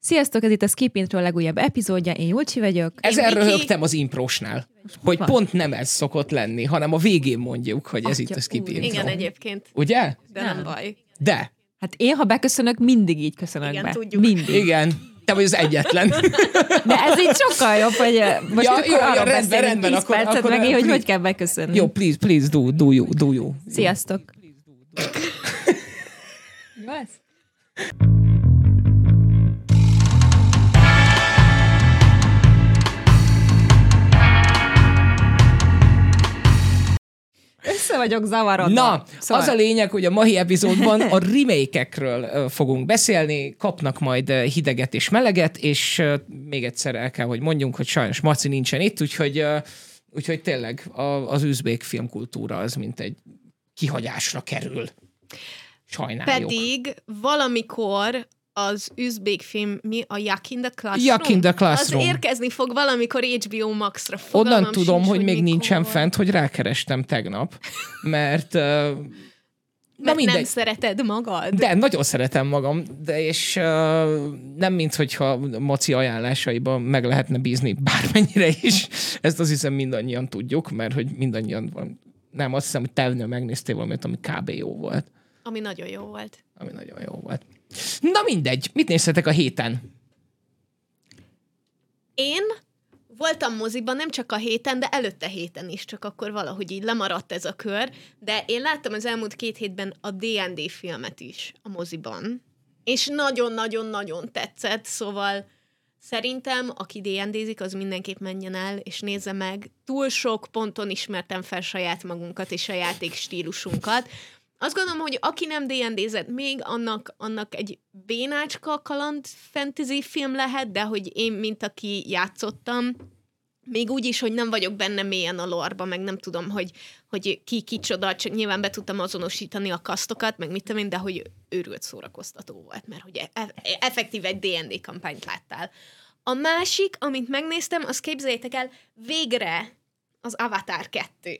Sziasztok, ez itt a Skip Intro legújabb epizódja, én Julcsi vagyok. Ezen röhögtem az improsnál, hogy Van. pont nem ez szokott lenni, hanem a végén mondjuk, hogy ez Atya itt a skip úr. intro. Igen, egyébként. Ugye? De nem, Nem. baj. De. Hát én, ha beköszönök, mindig így köszönök Igen, be. tudjuk. Mindig. Igen. Te vagy az egyetlen. De ez így sokkal jobb, hogy eh, most Ja, akkor jó, jó, arról rendben, beszélünk rendben, 10 akkor- percet akkor- meg, hogy hogy kell beköszönni. Jó, please, please, do, do you, do you. Sziasztok. Jó ez? Össze vagyok zavarodva. Na, Szóval- az a lényeg, hogy a mai epizódban a remake-ekről ö, fogunk beszélni, kapnak majd hideget és meleget, és még egyszer el kell, hogy mondjunk, hogy sajnos Maci nincsen itt, úgyhogy, úgyhogy tényleg az üzbék filmkultúra az mint egy kihagyásra kerül. Sajnáljuk. Pedig valamikor az üzbék film, mi a Yak in the Classroom? Yak in the Classroom. Az érkezni fog valamikor HBO Max-ra. Fogalmam Onnan tudom, sincs, hogy még mikor. nincsen fent, hogy rákerestem tegnap, mert... Na Mert mindegy. nem szereted magad. De nagyon szeretem magam, de és uh, nem mint hogyha Maci ajánlásaiban meg lehetne bízni bármennyire is. Ezt azt hiszem mindannyian tudjuk, mert hogy mindannyian van. Nem, azt hiszem, hogy te megnéztél valamit, ami kb. jó volt. Ami nagyon jó volt. Ami nagyon jó volt. Na mindegy, mit néztetek a héten? Én voltam moziban nem csak a héten, de előtte héten is, csak akkor valahogy így lemaradt ez a kör, de én láttam az elmúlt két hétben a D&D filmet is a moziban, és nagyon-nagyon-nagyon tetszett, szóval szerintem, aki D&D-zik, az mindenképp menjen el, és nézze meg. Túl sok ponton ismertem fel saját magunkat és a játék stílusunkat. Azt gondolom, hogy aki nem D&D-zett még, annak, annak egy bénácska kaland fantasy film lehet, de hogy én, mint aki játszottam, még úgy is, hogy nem vagyok benne mélyen a lorba, meg nem tudom, hogy, hogy ki kicsoda, csak nyilván be tudtam azonosítani a kasztokat, meg mit tudom én, de hogy őrült szórakoztató volt, mert hogy e- e- effektív egy D&D kampányt láttál. A másik, amit megnéztem, az képzeljétek el, végre az Avatar 2.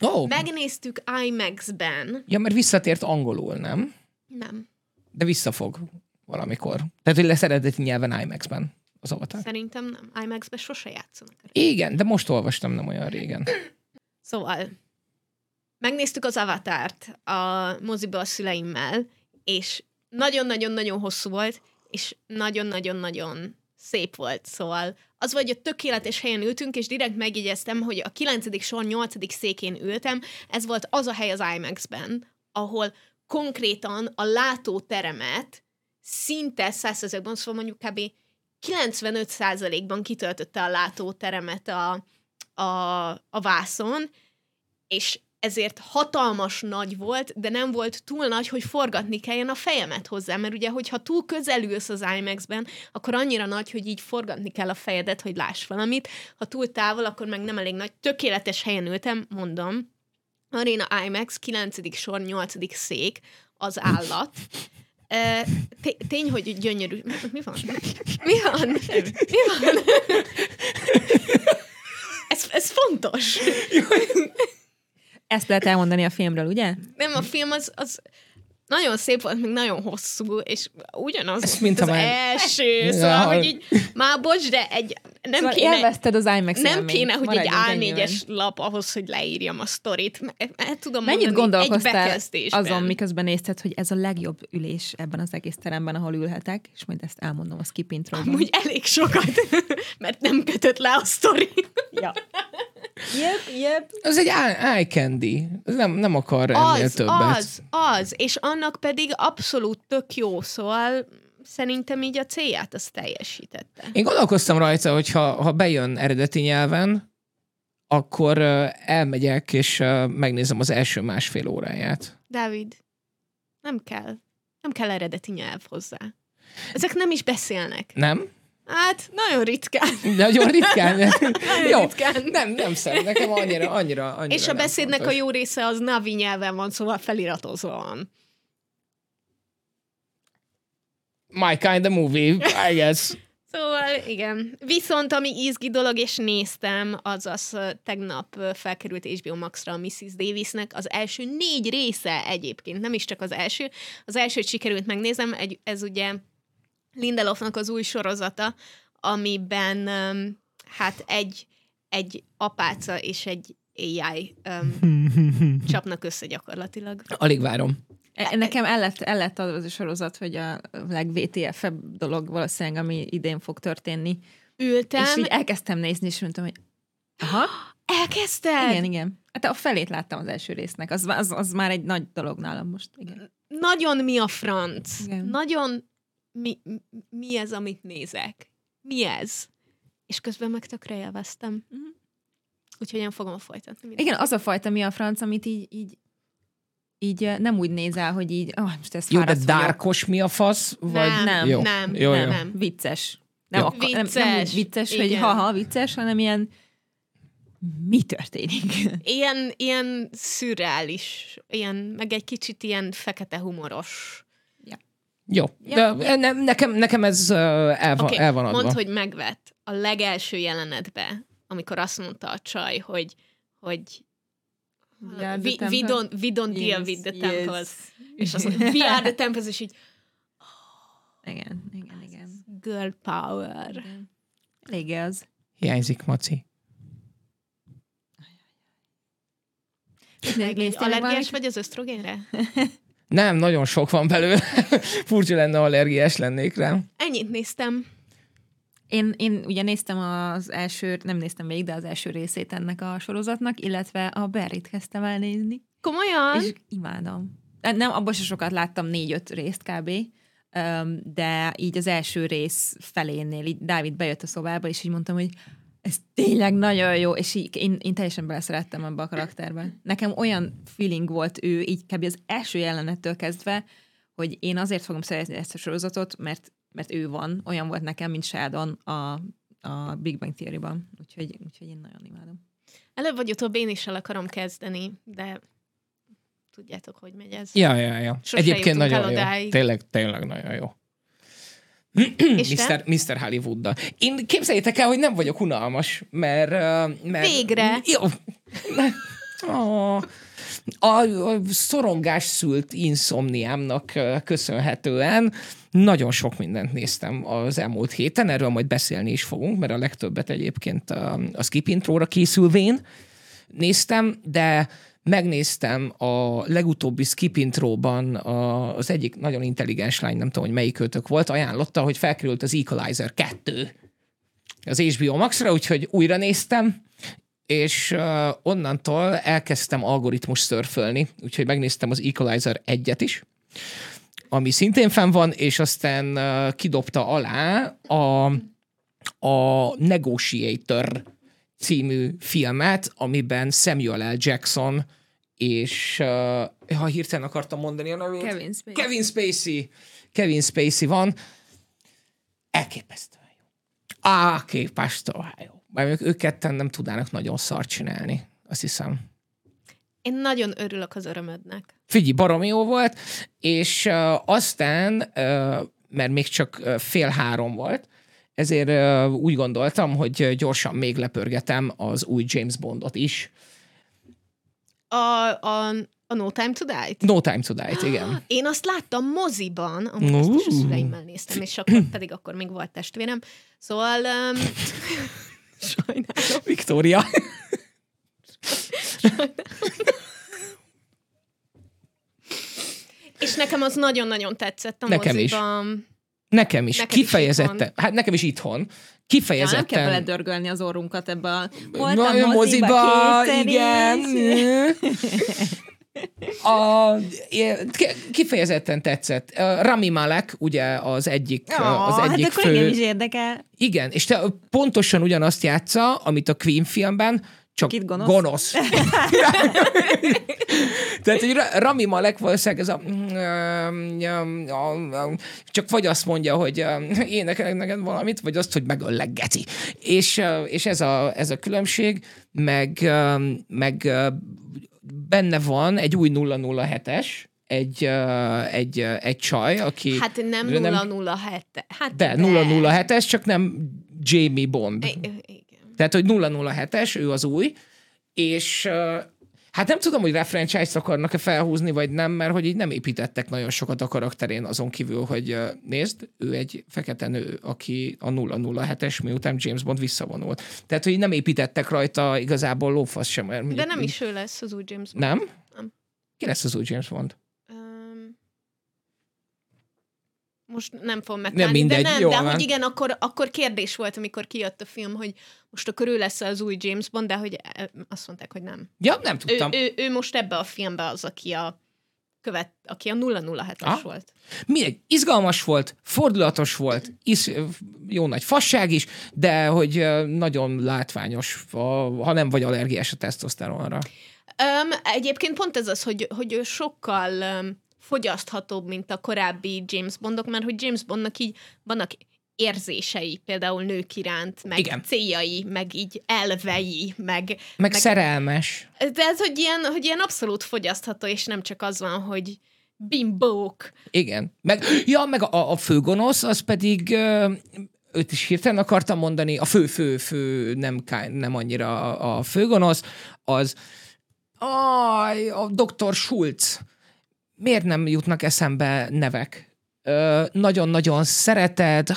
Oh, Megnéztük IMAX-ben. ja, mert visszatért angolul, nem? Nem, De visszafog valamikor. Tehát, hogy lesz eredeti nyelven IMAX-ben az avatar. szerintem nem. IMAX-ben sose játszanak. Igen, de most olvastam nem olyan régen. Szóval, megnéztük az Avatárt a moziba a szüleimmel, és nagyon-nagyon-nagyon hosszú volt, és nagyon-nagyon-nagyon szép volt, szóval az vagy, hogy tökéletes helyen ültünk, és direkt megjegyeztem, hogy a 9. sor 8. székén ültem, ez volt az a hely az IMAX-ben, ahol konkrétan a látóteremet szinte százszerzőkben, szóval mondjuk kb. 95%-ban kitöltötte a látóteremet a, a, a vászon, és ezért hatalmas nagy volt, de nem volt túl nagy, hogy forgatni kelljen a fejemet hozzá, mert ugye, hogyha túl közel ülsz az IMAX-ben, akkor annyira nagy, hogy így forgatni kell a fejedet, hogy láss valamit. Ha túl távol, akkor meg nem elég nagy. Tökéletes helyen ültem, mondom. Arena IMAX, 9. sor, 8. szék, az állat. Té- Tény, hogy gyönyörű. Mi- Mi van? Mi van? Mi van? Ez, ez fontos. Ezt lehet elmondani a filmről, ugye? Nem, a film az, az nagyon szép volt, még nagyon hosszú, és ugyanaz Ez mint az már- első, Ja, szóval, hogy- hogy így, már bocs, de egy, nem szóval kéne, élvezted az IMAX nem élményt. kéne, hogy egy Maradjunk A4-es ennyiben. lap ahhoz, hogy leírjam a sztorit. M- El tudom Mennyit mondani egy gondolkoztál bekezdésben. azon, miközben nézted, hogy ez a legjobb ülés ebben az egész teremben, ahol ülhetek, és majd ezt elmondom a skip intróban. Amúgy elég sokat, mert nem kötött le a sztori. Ja. Yep, yep. Ez egy eye eye candy. Ez Nem, nem akar ennél Az, többet. az, az, és annak pedig abszolút tök jó, szóval szerintem így a célját azt teljesítette. Én gondolkoztam rajta, hogy ha, ha bejön eredeti nyelven, akkor elmegyek, és megnézem az első másfél óráját. Dávid, nem kell. Nem kell eredeti nyelv hozzá. Ezek nem is beszélnek. Nem? Hát, nagyon ritkán. Nagyon ritkán. Jó, ritkán. nem, nem szeret. Nekem annyira, annyira, annyira És a beszédnek fontos. a jó része az navi nyelven van, szóval feliratozva van. My kind of movie, I guess. Szóval igen. Viszont ami izgi dolog, és néztem, az az tegnap felkerült HBO Max-ra a Mrs. Davisnek az első négy része egyébként, nem is csak az első. Az elsőt sikerült megnézem, egy, ez ugye Lindelofnak az új sorozata, amiben hát egy, egy apáca és egy AI um, csapnak össze gyakorlatilag. Alig várom. E- Nekem el lett, el lett adva az a sorozat, hogy a legVTF-ebb dolog valószínűleg, ami idén fog történni. Ültem, És így elkezdtem nézni, és mondtam, hogy aha, elkezdted? igen, igen. Hát a felét láttam az első résznek. Az, az, az már egy nagy dolog nálam most. Igen. Nagyon mi a franc? Igen. Nagyon mi, mi ez, amit nézek? Mi ez? És közben meg tökre élveztem. Mhm. Úgyhogy én fogom folytatni. igen, az a fajta mi a franc, amit így, így így nem úgy nézel, hogy így, oh, most ez Jó, de vagyok. dárkos mi a fasz? Vagy... Nem, Nem. Jó. nem, Jó, nem, jó. nem. Vicces. Nem, Jó. akar, nem, nem Vicces, úgy vicces, hogy igen. haha, vicces, hanem ilyen mi történik? Ilyen, ilyen szürreális, ilyen, meg egy kicsit ilyen fekete humoros. Jó. Ja. De nem, nekem, nekem ez uh, el, van, Oké, el van adva. mondd, hogy megvett a legelső jelenetbe, amikor azt mondta a csaj, hogy, hogy we, the we temple. don't, we don't deal Yes, with the yes. temples. És azt mondja, we are the temples, és így Igen, igen, igen. girl power. igen. Elég az. Hiányzik, Maci. Allergiás vagy az ösztrogénre? Nem, nagyon sok van belőle. Furcsa lenne, ha allergiás lennék rá. Ennyit néztem. Én, én ugye néztem az első, nem néztem végig, de az első részét ennek a sorozatnak, illetve a Berrit kezdtem el nézni, Komolyan? és imádom. Nem, abban sem sokat láttam, négy-öt részt kb., de így az első rész felénél, így Dávid bejött a szobába, és így mondtam, hogy ez tényleg nagyon jó, és így én, én teljesen beleszerettem ebbe a karakterbe. Nekem olyan feeling volt ő, így kb. az első jelenettől kezdve, hogy én azért fogom szeretni ezt a sorozatot, mert, mert ő van, olyan volt nekem, mint Sheldon a, a Big Bang Theory-ban. Úgyhogy, úgyhogy én nagyon imádom. Előbb vagy utóbb én is el akarom kezdeni, de tudjátok, hogy megy ez. Ja, ja, ja. Sose Egyébként nagyon jó. odáig. Tényleg, tényleg nagyon jó. Mr. Mr. hollywood Én képzeljétek el, hogy nem vagyok unalmas, mert... mert Végre. Jó. Oh. A, szorongás szült inszomniámnak köszönhetően nagyon sok mindent néztem az elmúlt héten, erről majd beszélni is fogunk, mert a legtöbbet egyébként a, a skip intróra készülvén néztem, de megnéztem a legutóbbi skip intróban a, az egyik nagyon intelligens lány, nem tudom, hogy melyik őtök volt, ajánlotta, hogy felkerült az Equalizer 2 az HBO Max-ra, úgyhogy újra néztem, és uh, onnantól elkezdtem algoritmus szörfölni, úgyhogy megnéztem az Equalizer 1-et is, ami szintén fenn van, és aztán uh, kidobta alá a, a Negotiator című filmet, amiben Samuel L. Jackson és uh, ha hirtelen akartam mondani a nevét. Kevin Spacey. Kevin Spacey. Kevin Spacey van. Elképesztően jó. Elképesztően jó. Mert ők, ők ketten nem tudnának nagyon szart csinálni, azt hiszem. Én nagyon örülök az örömödnek. Figyelj, baromi jó volt, és uh, aztán, uh, mert még csak uh, fél három volt, ezért uh, úgy gondoltam, hogy gyorsan még lepörgetem az új James Bondot is. A, a, a No Time to Die? No Time to Die-t, igen. Én azt láttam moziban, amikor azt is a szüleimmel néztem, és akkor pedig akkor még volt testvérem. Szóval... Um, sajnálom. Victoria. És nekem az nagyon-nagyon tetszett a Nekem is. moziban. Nekem is. Neked is kifejezetten. itthon. hát nekem is itthon. Ja, nem Kifejezetten. kell beledörgölni az orrunkat ebbe a... Na, Voltam moziba, kétszer igen. A, ki- kifejezetten tetszett. Rami Malek, ugye az egyik, Ja, az egyik hát akkor fő... is érdekel. Igen, és te pontosan ugyanazt játsza, amit a Queen filmben, csak Kit gonosz? gonosz. Tehát, hogy Ra- Rami Malek valószínűleg ez a... Csak vagy azt mondja, hogy énekelek neked valamit, vagy azt, hogy megöllek, geci. És, és ez, a, ez a különbség, meg, meg benne van egy új 007-es, egy, egy, egy csaj, aki... Hát nem nem- 007. Hát de 007-es, csak nem Jamie Bond. I- Igen. Tehát, hogy 007-es, ő az új, és uh, Hát nem tudom, hogy refranchise akarnak-e felhúzni, vagy nem, mert hogy így nem építettek nagyon sokat a karakterén, azon kívül, hogy nézd, ő egy fekete nő, aki a 007-es, miután James Bond visszavonult. Tehát, hogy nem építettek rajta igazából lófasz sem. Mert De mondjuk nem is ő lesz az új James Bond. Nem? Nem. Ki lesz az új James Bond? Most nem fogom megtalálni, mindegy, de nem, jól de van. hogy igen, akkor, akkor kérdés volt, amikor kijött a film, hogy most akkor ő lesz az új James Bond, de hogy eh, azt mondták, hogy nem. Ja, nem Ő, tudtam. ő, ő most ebbe a filmbe az, aki a követ, aki a 007-es Ah. volt. Mindegy, izgalmas volt, fordulatos volt, is, jó nagy fasság is, de hogy nagyon látványos, ha ha nem vagy allergiás a tesztoszteronra. Um, egyébként pont ez az, hogy, hogy ő sokkal um, fogyaszthatóbb, mint a korábbi James Bondok, mert hogy James Bondnak így vannak érzései, például nők iránt, meg Igen. céljai, meg így elvei, meg, Meg, meg szerelmes. de ez, hogy ilyen, hogy ilyen abszolút fogyasztható, és nem csak az van, hogy bimbók. Igen. Meg, ja, meg a, a főgonosz, az pedig ö, őt is hirtelen akartam mondani, a fő-fő-fő nem, nem annyira a, a főgonosz, az aj, a Dr. Schulz. Miért nem jutnak eszembe nevek? Nagyon-nagyon szereted,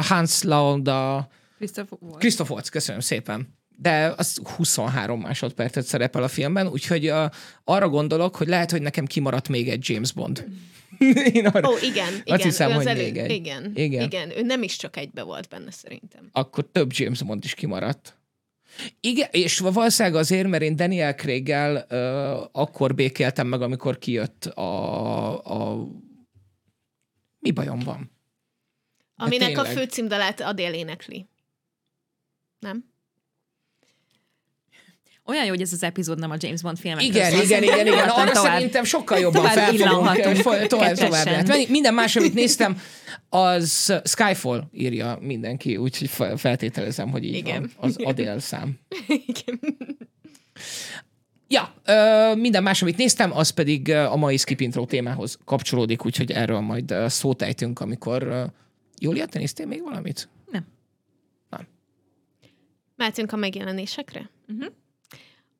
Hans Lauda, Waltz. Christoph Waltz, köszönöm szépen. De az 23 másodpercet szerepel a filmben, úgyhogy uh, arra gondolok, hogy lehet, hogy nekem kimaradt még egy James Bond. Én arra, Ó, igen, igen. hiszem, hogy még egy. Igen, Igen. igen. Ő nem is csak egybe volt benne, szerintem. akkor több James Bond is kimaradt. Igen, és valószínűleg azért, mert én Daniel Craig-gel uh, akkor békéltem meg, amikor kijött a, a... Mi bajom van? De Aminek a főcímdalát Adél énekli. Nem? Olyan jó, hogy ez az epizód nem a James Bond filmek. Igen, igen, igen, igen. Arra tovább. szerintem sokkal jobban tovább fel fogunk, illanhatunk tovább, tovább lehet. Minden más, amit néztem, az Skyfall írja mindenki, úgyhogy fe- feltételezem, hogy így Igen. van. Az Adél szám. Igen. Ja, ö, minden más, amit néztem, az pedig a mai skip intro témához kapcsolódik, úgyhogy erről majd szót ejtünk, amikor... Júlia, te néztél még valamit? Mehetünk a megjelenésekre? Mhm.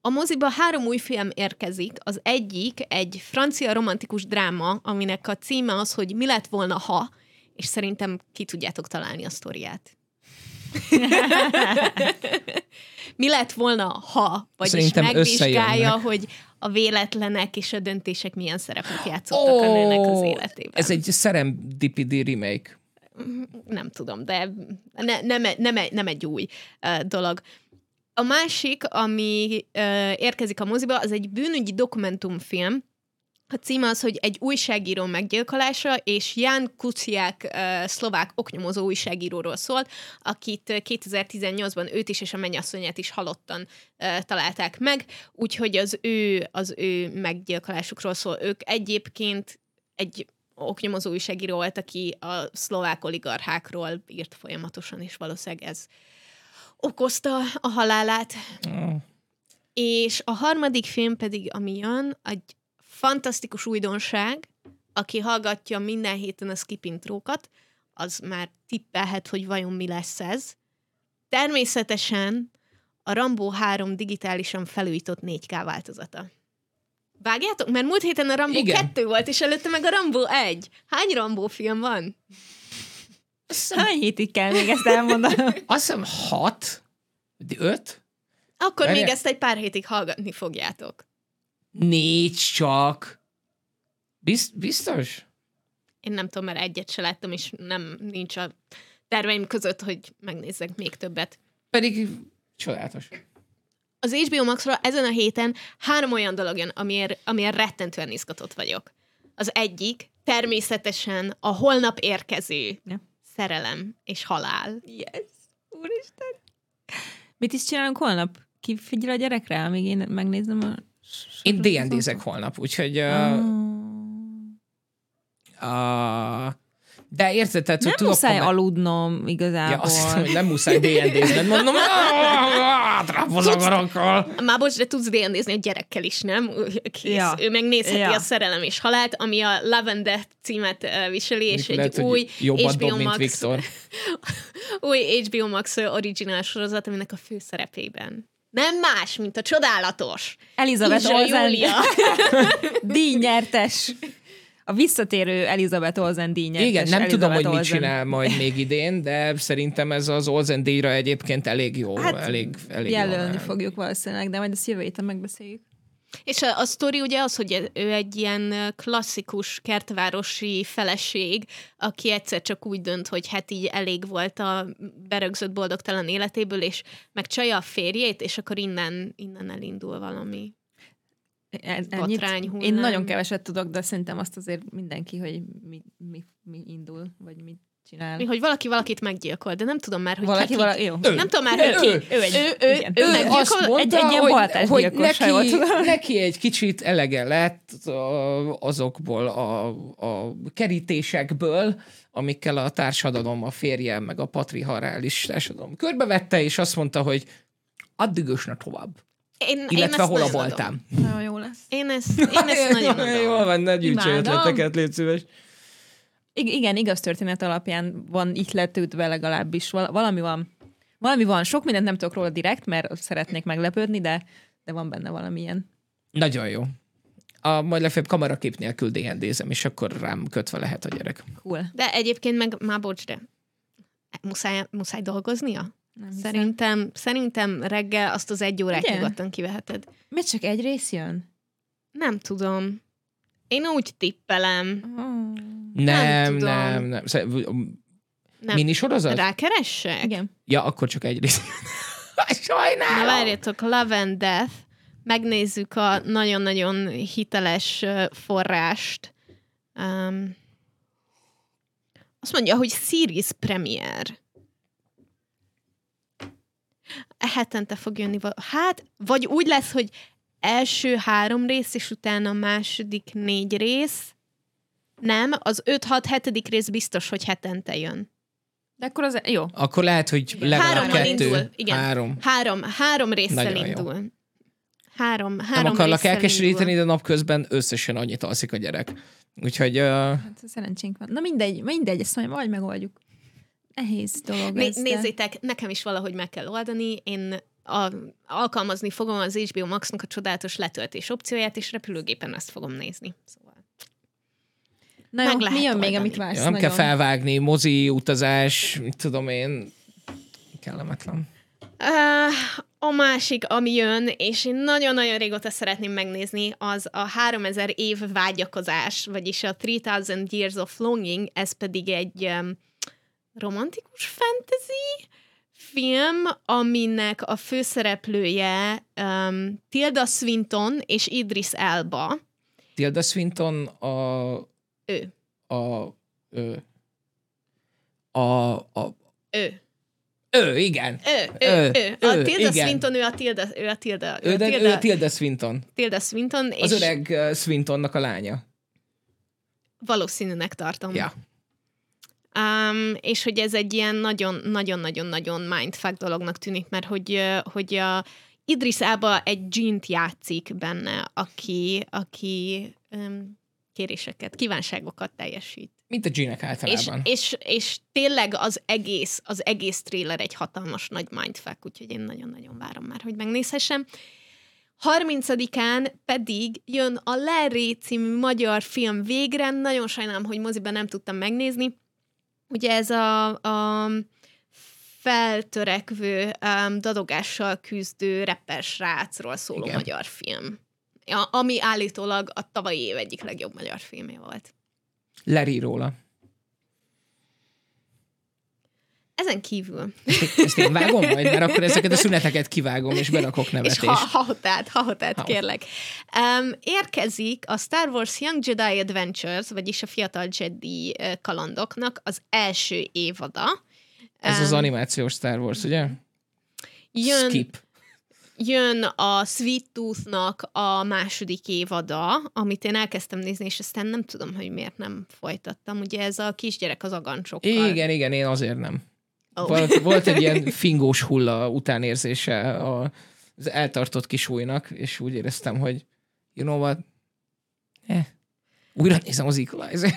A moziba három új film érkezik. Az egyik egy francia romantikus dráma, aminek a címe az, hogy Mi lett volna, ha, és szerintem ki tudjátok találni a sztoriát. Mi lett volna, ha, vagyis Szerintem megvizsgálja, hogy a véletlenek és a döntések milyen szerepet játszottak a nőnek az életében. Ez egy serendipity remake. nem tudom, de ne, nem, nem, egy- nem egy új uh, dolog. A másik, ami uh, érkezik a moziba, az egy bűnügyi dokumentumfilm. A címe az, hogy egy újságíró meggyilkolása, és Jan Kuciák szlovák oknyomozó újságíróról szólt, akit uh, 2018-ban őt is és a mennyasszonyát is halottan találták meg, úgyhogy az ő, az ő meggyilkolásukról szól. Ők egyébként egy oknyomozó újságíró volt, aki a szlovák oligarchákról írt folyamatosan, és valószínűleg ez okozta a halálát. Oh. És a harmadik film pedig, ami jön, egy fantasztikus újdonság, aki hallgatja minden héten a skip intrókat, az már tippelhet, hogy vajon mi lesz ez. Természetesen a Rambo 3 digitálisan felújított 4K változata. Vágjátok? Mert múlt héten a Rambo Igen. 2 volt, és előtte meg a Rambo 1. Hány Rambo film van? Hány hétig kell még ezt elmondanom? Azt hiszem hat, vagy öt, Akkor Várjál. még ezt egy pár hétig hallgatni fogjátok. Négy csak. Bizt, biztos? Én nem tudom, mert egyet se láttam, és nem nincs a terveim között, hogy megnézzek még többet. Pedig csodálatos. Az HBO Maxra ezen a héten három olyan dolog jön, amiért, amiért rettentően izgatott vagyok. Az egyik természetesen a holnap érkező Ja. szerelem és halál. Yes, úristen. Mit is csinálunk holnap? Ki figyel a gyerekre, amíg én megnézem a... Én D&D-zek holnap, úgyhogy... Uh, uh, de érted, tehát, hogy Nem tudok muszáj komment- aludnom igazából. Ja, azt hiszem, hogy nem muszáj D&D-zned. Mondom, trápozagarokkal. Már bocs, de tudsz nézni a gyerekkel is, nem? Kész. Ja. Ő megnézheti Ja. a szerelem és halált, ami a Death címet viseli, és Lehet, egy hogy új jobban HBO dob, mint Max Viktor. új HBO Max originál sorozat, aminek a főszerepében nem más, mint a csodálatos Elizabeth Olsen díjnyertes. A visszatérő Elizabeth Olsen díjnyertes. Igen, nem tudom, Elizabeth hogy mit Olsen. csinál majd még idén, de szerintem ez az Olsen díjra egyébként elég jó. Hát, elég, elég Jelölni jó. fogjuk valószínűleg, de majd ezt jövő héten megbeszéljük. És a, a sztori ugye az, hogy ő egy ilyen klasszikus kertvárosi feleség, aki egyszer csak úgy dönt, hogy hát így elég volt a berögzött boldogtalan életéből, és megcsalja a férjét, és akkor innen, innen elindul valami. En- Botrány, Én nagyon keveset tudok, de szerintem azt azért mindenki, hogy mi, mi, mi indul, vagy mit csinál. Mi, hogy valaki valakit meggyilkol, de nem tudom már, hogy Valaki, ki, valaki, jó. Ő. Nem tudom már, Ő. hogy Ő. ki. Ő egy- ő, ő, igen. ő, Ő meggyilkol. azt mondta, egy- egy ilyen hogy, hogy neki, neki egy kicsit elege lett a- azokból a, a kerítésekből, amikkel a társadalom, a férje, meg a patriarchális társadalom körbevette, és azt mondta, hogy addig ösne tovább. Én, én Illetve ezt hol a voltám. Nagyon jó lesz. Én ezt, én ezt nagyon adom. Jól van, ne Imádom. ötleteket, légy szíves. I- igen, igaz történet alapján van így letődve legalábbis. Val- valami van. Valami van. Sok mindent nem tudok róla direkt, mert szeretnék meglepődni, de, de van benne valamilyen. Nagyon jó. A, majd legfeljebb kamerakép nélkül DND-zem, és akkor rám kötve lehet a gyerek. Cool. De egyébként meg, már bocs, de muszáj, muszáj dolgoznia? Nem hiszem. Szerintem, szerintem reggel azt az egy órát Ugye? nyugodtan kiveheted. Miért csak egy rész jön? Nem tudom. Én úgy tippelem. Oh. Nem, tudom. nem, nem. Sze- Nem. Mini sorozat? Rákeressek? Igen. Ja, akkor csak egy rész. Sajnálom. Na várjátok, Love and Death. Megnézzük a nagyon-nagyon hiteles forrást. Um, azt mondja, hogy series premier. E hetente fog jönni. val- Hát, vagy úgy lesz, hogy első három rész, és utána a második négy rész. Nem, az 5-6-7. rész biztos, hogy hetente jön. De akkor az... Jó. Akkor lehet, hogy legalább Hárommal kettő, indul, igen. három. Három, három résszel Nagyon jó. indul. Három, három Nem akarlak elkeseríteni, indul. de napközben összesen annyit alszik a gyerek. Úgyhogy uh, Hát szerencsénk van. Na mindegy, mindegy, ezt majd, majd megoldjuk. Nehéz dolog Né- ez, de- nézzétek, nekem is valahogy meg kell oldani. Én a, alkalmazni fogom az HBO Max-nak a csodálatos letöltés opcióját, és repülőgépen ezt fogom nézni. Szóval. Na jó, mi jön még, amit vársz? ja, nem nagyon? kell felvágni, mozi, utazás, mit tudom én, kellemetlen. Uh, a másik, ami jön, és én nagyon-nagyon régóta szeretném megnézni, az a 3000 év vágyakozás, vagyis a 3000 Years of Longing, ez pedig egy um, romantikus fantasy film, aminek a főszereplője um, Tilda Swinton és Idris Elba. Tilda Swinton a... Ő. A... Ő. A... a Ő. ő, igen. Ő, ő, ő. A ő, Tilda igen. Swinton, ő a Tilda, ő a Tilda, Ő, a de, Tilda, ő Tilda Swinton. Tilda Swinton, és Az öreg uh, Swintonnak a lánya. valószínűnek tartom. Ja. Um, és hogy ez egy ilyen nagyon-nagyon-nagyon-nagyon mindfuck dolognak tűnik, mert hogy, hogy a Idris Elba egy Jean-t játszik benne, aki, aki um, kéréseket, kívánságokat teljesít. Mint a Ginek És, általában. és, és tényleg az egész, az egész trailer egy hatalmas nagy mindfuck, úgyhogy én nagyon-nagyon várom már, hogy megnézhessem. 30-án pedig jön a Larry című magyar film végre. Nagyon sajnálom, hogy moziban nem tudtam megnézni. Ugye ez a, a feltörekvő, um, dadogással küzdő rapper srácról szóló Igen. magyar film. Ami állítólag a tavalyi év egyik legjobb magyar filmje volt. Leri róla. Ezen kívül, Ezt én vágom majd, mert akkor ezeket a szüneteket kivágom, és berakok és nevetést. ha, hahotát, hahotát, Ha. kérlek. Um, érkezik a Star Wars Young Jedi Adventures, vagyis a Fiatal Jedi kalandoknak az első évada. Ez az Em, animációs Star Wars, ugye? jön, Skip. Jön a Sweet Tooth-nak a második évada, amit én elkezdtem nézni, és aztán nem tudom, hogy miért nem folytattam. Ugye ez a kisgyerek az agancsokkal. Igen, igen, én azért nem. Oh. Volt, volt egy ilyen fingós hulla utánérzése a, az eltartott kis újnak, és úgy éreztem, hogy you know what? Eh, újra nézem az equalizer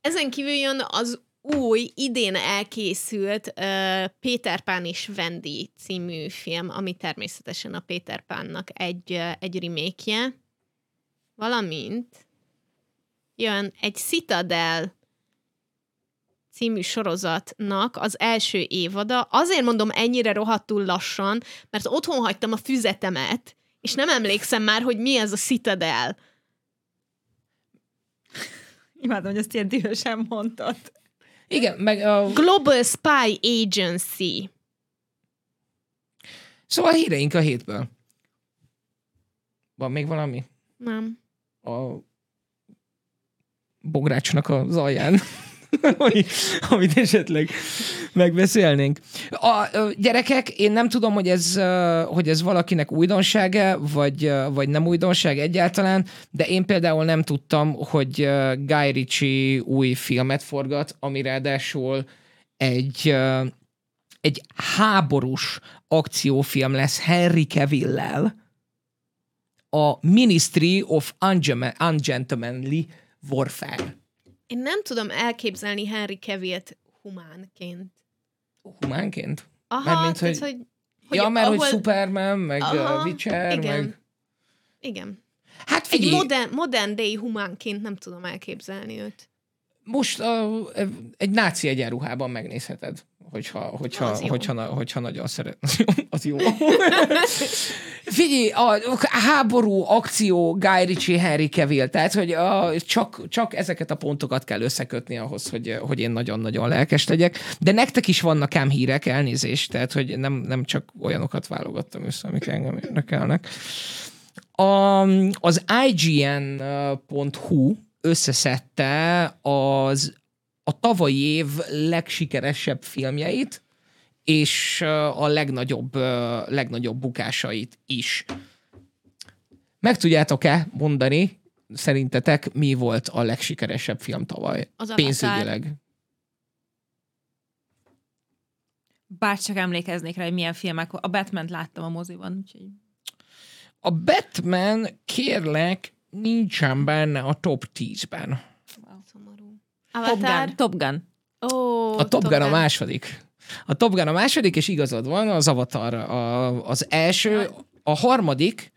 Ezen kívül jön az új, idén elkészült uh, Péter Pán és Wendy című film, ami természetesen a Péter Pánnak egy, uh, egy remake valamint jön egy Citadel című sorozatnak az első évada. Azért mondom ennyire rohadtul lassan, mert otthon hagytam a füzetemet, és nem emlékszem már, hogy mi ez a Citadel. Imádom, hogy ezt ilyen dühösen mondtad. Igen, meg a... Global Spy Agency. Szóval híreink a hétből. Van még valami? Nem. A bográcsnak az alján. ami, amit esetleg megbeszélnénk. A, a gyerekek, én nem tudom, hogy ez, hogy ez valakinek újdonsága, vagy, vagy nem újdonság egyáltalán, de én például nem tudtam, hogy Guy Ritchie új filmet forgat, ami ráadásul egy, egy háborús akciófilm lesz Henry Cavill-lel, a Ministry of Ungentlemanly Warfare. Én nem tudom elképzelni Henry Cavill-t humánként. Humánként? Aha, Mármint, hogy, hogy, hogy... Ja, mert ahol... hogy Superman, meg Aha, uh, Witcher, igen. meg... Igen. Hát figyelj... Egy modern, modern day humánként nem tudom elképzelni őt. Most uh, egy náci egyenruhában megnézheted hogyha, hogyha, az hogyha, hogyha nagyon szeret. az jó. Figyelj, a, a háború, akció, Guy Ritchie, Henry Cavill, tehát, hogy a, csak, csak ezeket a pontokat kell összekötni ahhoz, hogy, hogy én nagyon-nagyon lelkes legyek. De nektek is vannak ám hírek, elnézést, tehát, hogy nem, nem csak olyanokat válogattam össze, amik engem érdekelnek. A, az IGN.hu összeszedte az a tavalyi év legsikeresebb filmjeit, és a legnagyobb, legnagyobb bukásait is. Meg tudjátok-e mondani, szerintetek mi volt a legsikeresebb film tavaly? Az Pénzügyileg. Bárcsak emlékeznék rá, hogy milyen filmek. A Batman láttam a moziban, úgyhogy... A Batman, kérlek, nincsen benne a top 10-ben. Top Gun. Top Gun. Oh, a Top, Top Gun, Gun a második. A Top Gun a második, és igazad van, az Avatar a, az első, a harmadik,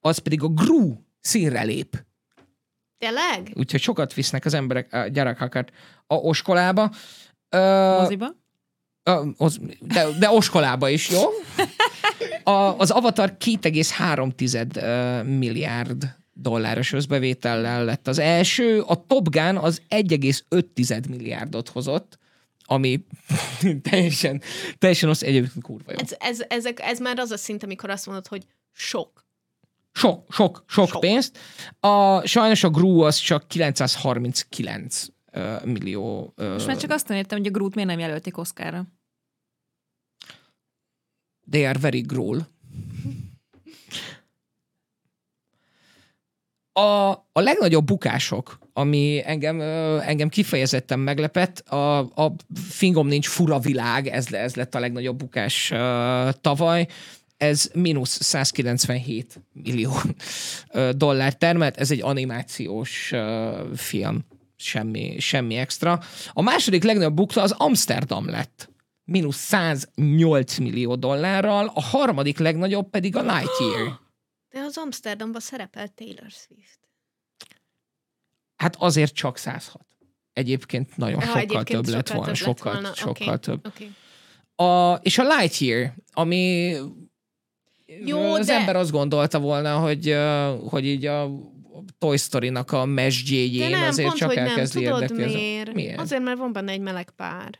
az pedig a Gru színre lép. Tényleg? Úgyhogy sokat visznek az emberek, a gyerekeket a oskolába. Moziba? Az, de, de oskolába is, jó? A, az Avatar 2,3 milliárd dolláros összbevétellel lett az első, a Top Gun az 1,5 milliárdot hozott, ami teljesen, teljesen az egyébként kurva jó. Ez, ez, ezek, ez már az a szint, amikor azt mondod, hogy sok. Sok, sok, sok, sok. pénzt. A, sajnos a Gru az csak 939 uh, millió. Uh, Most már csak azt nem értem, hogy a Groot miért nem jelölték Oszkára. They are very Grool. A, a legnagyobb bukások, ami engem, engem kifejezetten meglepett, a, a fingom nincs fura világ, ez, ez lett a legnagyobb bukás uh, tavaly, ez mínusz 197 millió dollár termelt, ez egy animációs uh, film, semmi, semmi extra. A második legnagyobb bukta az Amsterdam lett, mínusz 108 millió dollárral, a harmadik legnagyobb pedig a Lightyear. De az Amsterdamban szerepelt Taylor Swift. Hát azért csak 106. Egyébként nagyon ja, sokkal egyébként több lett volna. Több sokkal, volna. sokkal okay. több. Okay. A, és a Lightyear, ami Jó, az de... ember azt gondolta volna, hogy, hogy így a Toy Story-nak a mesdjéjén azért pont, csak elkezdi érdekelni. Miért? miért? Azért, mert van benne egy meleg pár.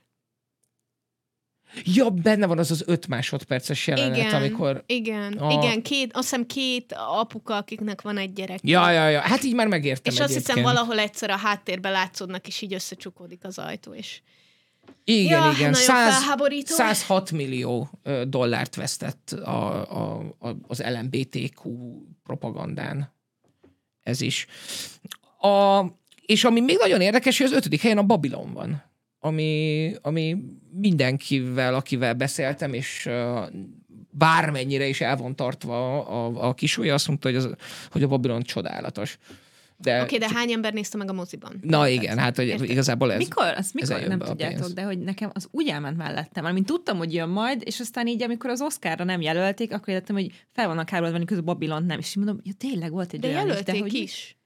Ja, benne van az az öt másodperces jelenet, igen, amikor... Igen, a... igen, két, azt hiszem két apuka, akiknek van egy gyerek. Ja, ja, ja, hát így már megértem És egyébként. azt hiszem valahol egyszer a háttérben látszódnak, és így összecsukódik az ajtó, és... Igen, ja, igen. 100, 106 millió dollárt vesztett a, a, a, az LMBTQ propagandán. Ez is. A, és ami még nagyon érdekes, hogy az ötödik helyen a Babilon van ami, ami mindenkivel, akivel beszéltem, és uh, bármennyire is el van tartva a, a kisúlya, azt mondta, hogy, az, hogy a Babylon csodálatos. De, Oké, de hány ember nézte meg a moziban? Na igen, hát hogy Érted? igazából ez... Mikor? Azt mikor jön nem tudjátok, de hogy nekem az úgy elment mellettem. Mert mint tudtam, hogy jön majd, és aztán így, amikor az Oscarra nem jelölték, akkor értettem, hogy fel vannak háborodva, közben Babilont nem. És így mondom, ja, tényleg volt egy De olyan jelölték is, de hogy is.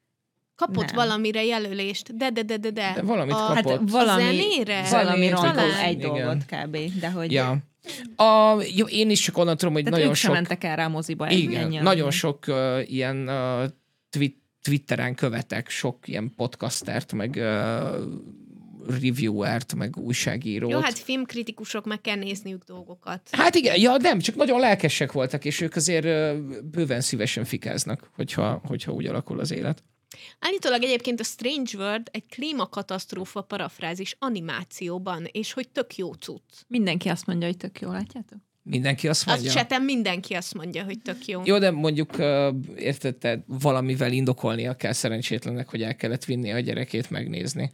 Kapott Nem. valamire jelölést, de, de, de, de, de. De valamit a, kapott. Hát valami, zenére? valami rontó egy Igen. dolgot kb. De hogy Ja. A, jó, én is csak onnan tudom, hogy tehát nagyon ők sem sok... mentek el rá a moziba. Igen, nagyon sok uh, ilyen uh, twit, Twitteren követek sok ilyen podcastert, meg uh, reviewert, meg újságírót. Jó, hát filmkritikusok, meg kell nézniük dolgokat. Hát igen, ja nem, csak nagyon lelkesek voltak, és ők azért bőven szívesen fikáznak, hogyha, hogyha úgy alakul az élet. Állítólag egyébként a Strange World egy klímakatasztrófa parafrázis animációban, és hogy tök jó cucc. Mindenki azt mondja, hogy tök jó, látjátok? Mindenki azt Az mondja. csetem mindenki azt mondja, hogy tök jó. Jó, de mondjuk, érted, te valamivel indokolnia kell szerencsétlennek, hogy el kellett vinni a gyerekét megnézni.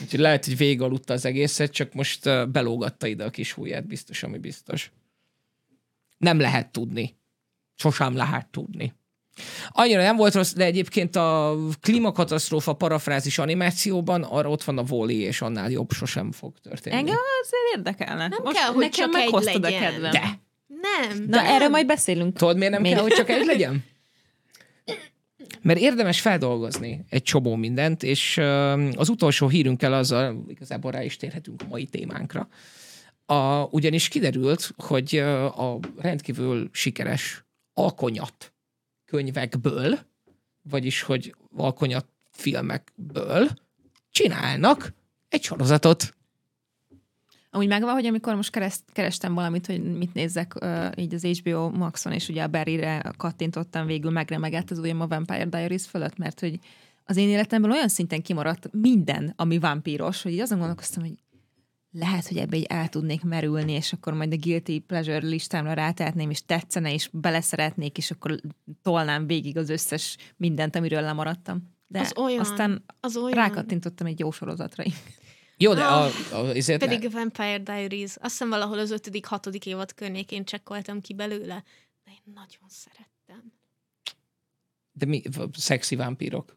Úgyhogy lehet, hogy végigaludta az egészet, csak most belógatta ide a kis húját, biztos, ami biztos. Nem lehet tudni. Sosem lehet tudni. Annyira nem volt rossz, de egyébként a klímakatasztrófa parafrázis animációban arra ott van a Wall-E, és annál jobb sosem fog történni. Engem azért érdekelne. Nem Most kell, hogy nekem csak egy meghoztad a legyen. kedvem. De! Nem. Na, erről majd beszélünk. Tudod, miért nem Még- kell, hogy csak egy legyen? Mert érdemes feldolgozni egy csomó mindent, és az utolsó hírünkkel azzal igazából rá is térhetünk a mai témánkra. A, ugyanis kiderült, hogy a rendkívül sikeres alkonyat könyvekből, vagyis hogy alkonyat filmekből csinálnak egy sorozatot. Amúgy megvan, hogy amikor most kereszt, kerestem valamit, hogy mit nézzek uh, így az HBO Maxon, és ugye a Barry-re kattintottam, végül megremegett az ujjam a Vampire Diaries fölött, mert hogy az én életemből olyan szinten kimaradt minden, ami vampíros, hogy így azon gondolkoztam, hogy lehet, hogy ebbe így el tudnék merülni, és akkor majd a Guilty Pleasure listámra rátehetném, és tetszene, és beleszeretnék, és akkor tolnám végig az összes mindent, amiről lemaradtam. De Az olyan, aztán Az olyan. rákattintottam egy jó sorozatra. Jó, de a, Ah, a, azért Pedig a Vampire Diaries. Azt hiszem valahol az ötödik, hatodik évad környékén csekkoltam ki belőle. De én nagyon szerettem. de mi, szexi vámpírok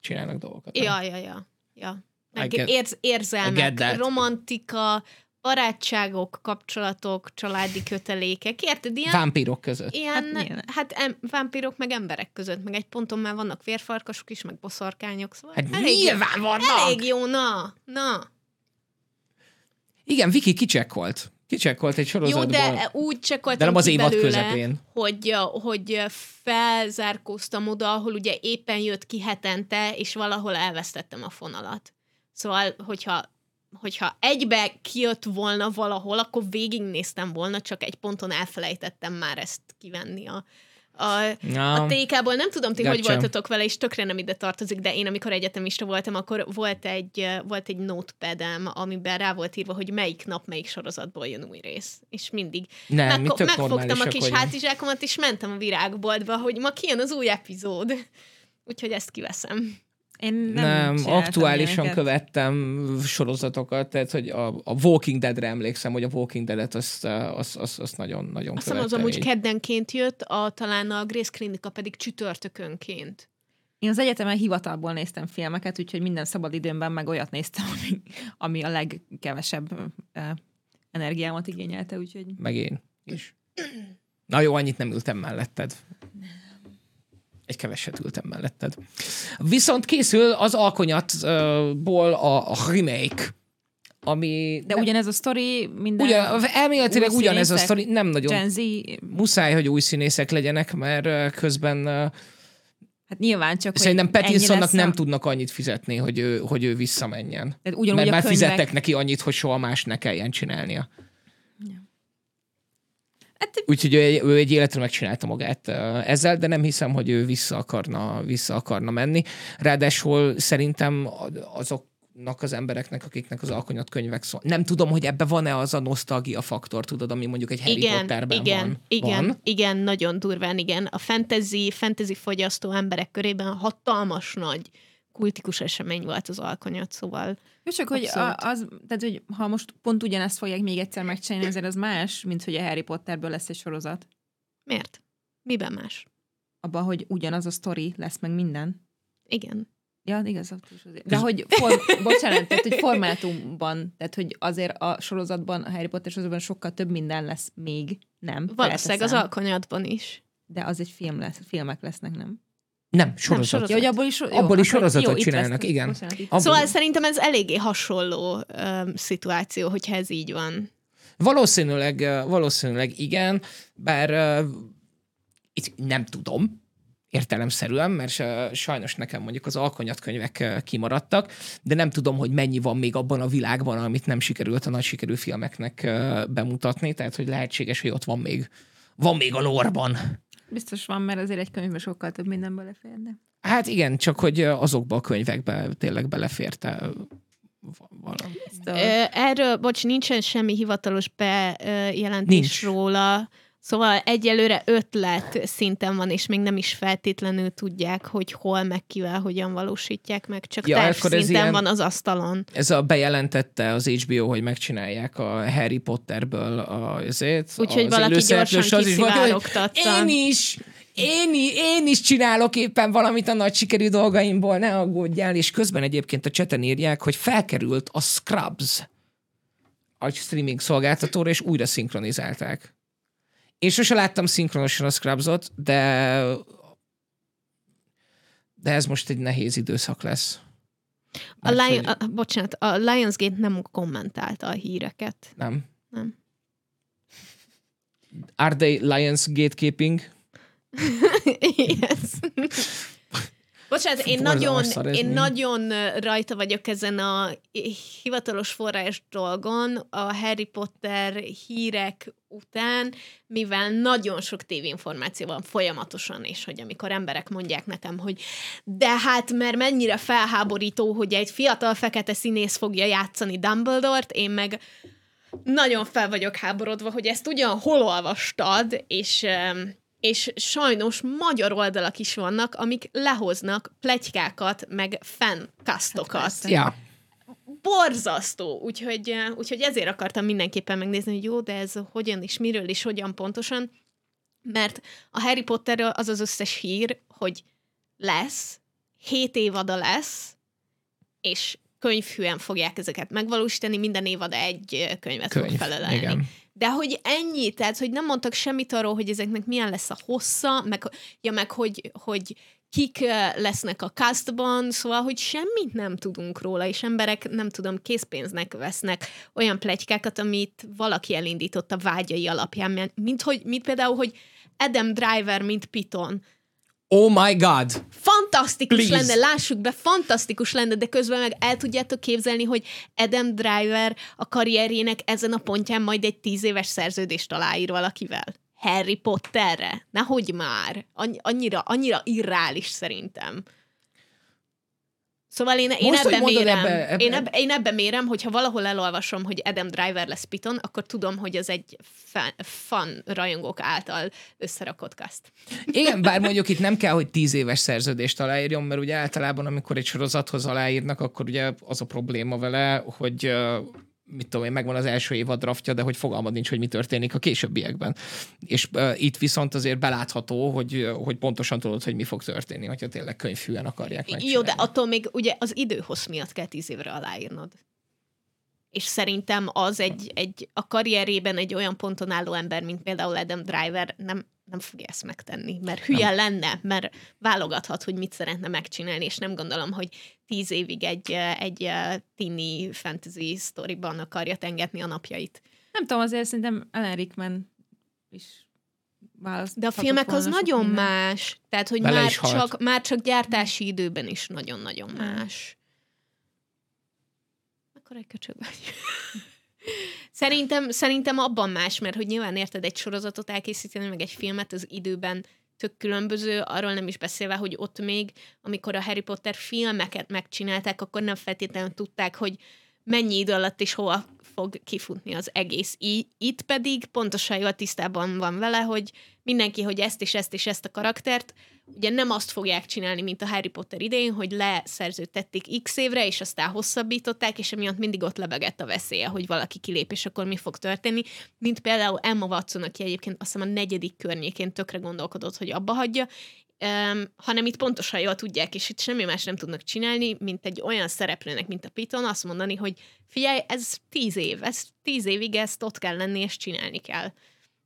csinálnak dolgokat. nem? Ja, ja, ja. Meg get- érz, érzelmek, romantika, barátságok, kapcsolatok, családi kötelékek. Érted? Ilyen, Vámpírok között. ilyen Hát hát, em, vámpírok meg emberek között, meg egy ponton már vannak vérfarkasok is, meg boszorkányok, szóval Hát elég, nyilván vannak! elég jó, na, na. Igen, Viki kicsekkolt. Kicsekkolt egy Jó, sorozatból. de úgy csekkoltam de nem az évad belőle, közepén. hogy, hogy felzárkóztam oda, ahol ugye éppen jött ki hetente, és valahol elvesztettem a fonalat. Szóval, hogyha, hogyha egybe kijött volna valahol, akkor végignéztem volna, csak egy ponton elfelejtettem már ezt kivenni a, a, Ja. a TK-ból. Nem tudom, ti hogy Gotcha. voltatok vele, és tökre nem ide tartozik, de én, amikor egyetemista voltam, akkor volt egy, volt egy notepad amiben rá volt írva, hogy melyik nap, melyik sorozatból jön új rész. És mindig Nem, mi Megko- tök megfogtam a kis vagyunk. hátizsákomat, és mentem a virágboltba, hogy ma kijön az új epizód. Úgyhogy ezt kiveszem. Én nem, Nem, aktuálisan ilyeneket. követtem sorozatokat, tehát hogy a, a Walking Deadre emlékszem, hogy a Walking Dead-et azt, azt, azt, azt nagyon, nagyon Azt hiszem, az követtem amúgy így. keddenként jött, a, talán a Grace Klinika pedig csütörtökönként. Én az egyetemen hivatalból néztem filmeket, úgyhogy minden szabad időmben meg olyat néztem, ami, ami a legkevesebb uh, energiámat igényelte, úgyhogy Meg én is. Na jó, annyit nem ültem melletted. Egy keveset ültem melletted. Viszont készül az Alkonyatból a, a remake, ami... De ugyanez a sztori minden Ugyan, elméletileg ugyanez a sztori, nem nagyon Gen Z, muszáj, hogy új színészek legyenek, mert közben hát nyilván csak, szerintem Pattinsonnak nem a- tudnak annyit fizetni, hogy ő, hogy ő visszamenjen. Tehát ugyanúgy Mert már könyvek, fizettek neki annyit, hogy soha más ne kelljen csinálnia. Hát, Úgyhogy ő, egy- ő egy életre megcsinálta magát ezzel, de nem hiszem, hogy ő vissza akarna, vissza akarna menni. Ráadásul szerintem a- azoknak az embereknek, akiknek az alkonyat könyvek szól. Nem tudom, hogy ebbe van-e az a nosztalgia faktor, tudod, ami mondjuk egy Harry igen, Potterben igen, van. igen, van. igen, nagyon durván, igen. A fantasy, fantasy fogyasztó emberek körében hatalmas nagy kultikus esemény volt az alkonyat, szóval jó, csak hogy a, az, tehát, hogy ha most pont ugyanezt fogják még egyszer megcsinálni, azért az más, mint hogy a Harry Potterből lesz egy sorozat. miért? Miben más? Abban, hogy ugyanaz a sztori lesz meg minden. Igen. Ja, igaz, is azért. De hogy, for, bocsánat, tehát, hogy formátumban, tehát, hogy azért a sorozatban, a Harry Potter sorozatban sokkal több minden lesz még, nem? Valószínűleg az felteszem. alkonyatban is. De az egy film lesz, filmek lesznek, nem? Nem, sorozat. sorozat. Ja, hogy abból is, jó, Abból is sorozatot jó, csinálnak, igen. Bocsánat, Abból- Szóval szerintem ez eléggé hasonló um, szituáció, hogyha ez így van. Valószínűleg, ö, valószínűleg igen, bár uh, itt nem tudom, értelemszerűen, mert uh, sajnos nekem mondjuk az alkonyatkönyvek uh, kimaradtak, de nem tudom, hogy mennyi van még abban a világban, amit nem sikerült a nagy sikerű filmeknek uh, bemutatni, tehát hogy lehetséges, hogy ott van még, van még a lorban. Biztos van, mert azért egy könyvben sokkal több minden beleférne. Hát igen, csak hogy azokba a könyvekbe tényleg beleférte valami. Erről, bocs, nincsen semmi hivatalos bejelentés Nincs. róla, szóval egyelőre ötlet szinten van, és még nem is feltétlenül tudják, hogy hol, meg kivel, hogyan valósítják meg, csak Ja, szinten ilyen- van az asztalon. Ez a bejelentette az HBO, hogy megcsinálják a Harry Potterből a, azért, Úgyhogy az valaki gyorsan az is. Én is, én, én is csinálok éppen valamit a nagy sikerű dolgaimból, ne aggódjál, és közben egyébként a cseten írják, hogy felkerült a Scrubs a streaming szolgáltatóra, és újra szinkronizálták. Én sose láttam szinkronosan a Scrubsot, de de ez most egy nehéz időszak lesz. A Lion, hogy- a, bocsánat, a Lionsgate nem kommentálta a híreket. Nem. Nem. Are they Lions gatekeeping? yes. Bocsánat, én nagyon, én nagyon rajta vagyok ezen a hivatalos forrás dolgon, a Harry Potter hírek után, mivel nagyon sok tévéinformáció van folyamatosan, és hogy amikor emberek mondják nekem, hogy de hát mert mennyire felháborító, hogy egy fiatal fekete színész fogja játszani Dumbledore-t, én meg nagyon fel vagyok háborodva, hogy ezt ugyan hol olvastad, és, és sajnos magyar oldalak is vannak, amik lehoznak plegykákat, meg fancasztokat. persze. Ja. Borzasztó! Úgyhogy, úgyhogy ezért akartam mindenképpen megnézni, hogy jó, de ez hogyan és miről és hogyan pontosan, mert a Harry Potterről az az összes hír, hogy lesz, hét évada lesz, és könyvhűen fogják ezeket megvalósítani, minden évad egy könyvet fog Könyv. felelelni. Igen. De hogy ennyi, tehát hogy nem mondtak semmit arról, hogy ezeknek milyen lesz a hossza, meg, ja, meg hogy, hogy kik lesznek a castban, szóval, hogy semmit nem tudunk róla, és emberek, nem tudom, készpénznek vesznek olyan plegykákat, amit valaki elindított a vágyai alapján, mint, hogy, mint például, hogy Adam Driver, mint Piton. Oh my god! Fantasztikus Please. lenne, lássuk be, fantasztikus lenne, de közben meg el tudjátok képzelni, hogy Adam Driver a karrierjének ezen a pontján majd egy tíz éves szerződést aláír valakivel. Harry Potterre? Nehogy már. Annyi- Annyira, annyira irreális szerintem. Szóval én, én Most, mérem, ebbe- ebbe- Én, ebbe, én ebben mérem, hogyha valahol elolvasom, hogy Adam Driver lesz Piton, akkor tudom, hogy az egy fan, fan rajongók által összerakott cast. Igen, bár mondjuk itt nem kell, hogy tíz éves szerződést aláírjon, mert ugye általában, amikor egy sorozathoz aláírnak, akkor ugye az a probléma vele, hogy mit tudom én, megvan az első évad draftja, de hogy fogalmad nincs, hogy mi történik a későbbiekben. És uh, itt viszont azért belátható, hogy, hogy pontosan tudod, hogy mi fog történni, hogyha tényleg könyvfűen akarják megcsinálni. Jó, de attól még ugye az időhossz miatt kell tíz évre aláírnod. És szerintem az egy, egy a karrierében egy olyan ponton álló ember, mint például Adam Driver, nem, nem fogja ezt megtenni, mert hülye nem. lenne, mert válogathat, hogy mit szeretne megcsinálni, és nem gondolom, hogy tíz évig egy, egy eh, tini fantasy sztoriban akarja tengetni a napjait. Nem tudom, azért szerintem Ellen Rickman is választ. De a filmek az nagyon más, tehát hogy Bele már csak, már csak gyártási időben is nagyon-nagyon más. Akkor egy köcsög vagy. Szerintem, szerintem abban más, mert hogy nyilván érted egy sorozatot elkészíteni, meg egy filmet az időben tök különböző, arról nem is beszélve, hogy ott még, amikor a Harry Potter filmeket megcsinálták, akkor nem feltétlenül tudták, hogy mennyi idő alatt és hova fog kifutni az egész. I- itt pedig pontosan jól tisztában van vele, hogy mindenki, hogy ezt és ezt és ezt a karaktert, ugye nem azt fogják csinálni, mint a Harry Potter idején, hogy leszerződtették x évre, és aztán hosszabbították, és emiatt mindig ott lebegett a veszélye, hogy valaki kilép, és akkor mi fog történni. Mint például Emma Watson, aki egyébként azt hiszem a negyedik környékén tökre gondolkodott, hogy abba hagyja, um, hanem itt pontosan jól tudják, és itt semmi más nem tudnak csinálni, mint egy olyan szereplőnek, mint a Piton, azt mondani, hogy figyelj, ez tíz év, ez tíz évig ezt ott kell lenni, és csinálni kell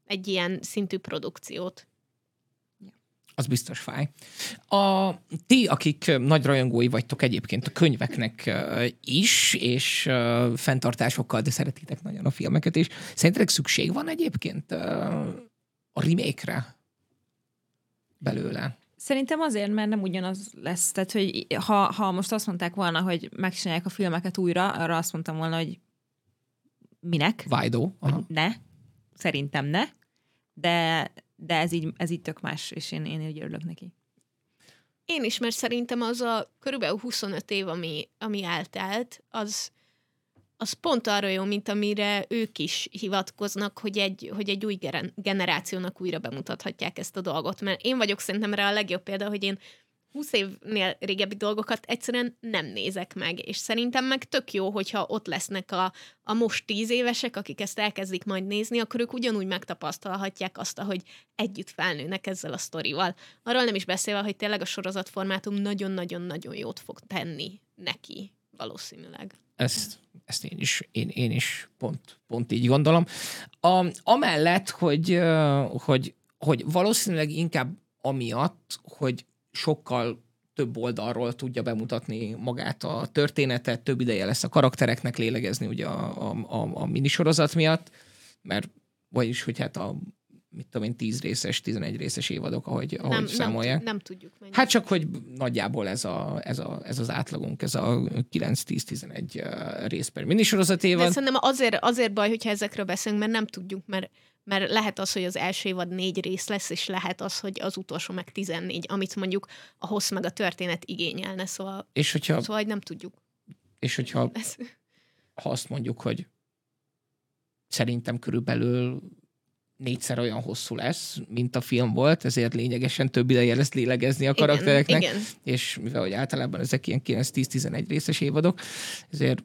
egy ilyen szintű produkciót. Az biztos fáj. A, ti, akik nagy rajongói vagytok egyébként a könyveknek is, és fenntartásokkal, de szeretitek nagyon a filmeket is, szerintetek szükség van egyébként a remake-re belőle? Szerintem azért, mert nem ugyanaz lesz. Tehát, hogy ha, ha most azt mondták volna, hogy megcsinálják a filmeket újra, arra azt mondtam volna, hogy minek? Vájdó. Ne. Szerintem ne. De, de ez így, ez így tök más, és én, én így örülök neki. Én is, mert szerintem az a körülbelül 25 év, ami, ami eltelt, az, az pont arra jó, mint amire ők is hivatkoznak, hogy egy, hogy egy új generációnak újra bemutathatják ezt a dolgot. Mert én vagyok szerintem rá a legjobb példa, hogy én 20 évnél régebbi dolgokat egyszerűen nem nézek meg, és szerintem meg tök jó, hogyha ott lesznek a, a most tíz évesek, akik ezt elkezdik majd nézni, akkor ők ugyanúgy megtapasztalhatják azt, hogy együtt felnőnek ezzel a sztorival. Arról nem is beszélve, hogy tényleg a sorozatformátum nagyon-nagyon-nagyon jót fog tenni neki, valószínűleg. Ezt, ezt én is, én, én is pont, pont így gondolom. A, amellett, hogy, hogy, hogy valószínűleg inkább amiatt, hogy sokkal több oldalról tudja bemutatni magát a történetet, több ideje lesz a karaktereknek lélegezni ugye a, a, a, a minisorozat miatt, mert vagyis, hogy hát a mit tudom én, 10 részes, 11 részes évadok, ahogy, ahogy nem, számolják. Nem, nem tudjuk. Mennyi. Hát csak, hogy nagyjából ez, a, ez, a, ez az átlagunk, ez a 9-10-11 rész per minisorozat évad. De szerintem azért, azért baj, hogyha ezekről beszélünk, mert nem tudjuk, mert mert lehet az, hogy az első évad négy rész lesz, és lehet az, hogy az utolsó meg 14, amit mondjuk a hossz meg a történet igényelne, szóval, és hogyha, szóval nem tudjuk. És hogyha ha azt mondjuk, hogy szerintem körülbelül négyszer olyan hosszú lesz, mint a film volt, ezért lényegesen több ideje lesz lélegezni a karaktereknek, igen, igen. és mivel hogy általában ezek ilyen 9-10-11 részes évadok, ezért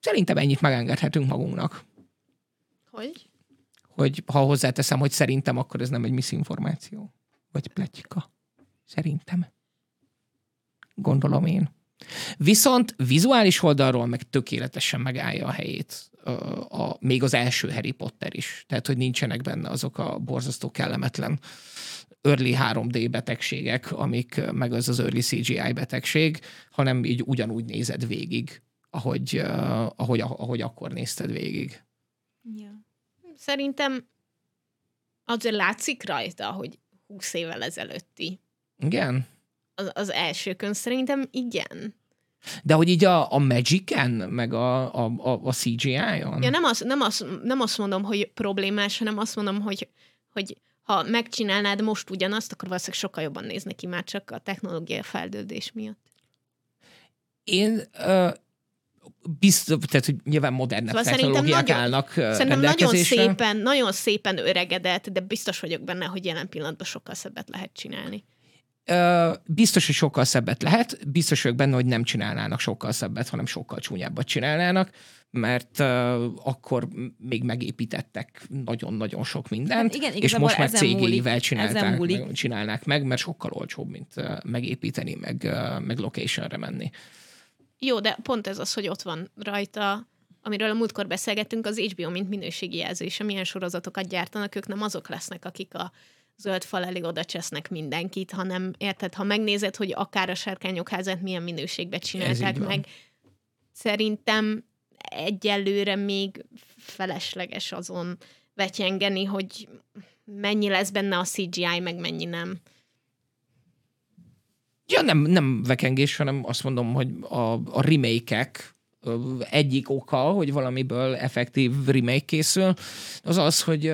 szerintem ennyit megengedhetünk magunknak. Hogy? Hogy ha hozzáteszem, hogy szerintem, akkor ez nem egy misinformáció. Vagy pletyka. Szerintem. Gondolom én. Viszont vizuális oldalról meg tökéletesen megállja a helyét a, a, még az első Harry Potter is. Tehát, hogy nincsenek benne azok a borzasztó kellemetlen early 3D betegségek, amik meg az az early CGI betegség, hanem így ugyanúgy nézed végig, ahogy, uh, ahogy, ahogy akkor nézted végig. Ja. Szerintem azért látszik rajta, hogy 20 évvel ezelőtti. Igen? Az, az elsőkön szerintem igen. De hogy így a, a Magic-en, meg a, a, a, a CGI-on? Ja, nem, az, nem, az, nem azt mondom, hogy problémás, hanem azt mondom, hogy, hogy ha megcsinálnád most ugyanazt, akkor valószínűleg sokkal jobban néz neki már csak a technológia feldődés miatt. Én uh, biztos, tehát hogy nyilván modernebb szóval technológiák nagyon, állnak Szerintem nagyon szépen, nagyon szépen öregedett, de biztos vagyok benne, hogy jelen pillanatban sokkal szebbet lehet csinálni. Biztos, hogy sokkal szebbet lehet, biztos vagyok benne, hogy nem csinálnának sokkal szebbet, hanem sokkal csúnyábbat csinálnának, mert uh, akkor még megépítettek nagyon-nagyon sok mindent, hát igen, és most már cégével csinálták, meg, csinálnák meg, mert sokkal olcsóbb, mint uh, megépíteni, meg, uh, meg locationre menni. Jó, de pont ez az, hogy ott van rajta, amiről a múltkor beszélgettünk, az HBO, mint minőségi jelzése, milyen sorozatokat gyártanak, ők nem azok lesznek, akik a zöld fal elé oda csesznek mindenkit, hanem érted, ha megnézed, hogy akár a sárkányok házát milyen minőségben csinálták meg, szerintem egyelőre még felesleges azon vetyengeni, hogy mennyi lesz benne a CGI, meg mennyi nem. Ja, nem, nem vekengés, hanem azt mondom, hogy a, a remake-ek egyik oka, hogy valamiből effektív remake készül, az az, hogy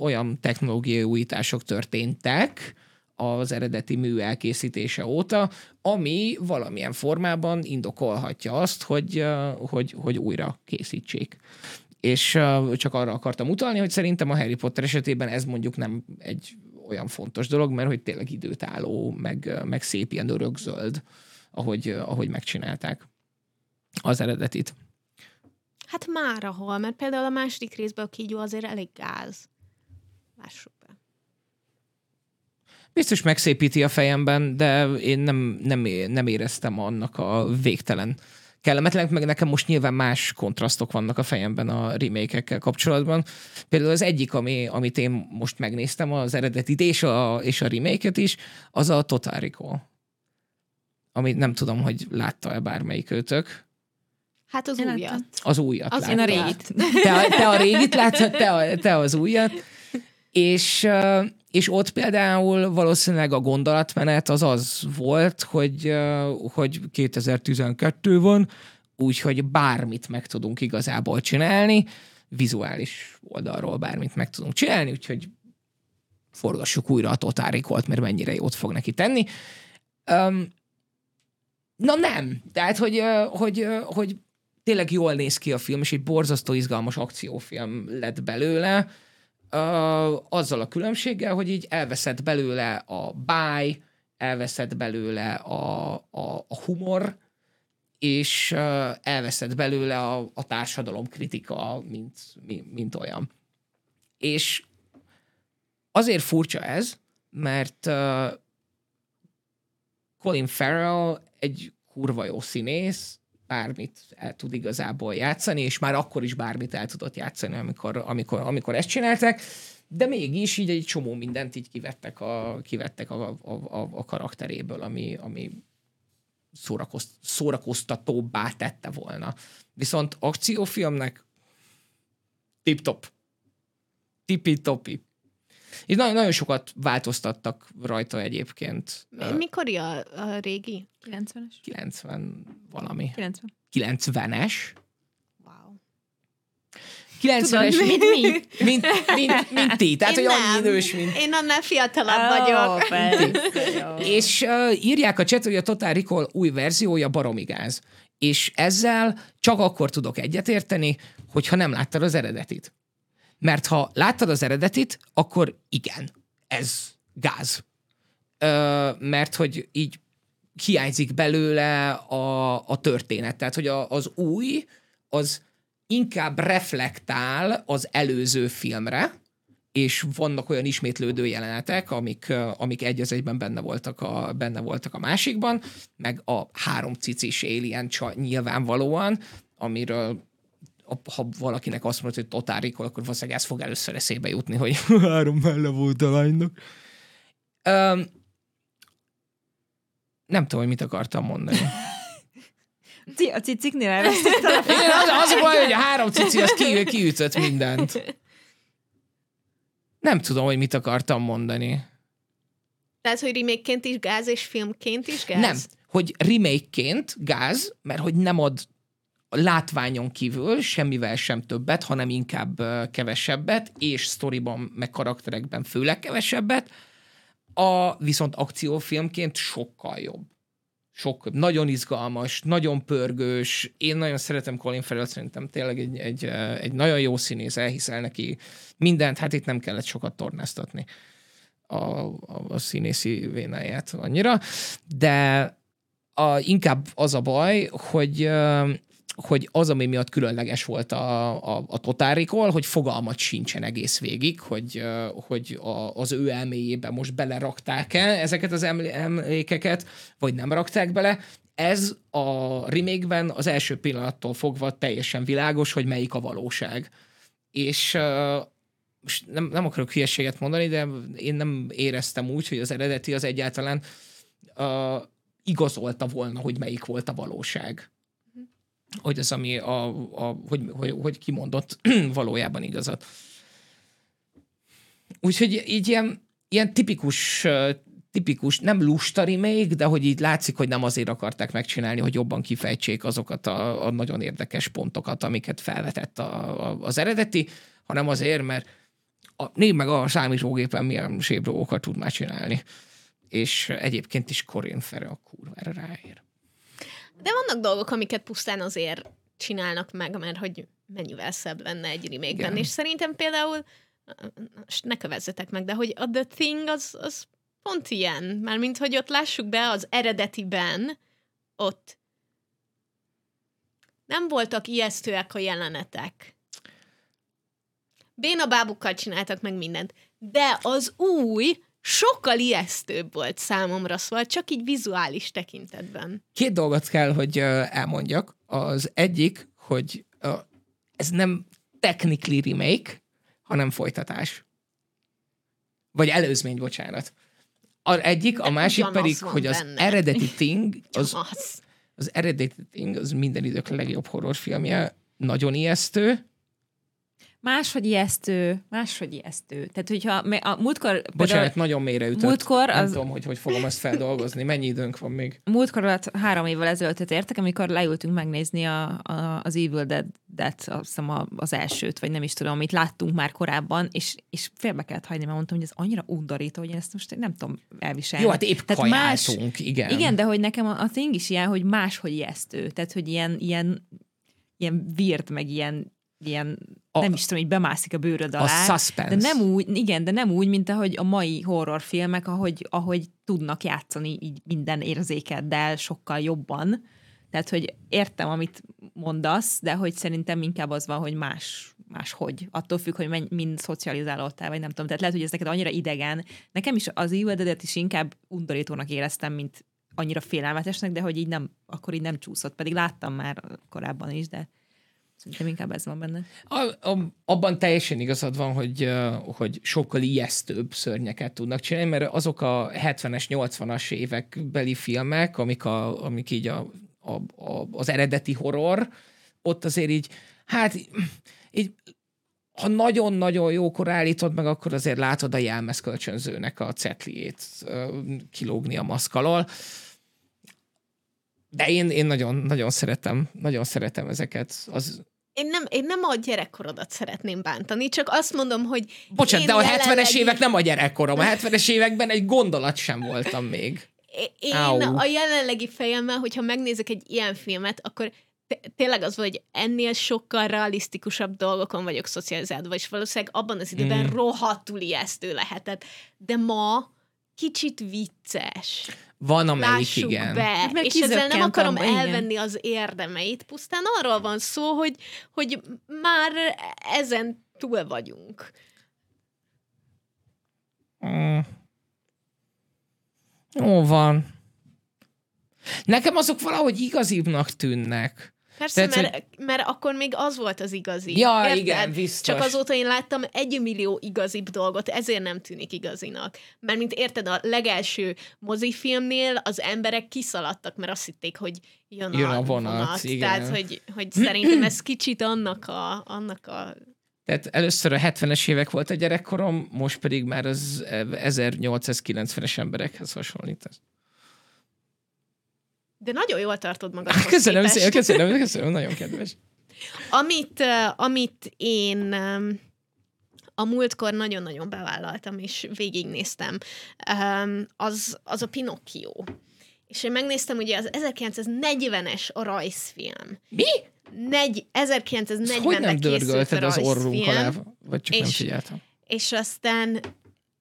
olyan technológiai újítások történtek az eredeti mű elkészítése óta, ami valamilyen formában indokolhatja azt, hogy, hogy, hogy újra készítsék. És csak arra akartam utalni, hogy szerintem a Harry Potter esetében ez mondjuk nem egy olyan fontos dolog, mert hogy tényleg időtálló, meg, meg szép ilyen örökzöld, ahogy, ahogy megcsinálták az eredetit. Hát már ahol, mert például a második részben a kígyó azért elég gáz. Lássuk be. Biztos megszépíti a fejemben, de én nem, nem, nem éreztem annak a végtelen kellemetlenek, meg nekem most nyilván más kontrasztok vannak a fejemben a remake kapcsolatban. Például az egyik, ami, amit én most megnéztem, az eredetit és a, és a remake is, az a Total Recall. Amit nem tudom, hogy látta-e bármelyik őtök. Hát az Én újat. láttam. Az újat Az én a régit. Te, a- te a régit láttad, te, a, te az újat. És, és ott például valószínűleg a gondolatmenet az az volt, hogy, hogy 2012 van, úgyhogy bármit meg tudunk igazából csinálni, vizuális oldalról bármit meg tudunk csinálni, úgyhogy forgassuk újra a Total Recall-t, mert mennyire jót fog neki tenni. Um, na nem, tehát hogy, hogy, hogy tényleg jól néz ki a film, és egy borzasztó izgalmas akciófilm lett belőle, azzal a különbséggel, hogy így elveszett belőle a báj, elveszett belőle a, a, a humor, és elveszett belőle a, a társadalom kritika, mint, mint, mint olyan. És azért furcsa ez, mert uh, Colin Farrell egy kurva jó színész, bármit el tud igazából játszani, és már akkor is bármit el tudott játszani, amikor, amikor, amikor ezt csinálták, de mégis így egy csomó mindent így kivettek a, kivettek a, a, a, a karakteréből, ami, ami szórakozt, szórakoztatóbbá tette volna. Viszont akciófilmnek tip-top. Tipi-topi. És nagyon, nagyon sokat változtattak rajta egyébként. Mikor a, a régi? 90-es? 90 valami. 90. 90-es. Wow. 90-es, Tudod, mint, mi? mint, mint, mint ti. Tehát, Én hogy annyi idős, mint Én annál fiatalabb Ó, vagyok. persze. És uh, írják a chat, hogy a Total Recall új verziója baromi gáz. És ezzel csak akkor tudok egyetérteni, hogyha nem láttad az eredetit. Mert ha láttad az eredetit, akkor igen, ez gáz. Ö, mert hogy így hiányzik belőle a, a történet. Tehát, hogy a, az új, az inkább reflektál az előző filmre, és vannak olyan ismétlődő jelenetek, amik, amik egy az egyben benne voltak, a, benne voltak a másikban, meg a három cicis alien nyilvánvalóan, amiről ha valakinek azt mondod, hogy Recall, akkor valószínűleg ez fog először eszébe jutni, hogy három melle volt a lánynak. Um, nem tudom, hogy mit akartam mondani. A ciciknél elvesztettem az, az a baj, hogy a három cici az ki, kiütött mindent. Nem tudom, hogy mit akartam mondani. Tehát, hogy remake-ként is gáz, és filmként is gáz? Nem, hogy remake-ként gáz, mert hogy nem ad látványon kívül semmivel sem többet, hanem inkább kevesebbet, és sztoriban, meg karakterekben főleg kevesebbet, a viszont akciófilmként sokkal jobb. Sok, nagyon izgalmas, nagyon pörgős. Én nagyon szeretem Colin Farrell, szerintem tényleg egy, egy, egy nagyon jó színész, elhiszel neki mindent, hát itt nem kellett sokat tornáztatni a, a, a színészi vénáját annyira, de a, inkább az a baj, hogy hogy az, ami miatt különleges volt a, a, a Total hogy fogalmat sincsen egész végig, hogy, hogy a, az ő elméjébe most belerakták-e ezeket az emlé- emlékeket, vagy nem rakták bele. Ez a remake-ben az első pillanattól fogva teljesen világos, hogy melyik a valóság. És most nem, nem akarok hülyeséget mondani, de én nem éreztem úgy, hogy az eredeti az egyáltalán uh, igazolta volna, hogy melyik volt a valóság. Hogy az, ami a, a, hogy, hogy, hogy kimondott valójában igazat. Úgyhogy így ilyen, ilyen tipikus, tipikus, nem lusta remake, de hogy így látszik, hogy nem azért akarták megcsinálni, hogy jobban kifejtsék azokat a, a nagyon érdekes pontokat, amiket felvetett a, a, az eredeti, hanem azért, mert a, nézd meg a számítógépen milyen szép dolgokat tud már csinálni. És egyébként is Corin Farrell a kurvára ráér. De vannak dolgok, amiket pusztán azért csinálnak meg, mert hogy mennyivel szebb lenne egy remake. És szerintem például, most ne kövezzetek meg, de hogy a The Thing az, az pont ilyen. Mármint, hogy ott lássuk be az eredetiben, ott nem voltak ijesztőek a jelenetek. Béna bábukkal csináltak meg mindent. De az új sokkal ijesztőbb volt számomra, szóval csak így vizuális tekintetben. Két dolgot kell, hogy elmondjak. Az egyik, hogy ez nem technically remake, hanem folytatás. Vagy előzmény, bocsánat. A egyik, a másik pedig, hogy az benne. eredeti Thing, az, Az. az eredeti Thing, az minden idők legjobb horrorfilmje, nagyon ijesztő. Máshogy ijesztő, máshogy ijesztő. Tehát, hogyha a múltkor... Bocsánat, nagyon mélyre ütött. múltkor Nem az- tudom, hogy hogy fogom ezt feldolgozni. Mennyi időnk van még? Múltkor alatt három évvel ezelőttet értek, amikor leültünk megnézni a, a, az Evil Dead-et, azt hiszem a, az elsőt, vagy nem is tudom, amit láttunk már korábban, és, és félbe kellett hagyni, mert mondtam, hogy ez annyira undorító, hogy én ezt most nem tudom elviselni. Jó, hát épp Tehát más, igen. igen, de hogy nekem a, a thing is ilyen, hogy máshogy ijesztő. Tehát, hogy ilyen, ilyen, ilyen weird, meg ilyen, ilyen A- a, nem is tudom, hogy bemászik a bőröd A alá. suspense. De nem úgy, igen, de nem úgy, mint ahogy a mai horrorfilmek, ahogy, ahogy tudnak játszani így minden érzékeddel sokkal jobban. Tehát, hogy értem, amit mondasz, de hogy szerintem inkább az van, hogy más, máshogy. Attól függ, hogy menny, mind szocializálódtál, vagy nem tudom. Tehát lehet, hogy ez neked annyira idegen. Nekem is az Evil Dead-et is inkább undorítónak éreztem, mint annyira félelmetesnek, de hogy így nem, akkor így nem csúszott. Pedig láttam már korábban is, de szerintem inkább ez van benne. A, a, abban teljesen igazad van, hogy, hogy sokkal ijesztőbb szörnyeket tudnak csinálni, mert azok a 70-es, 80-as évek beli filmek, amik, a, amik így a, a, a, az eredeti horror, ott azért így, hát így, ha nagyon-nagyon jókor állítod meg, akkor azért látod a jelmezkölcsönzőnek a cetliét kilógni a maszk alól. De én, én nagyon, nagyon szeretem, nagyon szeretem ezeket. Az, Én nem, én nem a gyerekkorodat szeretném bántani, csak azt mondom, hogy Bocsánat, de a 70-es jelenlegi- évek nem a gyerekkorom. A 70-es években egy gondolat sem voltam még. Én Au. a jelenlegi fejemmel, hogyha megnézek egy ilyen filmet, akkor tényleg az, hogy ennél sokkal realisztikusabb dolgokon vagyok szocializálva, és valószínűleg abban az időben mm. rohadtul ijesztő lehetett. De ma kicsit vicces. Van amelyik, Lássuk igen. be. Hát És ezzel nem akarom abba, igen. elvenni az érdemeit, pusztán arról van szó, hogy, hogy már ezen túl vagyunk. Mm. Jó van. Nekem azok valahogy igazibbnak tűnnek. Persze, Tehát, mert, mert akkor még az volt az igazi. Ja, Érted? igen, biztos. Csak azóta én láttam egy millió igazibb dolgot, ezért nem tűnik igazinak. Mert mint érted, a legelső mozifilmnél az emberek kiszaladtak, mert azt hitték, hogy jön, Jön a, a vonat, igen. Tehát, hogy, hogy szerintem ez kicsit annak a, annak a Tehát először a 70-es évek volt a gyerekkorom, most pedig már az 1890-es emberekhez hasonlít. De nagyon jól tartod magad. Köszönöm szépen, köszönöm, köszönöm, nagyon kedves. Amit, amit én a múltkor nagyon-nagyon bevállaltam, és végignéztem, az, az a Pinocchio. És én megnéztem ugye az 1940-es a rajzfilm. Mi? Negy, Ezt 1940-ben hogy nem dörgölted az orrunk alá? Vagy csak nem és- figyeltem? És aztán,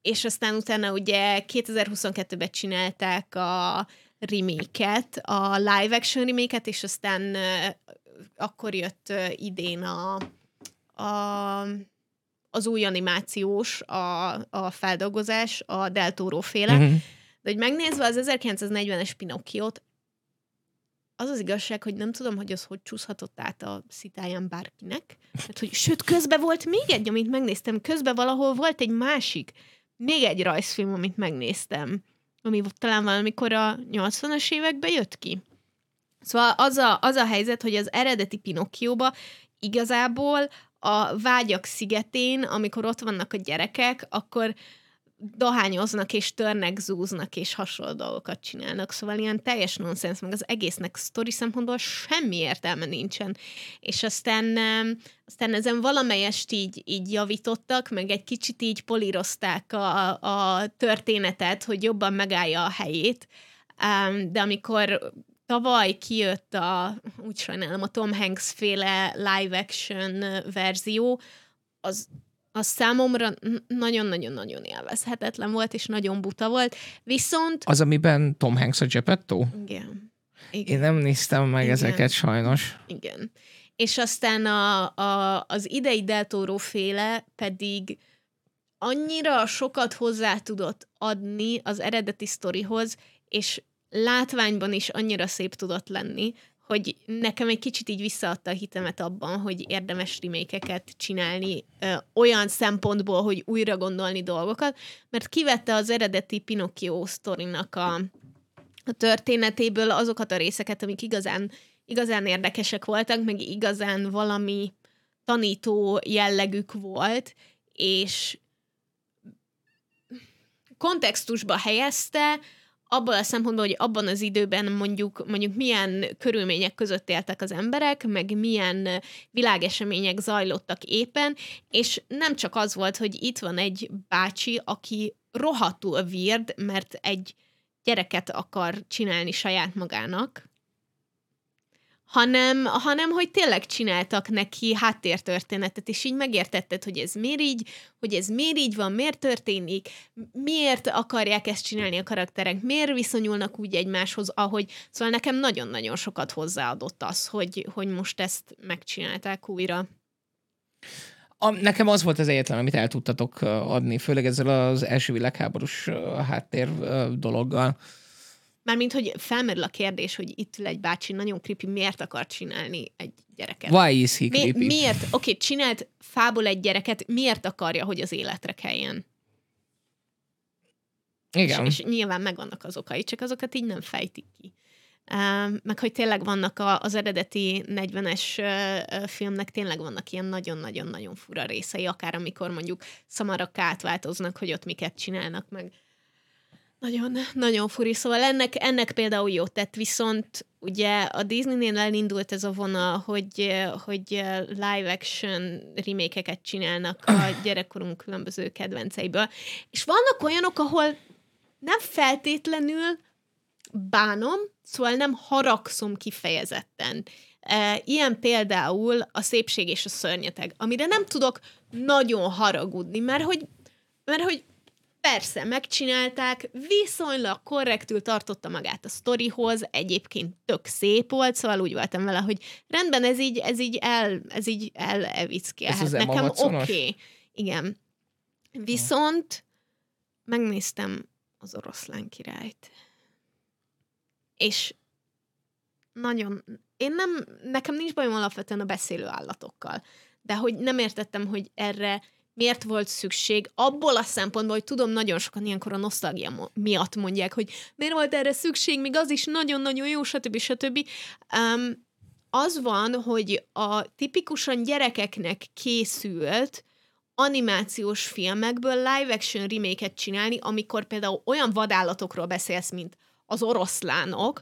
és aztán utána ugye 2022-ben csinálták a remake a live action remake és aztán akkor jött idén a, a az új animációs, a, a feldolgozás, a Del Toro féle. Mhm. De hogy megnézve az 1940-es Pinocchiót, az az igazság, hogy nem tudom, hogy az hogy csúszhatott át a szitáján bárkinek. Mert, hogy, sőt, közben volt még egy, amit megnéztem. Közben valahol volt egy másik, még egy rajzfilm, amit megnéztem, ami talán valamikor a 80-as években jött ki. Szóval az a, az a helyzet, hogy az eredeti Pinocchióba igazából a vágyak szigetén, amikor ott vannak a gyerekek, akkor dohányoznak és törnek, zúznak és hasonló dolgokat csinálnak. Szóval ilyen teljes nonsens, meg az egésznek sztori szempontból semmi értelme nincsen. És aztán, aztán ezen valamelyest így, így javítottak, meg egy kicsit így polírozták a, a történetet, hogy jobban megállja a helyét. De amikor tavaly kijött a, úgy sajnálom, a Tom Hanks féle live action verzió, az, az számomra nagyon-nagyon-nagyon élvezhetetlen volt, és nagyon buta volt. Viszont... Az, amiben Tom Hanks a Geppetto? Igen. Én Igen. nem néztem meg Igen. ezeket sajnos. Igen. És aztán a, a, az idei Del féle pedig annyira sokat hozzá tudott adni az eredeti sztorihoz, és látványban is annyira szép tudott lenni, hogy nekem egy kicsit így visszaadta a hitemet abban, hogy érdemes remékeket csinálni ö, olyan szempontból, hogy újra gondolni dolgokat, mert kivette az eredeti Pinocchio sztorinak a, a történetéből azokat a részeket, amik igazán, igazán érdekesek voltak, meg igazán valami tanító jellegük volt, és kontextusba helyezte, abban a szempontból, hogy abban az időben mondjuk, mondjuk milyen körülmények között éltek az emberek, meg milyen világesemények zajlottak éppen, és nem csak az volt, hogy itt van egy bácsi, aki rohadtul vird, mert egy gyereket akar csinálni saját magának, hanem, hanem hogy tényleg csináltak neki háttértörténetet, és így megértetted, hogy ez miért így, hogy ez miért így van, miért történik, miért akarják ezt csinálni a karakterek, miért viszonyulnak úgy egymáshoz, ahogy, szóval nekem nagyon-nagyon sokat hozzáadott az, hogy, hogy most ezt megcsinálták újra. A, nekem az volt az egyetlen, amit el tudtatok adni, főleg ezzel az első világháborús háttér dologgal Mármint, hogy felmerül a kérdés, hogy itt ül egy bácsi, nagyon creepy, miért akar csinálni egy gyereket? Why is he creepy? Mi, miért? Oké, okay, csinált fából egy gyereket, miért akarja, hogy az életre keljen? Igen. És, és nyilván megvannak az okai, csak azokat így nem fejtik ki. Uh, meg hogy tényleg vannak a, az eredeti 40-es uh, filmnek tényleg vannak ilyen nagyon-nagyon-nagyon fura részei, akár amikor mondjuk szamarak átváltoznak, hogy ott miket csinálnak, meg nagyon, nagyon furi, szóval ennek, ennek például jó tett, viszont ugye a Disney-nél elindult ez a vonal, hogy, hogy live action remékeket csinálnak a gyerekkorunk különböző kedvenceiből, és vannak olyanok, ahol nem feltétlenül bánom, szóval nem haragszom kifejezetten. Ilyen például a szépség és a szörnyeteg, amire nem tudok nagyon haragudni, mert hogy, mert hogy Persze, megcsinálták, viszonylag korrektül tartotta magát a sztorihoz, egyébként tök szép volt, szóval úgy voltam vele, hogy rendben, ez így, ez így el, ez így elevickelhet. Nekem oké. Okay. Igen. Viszont megnéztem az oroszlán királyt. És nagyon, én nem, nekem nincs bajom alapvetően a beszélő állatokkal, de hogy nem értettem, hogy erre miért volt szükség, abból a szempontból, hogy tudom, nagyon sokan ilyenkor a nosztalgia miatt mondják, hogy miért volt erre szükség, még az is nagyon-nagyon jó, stb. stb. Um, az van, hogy a tipikusan gyerekeknek készült animációs filmekből live action remake csinálni, amikor például olyan vadállatokról beszélsz, mint az oroszlánok,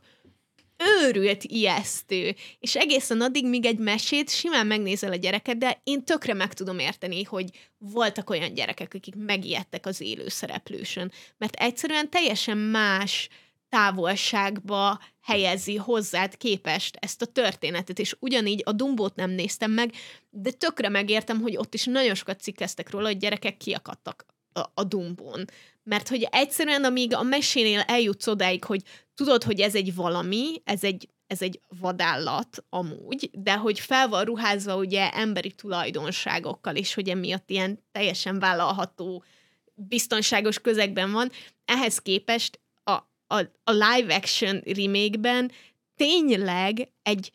őrült ijesztő. És egészen addig, míg egy mesét simán megnézel a gyereket, én tökre meg tudom érteni, hogy voltak olyan gyerekek, akik megijedtek az élő szereplősön. Mert egyszerűen teljesen más távolságba helyezi hozzád képest ezt a történetet, és ugyanígy a Dumbót nem néztem meg, de tökre megértem, hogy ott is nagyon sokat cikkeztek róla, hogy gyerekek kiakadtak a, a Dumbón. Mert hogy egyszerűen, amíg a mesénél eljutsz odáig, hogy tudod, hogy ez egy valami, ez egy, ez egy vadállat amúgy, de hogy fel van ruházva ugye emberi tulajdonságokkal, és hogy emiatt ilyen teljesen vállalható, biztonságos közegben van, ehhez képest a, a, a live action remake-ben tényleg egy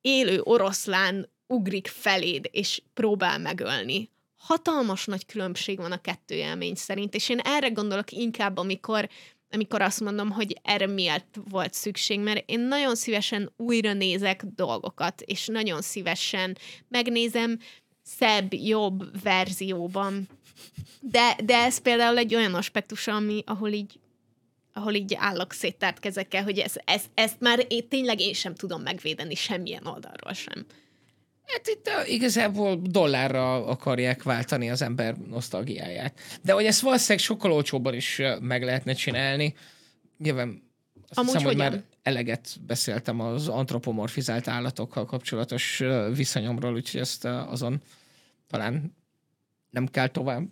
élő oroszlán ugrik feléd, és próbál megölni. Hatalmas nagy különbség van a kettő élmény szerint, és én erre gondolok inkább, amikor amikor azt mondom, hogy erre miért volt szükség, mert én nagyon szívesen újra nézek dolgokat, és nagyon szívesen megnézem szebb, jobb verzióban. De, de ez például egy olyan aspektus, ami, ahol így ahol így állok széttárt kezekkel, hogy ez, ez, ezt már én, tényleg én sem tudom megvédeni semmilyen oldalról sem. Hát itt igazából dollárra akarják váltani az ember nosztalgiáját. De hogy ezt valószínűleg sokkal olcsóbban is meg lehetne csinálni. Nyilván azt Amúgy hiszem, hogy már eleget beszéltem az antropomorfizált állatokkal kapcsolatos viszonyomról, úgyhogy ezt azon talán nem kell tovább.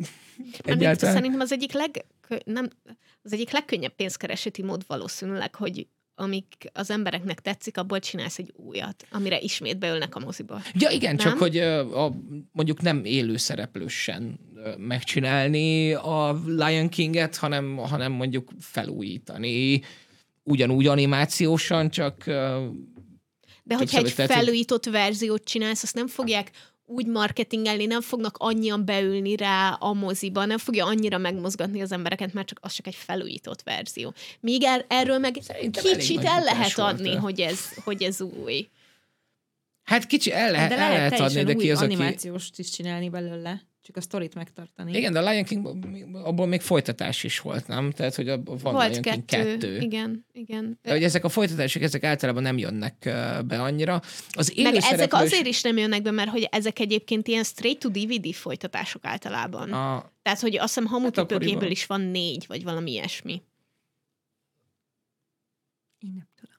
Egyáltalán. Szerintem az egyik leg, nem, az egyik legkönnyebb pénzkereseti mód valószínűleg, hogy amik az embereknek tetszik, abból csinálsz egy újat, amire ismét beülnek a moziba. Ja igen, Nem? csak hogy a, mondjuk nem élő szereplősen megcsinálni a Lion King-et, hanem, hanem mondjuk felújítani ugyanúgy animációsan, csak De hogyha egy hogy- felújított verziót csinálsz, azt nem fogják úgy marketingelni, nem fognak annyian beülni rá a moziba, nem fogja annyira megmozgatni az embereket, mert csak az csak egy felújított verzió. Míg er, erről meg Szerintem kicsit el lehet volt, adni, de. hogy ez, hogy ez új. hát kicsi el lehet, De el lehet lehet adni, de új ki az, aki... animációs is csinálni belőle, csak a sztorit megtartani. Igen, de a Lion King, abból még folytatás is volt, nem? Tehát, hogy abban van Volt Lion King kettő. kettő. Igen, igen. De hogy ezek a folytatások, ezek általában nem jönnek be annyira. Az Meg ezek élőszereplős- azért is nem jönnek be, mert hogy ezek egyébként ilyen straight to DVD folytatások általában. A, Tehát, hogy azt hiszem Hát hamutipőkéből akkoriban. is van négy, vagy valami ilyesmi. Én nem tudom.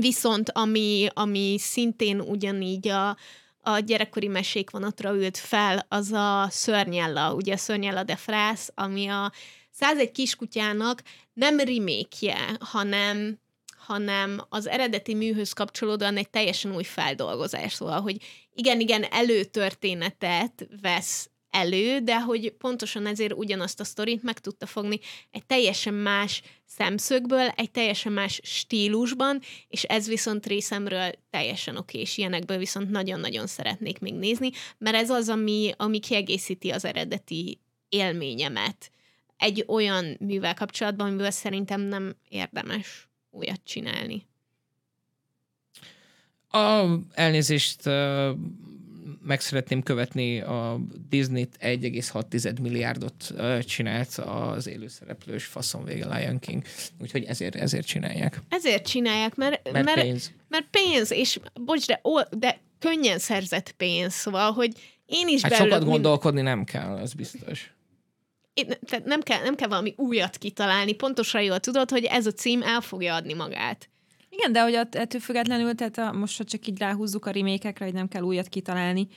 Viszont ami, ami szintén ugyanígy a, a gyerekkori mesék vonatra ült fel, az a Szörnyella, ugye a Szörnyella de Frász, ami a 101 kiskutyának nem remake hanem hanem az eredeti műhöz kapcsolódóan egy teljesen új feldolgozás. Szóval, hogy igen, igen, előtörténetet vesz elő, de hogy pontosan ezért ugyanazt a sztorit meg tudta fogni egy teljesen más szemszögből, egy teljesen más stílusban, és ez viszont részemről teljesen oké, és ilyenekből viszont nagyon-nagyon szeretnék még nézni, mert ez az, ami, ami kiegészíti az eredeti élményemet egy olyan művel kapcsolatban, amiből szerintem nem érdemes újat csinálni. A elnézést meg szeretném követni, a Disney 1,6 milliárdot csinált az élőszereplős faszon vége Lion King, úgyhogy ezért, ezért csinálják. Ezért csinálják, mert, Mert, mert, pénz. mert pénz, és bocs, de, ó, de könnyen szerzett pénz, szóval, hogy én is Hát belőlük sokat gondolkodni nem kell, az biztos. Én, tehát nem kell, nem kell valami újat kitalálni, pontosan jól tudod, hogy ez a cím el fogja adni magát. Igen, de hogy ettől függetlenül, tehát a, most ha csak így ráhúzzuk a remékekre, hogy nem kell újat kitalálni,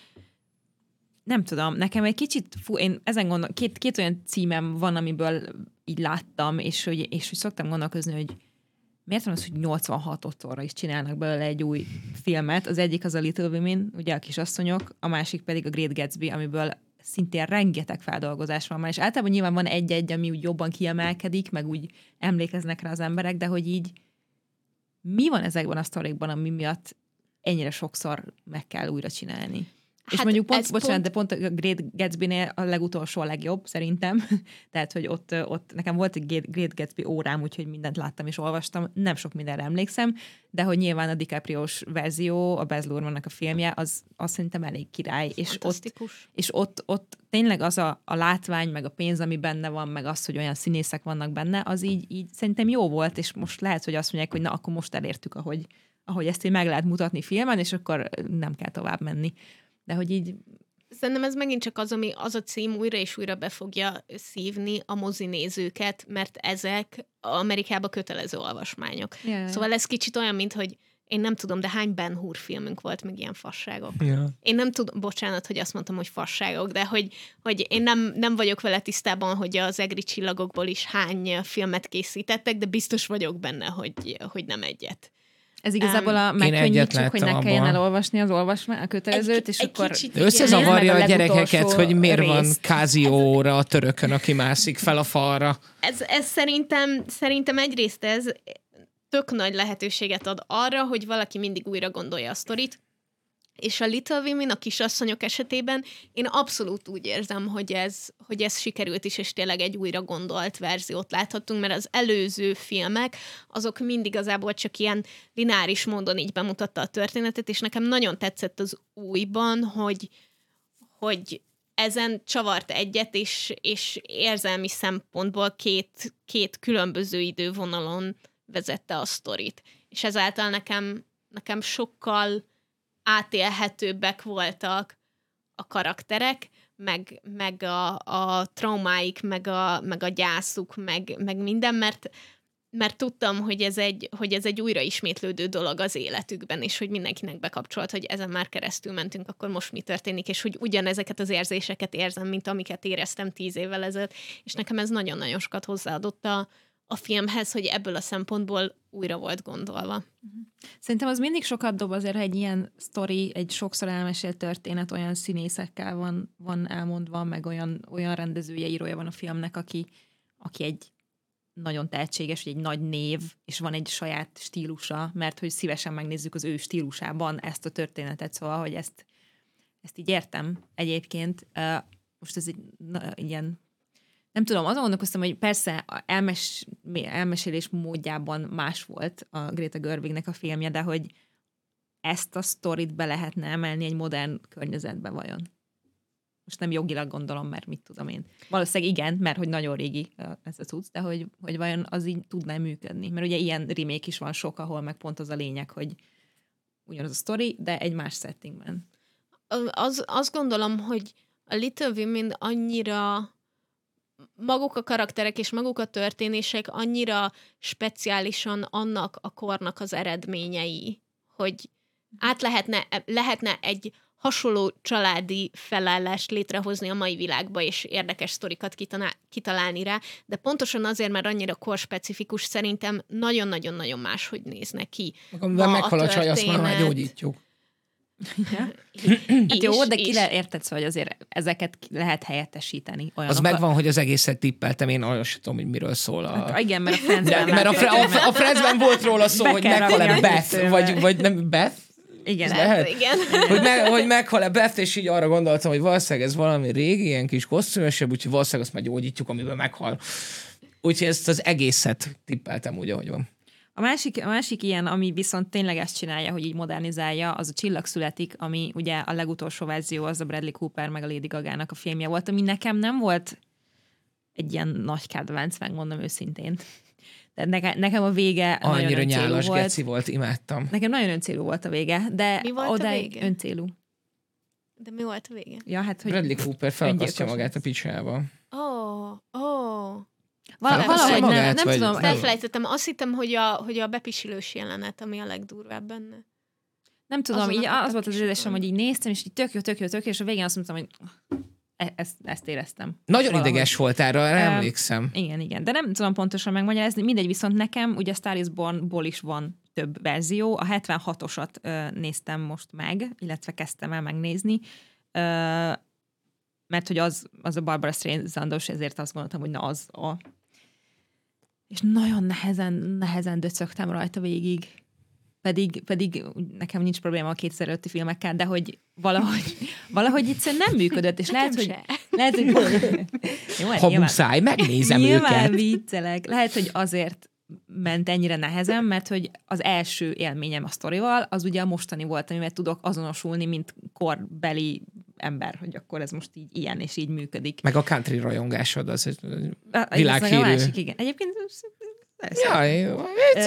nem tudom, nekem egy kicsit, fú, én ezen gondol, két, két olyan címem van, amiből így láttam, és hogy, és hogy szoktam gondolkozni, hogy miért van az, hogy 86 otthonra is csinálnak belőle egy új filmet. Az egyik az a Little Women, ugye a kisasszonyok, a másik pedig a Great Gatsby, amiből szintén rengeteg feldolgozás van már, és általában nyilván van egy-egy, ami úgy jobban kiemelkedik, meg úgy emlékeznek rá az emberek, de hogy így mi van ezekben a sztorikban, ami miatt ennyire sokszor meg kell újra csinálni? És Hát mondjuk pont, bocsánat, de pont a Great Gatsby-nél a legutolsó a legjobb, szerintem. Tehát, hogy ott, ott nekem volt egy Great- Gatsby órám, úgyhogy mindent láttam és olvastam, nem sok mindenre emlékszem, de hogy nyilván a DiCaprio-s verzió, a Baz Luhrmannnak a filmje, az, az szerintem elég király, és ott, és ott, ott tényleg az a, a látvány, meg a pénz, ami benne van, meg az, hogy olyan színészek vannak benne, az így, így szerintem jó volt, és most lehet, hogy azt mondják, hogy na, akkor most elértük, ahogy, ahogy ezt így meg lehet mutatni filmen, és akkor nem kell tovább menni. De hogy így Szerintem ez megint csak az, ami az a cím újra és újra be fogja szívni a mozinézőket, mert ezek Amerikában kötelező olvasmányok. Yeah. Szóval ez kicsit olyan, mint hogy én nem tudom, de hány Ben Hur filmünk volt, meg ilyen fasságok. Ja. Én nem tudom, bocsánat, hogy azt mondtam, hogy fasságok, de hogy, hogy én nem, nem vagyok vele tisztában, hogy az egri csillagokból is hány filmet készítettek, de biztos vagyok benne, hogy, hogy nem egyet. Ez igazából a megkönnyítsük, hogy ne kelljen abban. elolvasni az olvasmány, a kötelezőt, és egy akkor... összezavarja a a gyerekeket, hogy miért van rész. kázióra a törökön, aki mászik fel a falra. Ez, ez szerintem, szerintem egyrészt ez tök nagy lehetőséget ad arra, hogy valaki mindig újra gondolja a sztorit, és a Little Women, a kisasszonyok esetében én abszolút úgy érzem, hogy ez, hogy ez sikerült is, és tényleg egy újra gondolt verziót láthattunk, mert az előző filmek, azok mind igazából csak ilyen lineáris módon így bemutatta a történetet, és nekem nagyon tetszett az újban, hogy, hogy ezen csavart egyet, és, és érzelmi szempontból két, két különböző idővonalon vezette a sztorit. És ezáltal nekem, nekem sokkal átélhetőbbek voltak a karakterek, meg, meg a, a traumáik, meg a, meg a gyászuk, meg, meg minden, mert, mert tudtam, hogy ez, egy, hogy ez egy újraismétlődő dolog az életükben, és hogy mindenkinek bekapcsolt, hogy ezen már keresztül mentünk, akkor most mi történik, és hogy ugyanezeket az érzéseket érzem, mint amiket éreztem tíz évvel ezelőtt, és nekem ez nagyon-nagyon sokat hozzáadott a, a filmhez, hogy ebből a szempontból újra volt gondolva. Szerintem az mindig sokat dob azért, ha egy ilyen sztori, egy sokszor elmesélt történet olyan színészekkel van, van elmondva, meg olyan, olyan rendezője, írója van a filmnek, aki, aki egy nagyon tehetséges, egy nagy név, és van egy saját stílusa, mert hogy szívesen megnézzük az ő stílusában ezt a történetet, szóval, hogy ezt, ezt így értem egyébként. Most ez egy ilyen nem tudom, azon gondolkoztam, hogy persze elmes, elmesélés módjában más volt a Greta Gerwignek a filmje, de hogy ezt a sztorit be lehetne emelni egy modern környezetbe vajon? Most nem jogilag gondolom, mert mit tudom én. Valószínűleg igen, mert hogy nagyon régi ez a cucc, de hogy, hogy vajon az így tudná működni. Mert ugye ilyen remake is van sok, ahol meg pont az a lényeg, hogy ugyanaz a sztori, de egy más settingben. Az, azt gondolom, hogy a Little Women annyira maguk a karakterek és maguk a történések annyira speciálisan annak a kornak az eredményei, hogy át lehetne, lehetne egy hasonló családi felállást létrehozni a mai világba, és érdekes sztorikat kitalálni rá, de pontosan azért, mert annyira korspecifikus, szerintem nagyon-nagyon-nagyon máshogy néznek ki. Amivel meghal a csaj, azt már gyógyítjuk. Ja. hát jó, de ki le, érted, szóval, hogy azért ezeket lehet helyettesíteni. Olyanokkal. Az megvan, hogy az egészet tippeltem, én olyan sem tudom, hogy miről szól. A... Hát, igen, mert a Friendsben... mert a, a, a Friendsben volt róla szó, hogy meghal-e Beth, vagy, vagy nem Beth? Igen, lehet? igen. Hogy, me, hogy meghal-e Beth, és így arra gondoltam, hogy valószínűleg ez valami régi, ilyen kis kosztümösebb, úgyhogy valószínűleg azt már gyógyítjuk, amiben meghal. Úgyhogy ezt az egészet tippeltem úgy, ahogy van. A másik, a másik ilyen, ami viszont tényleg ezt csinálja, hogy így modernizálja, az a Csillag születik, ami ugye a legutolsó verzió, az a Bradley Cooper meg a Lady Gaga-nak a filmje volt, ami nekem nem volt egy ilyen nagy kedvenc, megmondom őszintén. De nekem, nekem a vége Annyira nagyon nyálas volt. geci volt, imádtam. Nekem nagyon öncélú volt a vége, de mi volt oda a vége? öncélú. De mi volt a vége? Ja, hát, hogy Bradley Cooper felakasztja magát a picsába. Ó, oh, ó. Oh. Val- valahogy magát, nem, nem vagy tudom. Elfelejtettem. Azt hittem, hogy a, hogy a bepisilős jelenet, ami a legdurvább benne. Nem tudom, Azon így az volt az érzésem, hogy így néztem, és így tök jó, tök jó, tök jó, és a végén azt mondtam, hogy e- ezt, ezt éreztem. Nagyon valahogy. ideges voltál, erre uh, emlékszem. Igen, igen, de nem tudom pontosan megmagyarázni. Mindegy, viszont nekem ugye a Star is Born-ból is van több verzió. A 76-osat uh, néztem most meg, illetve kezdtem el megnézni. Uh, mert hogy az, az a Barbara Streisand-os, ezért azt gondoltam, hogy na az a és nagyon nehezen, nehezen döcögtem rajta végig. Pedig, pedig nekem nincs probléma a kétszer előtti filmekkel, de hogy valahogy, valahogy egyszerűen nem működött, és lehet, hogy, lehet, hogy... Jó, ha nyilván, muszáj, megnézem nyilván őket. viccelek. Lehet, hogy azért ment ennyire nehezen, mert hogy az első élményem a sztorival, az ugye a mostani volt, amivel tudok azonosulni, mint korbeli ember, hogy akkor ez most így ilyen és így működik. Meg a country rajongásod, az egy világhírű. A másik, igen. Egyébként Jaj, ez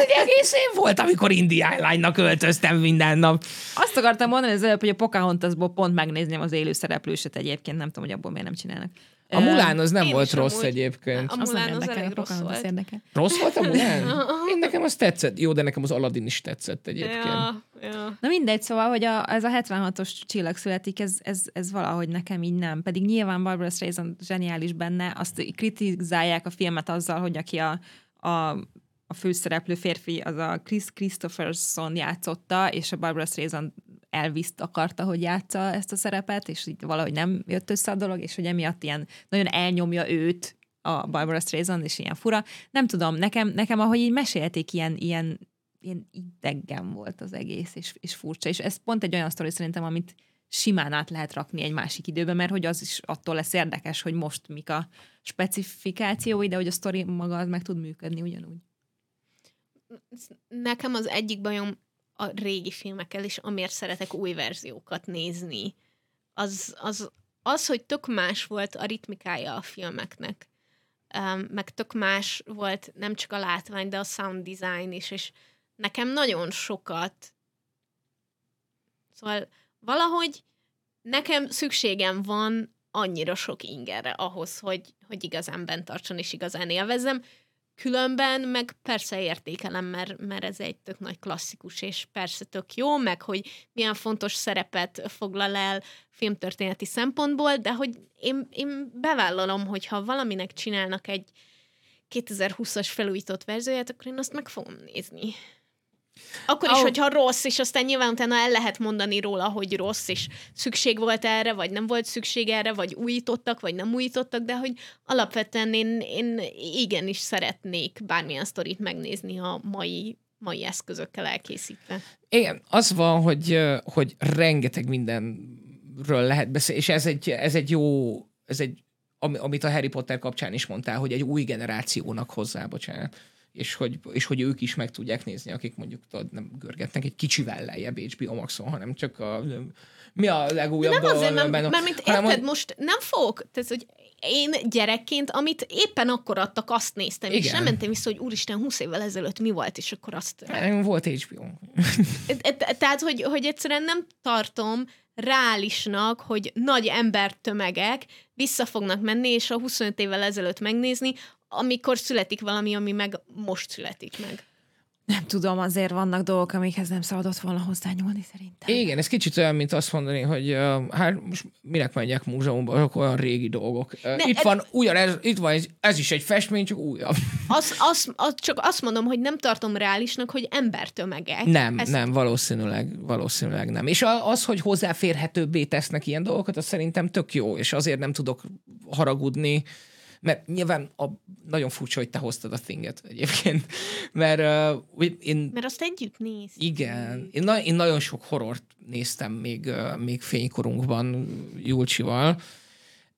egy egész év volt, amikor Indiállánynak öltöztem minden nap. Azt akartam mondani az előbb, hogy a Pocahontasból pont megnézném az élő szereplőset egyébként, nem tudom, hogy abból miért nem csinálnak. A Mulán az nem Én volt rossz amúgy, egyébként. A Mulán az, az elég rossz volt. Érdekel. Rossz volt a Mulán? Én nekem az tetszett. Jó, de nekem az Aladdin is tetszett egyébként. Ja, ja. Na mindegy, szóval, hogy a, ez a 76-os csillag születik, ez, ez, ez valahogy nekem így nem. Pedig nyilván Barbara Streisand zseniális benne, azt kritizálják a filmet azzal, hogy aki a, a a főszereplő férfi az a Chris Christopherson játszotta, és a Barbara Streisand Elvis-t akarta, hogy játsza ezt a szerepet, és így valahogy nem jött össze a dolog, és hogy emiatt ilyen nagyon elnyomja őt a Barbara Streisand, és ilyen fura. Nem tudom, nekem, nekem ahogy így mesélték, ilyen, ilyen, ilyen idegen volt az egész, és, és furcsa. És ez pont egy olyan sztori szerintem, amit simán át lehet rakni egy másik időbe, mert hogy az is attól lesz érdekes, hogy most mik a specifikációi, de hogy a sztori maga az meg tud működni ugyanúgy. Nekem az egyik bajom a régi filmekkel, és amiért szeretek új verziókat nézni, az, az, az hogy tök más volt a ritmikája a filmeknek. Meg tök más volt nem csak a látvány, de a sound design is, és nekem nagyon sokat szóval valahogy nekem szükségem van annyira sok ingerre ahhoz, hogy, hogy igazán bent tartson és igazán élvezem Különben meg persze értékelem, mert, mert ez egy tök nagy klasszikus, és persze tök jó, meg hogy milyen fontos szerepet foglal el filmtörténeti szempontból, de hogy én, én bevállalom, hogy ha valaminek csinálnak egy 2020-as felújított verzióját, akkor én azt meg fogom nézni. Akkor is, oh. hogyha rossz, és aztán nyilván utána el lehet mondani róla, hogy rossz, és szükség volt erre, vagy nem volt szükség erre, vagy újítottak, vagy nem újítottak, de hogy alapvetően én, én igenis szeretnék bármilyen sztorit megnézni a mai mai eszközökkel elkészítve. Igen, az van, hogy, hogy rengeteg mindenről lehet beszélni, és ez egy, ez egy jó, ez egy, amit a Harry Potter kapcsán is mondtál, hogy egy új generációnak hozzá, bocsánat és hogy, és hogy ők is meg tudják nézni, akik mondjuk tudod, nem görgetnek egy kicsivel lejjebb HBO Maxon, hanem csak a mi a legújabb Nem azért, mert, mert, mert mint érted, hogy... most nem fogok, tehát, hogy én gyerekként, amit éppen akkor adtak, azt néztem, Igen. és nem mentem vissza, hogy úristen, 20 évvel ezelőtt mi volt, és akkor azt... Nem, volt HBO. Tehát, hogy, hogy egyszerűen nem tartom reálisnak, hogy nagy embertömegek vissza fognak menni, és a 25 évvel ezelőtt megnézni, amikor születik valami, ami meg most születik meg. Nem tudom, azért vannak dolgok, amikhez nem szabadott volna hozzányúlni szerintem. Igen, ez kicsit olyan, mint azt mondani, hogy uh, hát most minek menjek múzeumban, azok olyan régi dolgok. Uh, ne, itt ez, van ugyanez, itt van ez, ez is egy festmény, csak újabb. Az, az, az, csak azt mondom, hogy nem tartom reálisnak, hogy embertömegek. Nem, ez... nem, valószínűleg, valószínűleg nem. És az, hogy hozzáférhetőbbé tesznek ilyen dolgokat, az szerintem tök jó, és azért nem tudok haragudni, mert nyilván a, nagyon furcsa, hogy te hoztad a thinget egyébként. Mert uh, én... Mert azt együtt néz. Igen. Én, na, én nagyon sok horrort néztem még, uh, még fénykorunkban Julcsival,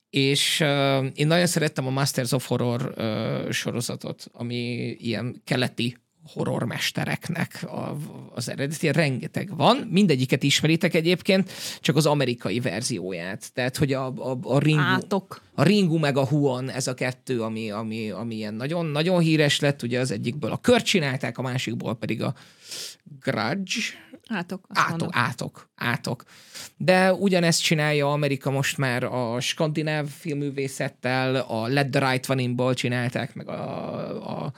és uh, én nagyon szerettem a Masters of Horror uh, sorozatot, ami ilyen keleti horrormestereknek a, az eredeti. Rengeteg van, mindegyiket ismeritek egyébként, csak az amerikai verzióját. Tehát, hogy a, a, a Ringu, Átok. a Ringu meg a Huon, ez a kettő, ami, ami, ami ilyen nagyon, nagyon híres lett. Ugye az egyikből a kört csinálták, a másikból pedig a Grudge. Átok. Átok, átok, átok. De ugyanezt csinálja Amerika most már a skandináv filművészettel, a Let the Right One In-ból csinálták, meg a, a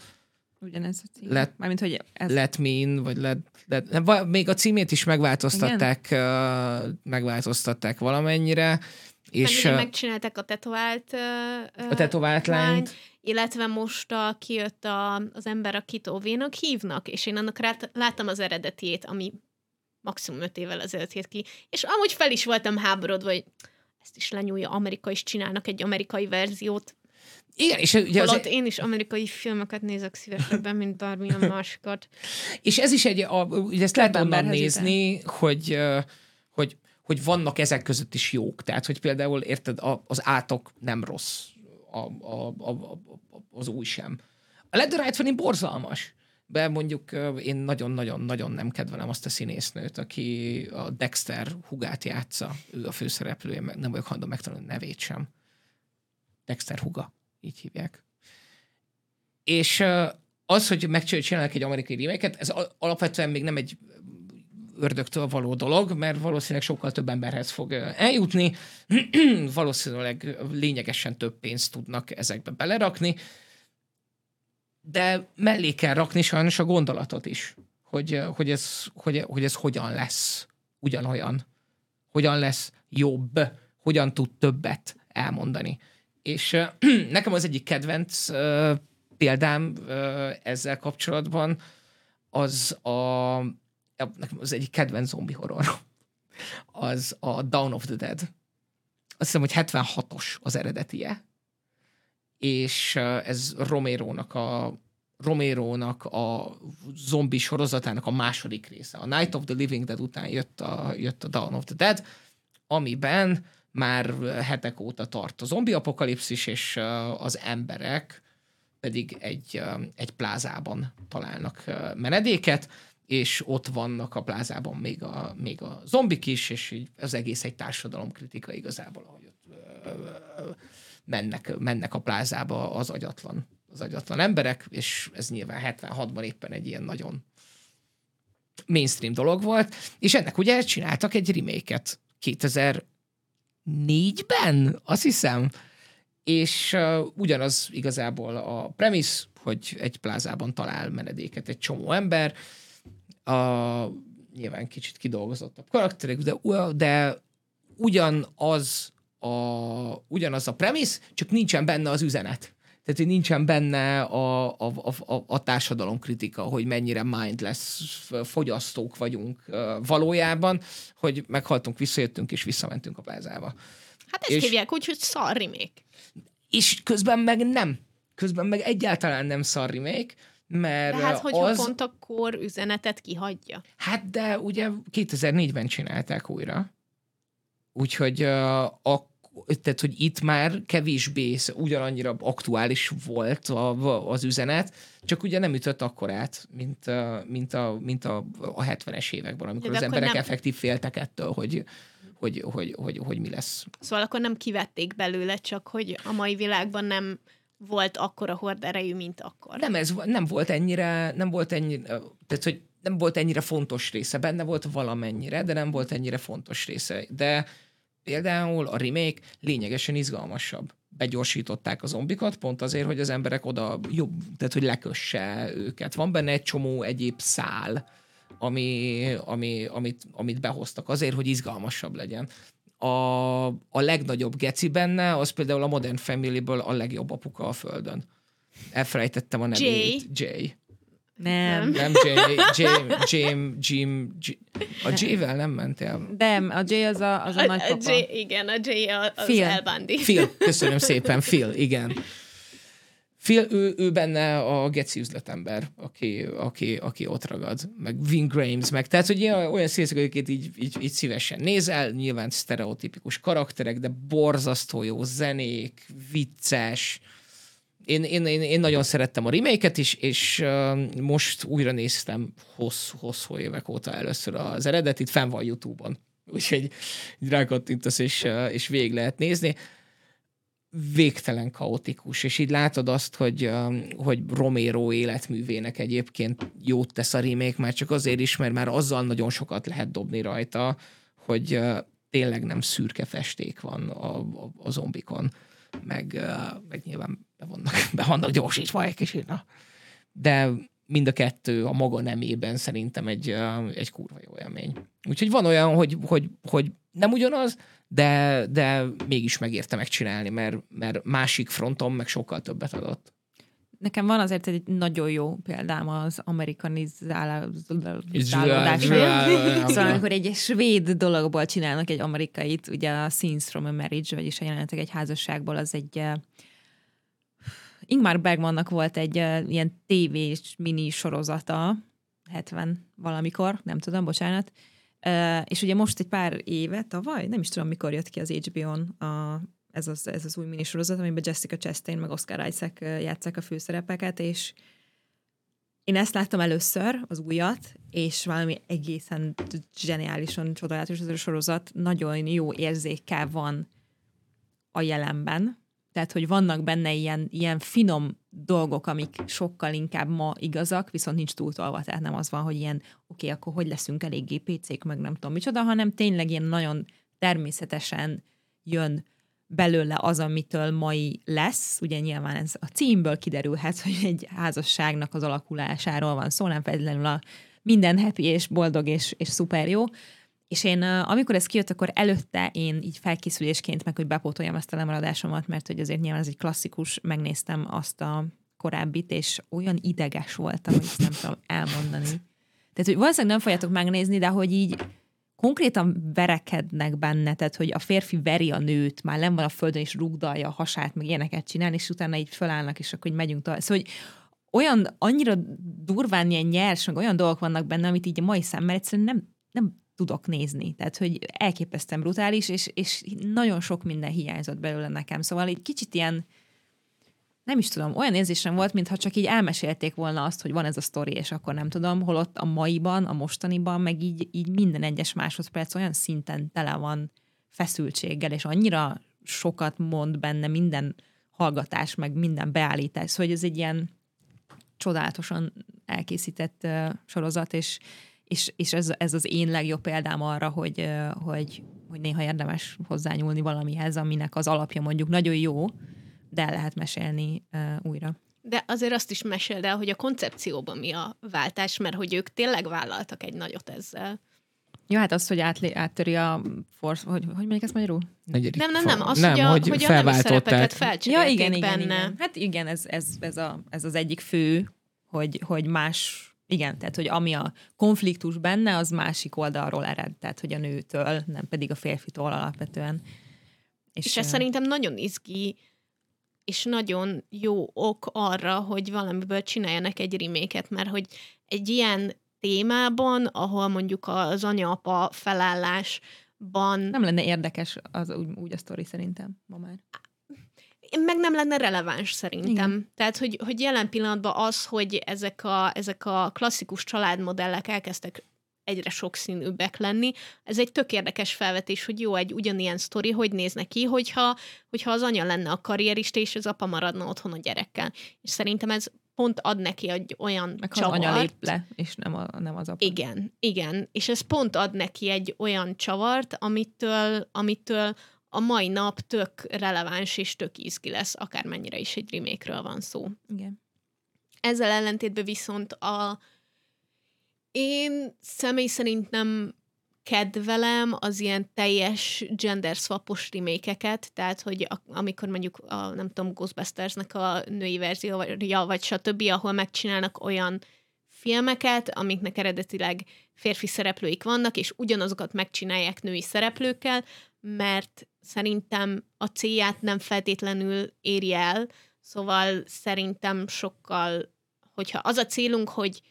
ugyanez a cím. Let, Mármint, hogy ez... let me in, vagy let, let, még a címét is megváltoztatták, uh, megváltoztatták valamennyire. És, Meg, megcsinálták a tetovált uh, a tetovált lányt. Illetve most a, kijött a, az ember, akit Ovénak hívnak, és én annak rát, láttam az eredetiét, ami maximum öt évvel ezelőtt jött ki, és amúgy fel is voltam háborodva, hogy ezt is lenyúlja Amerika, és csinálnak egy amerikai verziót. Igen, és ugye Holott én is amerikai filmeket nézek szívesebben, mint bármilyen másikat. és ez is egy, a, ugye ezt lehet onnan nézni, hogy, hogy, hogy vannak ezek között is jók. Tehát, hogy például, érted, az átok nem rossz, a, a, a, a, az új sem. A Led Right borzalmas. De mondjuk én nagyon-nagyon-nagyon nem kedvelem azt a színésznőt, aki a Dexter hugát játsza. Ő a főszereplője, nem vagyok hajlandó megtanulni nevét sem. Dexter huga így hívják. És az, hogy megcsinálnak egy amerikai remake ez alapvetően még nem egy ördögtől való dolog, mert valószínűleg sokkal több emberhez fog eljutni, valószínűleg lényegesen több pénzt tudnak ezekbe belerakni, de mellé kell rakni sajnos a gondolatot is, hogy, hogy, ez, hogy, hogy ez hogyan lesz ugyanolyan, hogyan lesz jobb, hogyan tud többet elmondani. És nekem az egyik kedvenc példám ezzel kapcsolatban az a, nekem az egyik kedvenc zombi horror, az a Dawn of the Dead. Azt hiszem, hogy 76-os az eredetie, és ez Romero-nak a Romero-nak a zombi sorozatának a második része. A Night of the Living Dead után jött a, jött a Dawn of the Dead, amiben már hetek óta tart a zombi apokalipszis, és az emberek pedig egy, egy plázában találnak menedéket, és ott vannak a plázában még a, még a zombik is, és így az egész egy társadalomkritika igazából, ahogy ott mennek, mennek a plázába az agyatlan, az agyatlan emberek, és ez nyilván 76-ban éppen egy ilyen nagyon mainstream dolog volt, és ennek ugye csináltak egy remake-et 2000 négyben, azt hiszem. És uh, ugyanaz igazából a premise, hogy egy plázában talál menedéket egy csomó ember. A, nyilván kicsit kidolgozottabb karakterek, de, de ugyanaz a, ugyanaz a premisz, csak nincsen benne az üzenet. Tehát, hogy nincsen benne a, a, a, a társadalom kritika, hogy mennyire mindless fogyasztók vagyunk valójában, hogy meghaltunk, visszajöttünk és visszamentünk a plázába. Hát ezt és, hívják úgy, hogy szar remake. És közben meg nem. Közben meg egyáltalán nem szar remake, mert de hát, hogyha az... pont a kor üzenetet kihagyja. Hát, de ugye 2004-ben csinálták újra. Úgyhogy uh, a tehát, hogy itt már kevésbé ugyanannyira aktuális volt a, az üzenet, csak ugye nem ütött akkorát, mint, mint, a, mint a, a 70-es években, amikor De az emberek nem... effektív féltek ettől, hogy, hogy, hogy, hogy, hogy mi lesz. Szóval akkor nem kivették belőle, csak hogy a mai világban nem volt akkora horderejű, mint akkor. Nem, ez nem volt ennyire, nem volt ennyire, tehát, hogy nem volt ennyire fontos része, benne volt valamennyire, de nem volt ennyire fontos része. De például a remake lényegesen izgalmasabb. Begyorsították a zombikat, pont azért, hogy az emberek oda jobb, tehát hogy lekösse őket. Van benne egy csomó egyéb szál, ami, ami, amit, amit behoztak azért, hogy izgalmasabb legyen. A, a legnagyobb geci benne, az például a Modern Family-ből a legjobb apuka a földön. Elfelejtettem a nevét. Jay. Jay. Nem. Nem Jay, Jay, Jim, Jim, Jim. A J-vel nem mentél? Nem, a J az a, az a, a nagypapa. A J, igen, a J az Phil. El Bundy. Phil, köszönöm szépen, Phil, igen. Phil, ő, ő benne a geci üzletember, aki, aki, aki ott ragad, meg Vin Grames, meg tehát, hogy ilyen, olyan színszögőket így, így, így szívesen nézel, nyilván sztereotipikus karakterek, de borzasztó jó zenék, vicces, én, én, én, én nagyon szerettem a remake is, és uh, most újra néztem hosszú, hosszú évek óta először az eredetit, fenn van YouTube-on. Úgyhogy rákattintasz, és, uh, és végig lehet nézni. Végtelen kaotikus, és így látod azt, hogy, uh, hogy Romero életművének egyébként jót tesz a remake, már csak azért is, mert már azzal nagyon sokat lehet dobni rajta, hogy uh, tényleg nem szürke festék van a, a, a zombikon meg, meg nyilván be vannak, be vannak gyorsítva egy kicsit, na. De mind a kettő a maga nemében szerintem egy, egy kurva jó élmény. Úgyhogy van olyan, hogy, hogy, hogy nem ugyanaz, de, de mégis megérte megcsinálni, mert, mert másik fronton meg sokkal többet adott. Nekem van azért egy nagyon jó példám az amerikanizálódásról. szóval amikor egy svéd dologból csinálnak egy amerikait, ugye a Scenes from a Marriage, vagyis a jelenetek egy házasságból, az egy uh, Ingmar Bergmannak volt egy uh, ilyen tévés mini sorozata, 70 valamikor, nem tudom, bocsánat, uh, és ugye most egy pár éve, tavaly, nem is tudom, mikor jött ki az HBO-n a ez az, ez az új minisorozat, amiben Jessica Chastain meg Oscar Isaac játszák a főszerepeket, és én ezt láttam először, az újat, és valami egészen zseniálisan csodálatos ez a sorozat, nagyon jó érzékkel van a jelenben, tehát, hogy vannak benne ilyen, ilyen finom dolgok, amik sokkal inkább ma igazak, viszont nincs túltolva, tehát nem az van, hogy ilyen, oké, okay, akkor hogy leszünk eléggé PC-k, meg nem tudom micsoda, hanem tényleg ilyen nagyon természetesen jön belőle az, amitől mai lesz. Ugye nyilván ez a címből kiderülhet, hogy egy házasságnak az alakulásáról van szó, nem feltétlenül a minden happy és boldog és, és szuper jó. És én, amikor ez kijött, akkor előtte én így felkészülésként meg, hogy bepótoljam ezt a lemaradásomat, mert hogy azért nyilván ez egy klasszikus, megnéztem azt a korábbit, és olyan ideges voltam, hogy ezt nem tudom elmondani. Tehát, hogy valószínűleg nem fogjátok megnézni, de hogy így konkrétan verekednek benne, tehát hogy a férfi veri a nőt, már nem van a földön, és rugdalja a hasát, meg ilyeneket csinál, és utána így fölállnak, és akkor hogy megyünk tovább. Szóval, hogy olyan, annyira durván ilyen nyers, meg olyan dolgok vannak benne, amit így a mai szemmel egyszerűen nem, nem tudok nézni. Tehát, hogy elképesztően brutális, és, és nagyon sok minden hiányzott belőle nekem. Szóval egy kicsit ilyen, nem is tudom, olyan érzésem volt, mintha csak így elmesélték volna azt, hogy van ez a sztori, és akkor nem tudom, holott a maiban, a mostaniban, meg így, így minden egyes másodperc olyan szinten tele van feszültséggel, és annyira sokat mond benne minden hallgatás, meg minden beállítás, hogy ez egy ilyen csodálatosan elkészített uh, sorozat, és, és, és ez, ez az én legjobb példám arra, hogy, hogy, hogy néha érdemes hozzányúlni valamihez, aminek az alapja mondjuk nagyon jó, de el lehet mesélni uh, újra. De azért azt is meséld el, hogy a koncepcióban mi a váltás, mert hogy ők tényleg vállaltak egy nagyot ezzel. Jó, hát az, hogy átlé, áttöri a force, hogy, hogy mondjuk ezt magyarul? Negyedik Nem, nem, nem, az, nem, hogy a, hogy, hogy a nemi szerepeket felcserélték Ja, igen, igen, benne. igen. Hát igen, ez, ez, ez, a, ez az egyik fő, hogy, hogy más, igen, tehát hogy ami a konfliktus benne, az másik oldalról ered, tehát hogy a nőtől, nem pedig a férfitól alapvetően. És ez ö, szerintem nagyon izgi, és nagyon jó ok arra, hogy valamiből csináljanak egy reméket, mert hogy egy ilyen témában, ahol mondjuk az anya-apa felállásban Nem lenne érdekes az úgy, úgy a sztori szerintem ma már. Meg nem lenne releváns szerintem. Igen. Tehát, hogy, hogy jelen pillanatban az, hogy ezek a, ezek a klasszikus családmodellek elkezdtek egyre sokszínűbbek lenni. Ez egy tök érdekes felvetés, hogy jó, egy ugyanilyen sztori, hogy néz neki, hogyha, hogyha az anya lenne a karrierista, és az apa maradna otthon a gyerekkel. És szerintem ez pont ad neki egy olyan Meg csavart. anya lép le, és nem, a, nem az apa. Igen, igen. És ez pont ad neki egy olyan csavart, amitől, amitől a mai nap tök releváns és tök izgi lesz, akármennyire is egy remake van szó. Igen. Ezzel ellentétben viszont a én személy szerint nem kedvelem az ilyen teljes gender swapos remékeket, tehát hogy a, amikor mondjuk a, nem tudom, Ghostbustersnek a női verziója, vagy stb., ahol megcsinálnak olyan filmeket, amiknek eredetileg férfi szereplőik vannak, és ugyanazokat megcsinálják női szereplőkkel, mert szerintem a célját nem feltétlenül éri el, szóval szerintem sokkal, hogyha az a célunk, hogy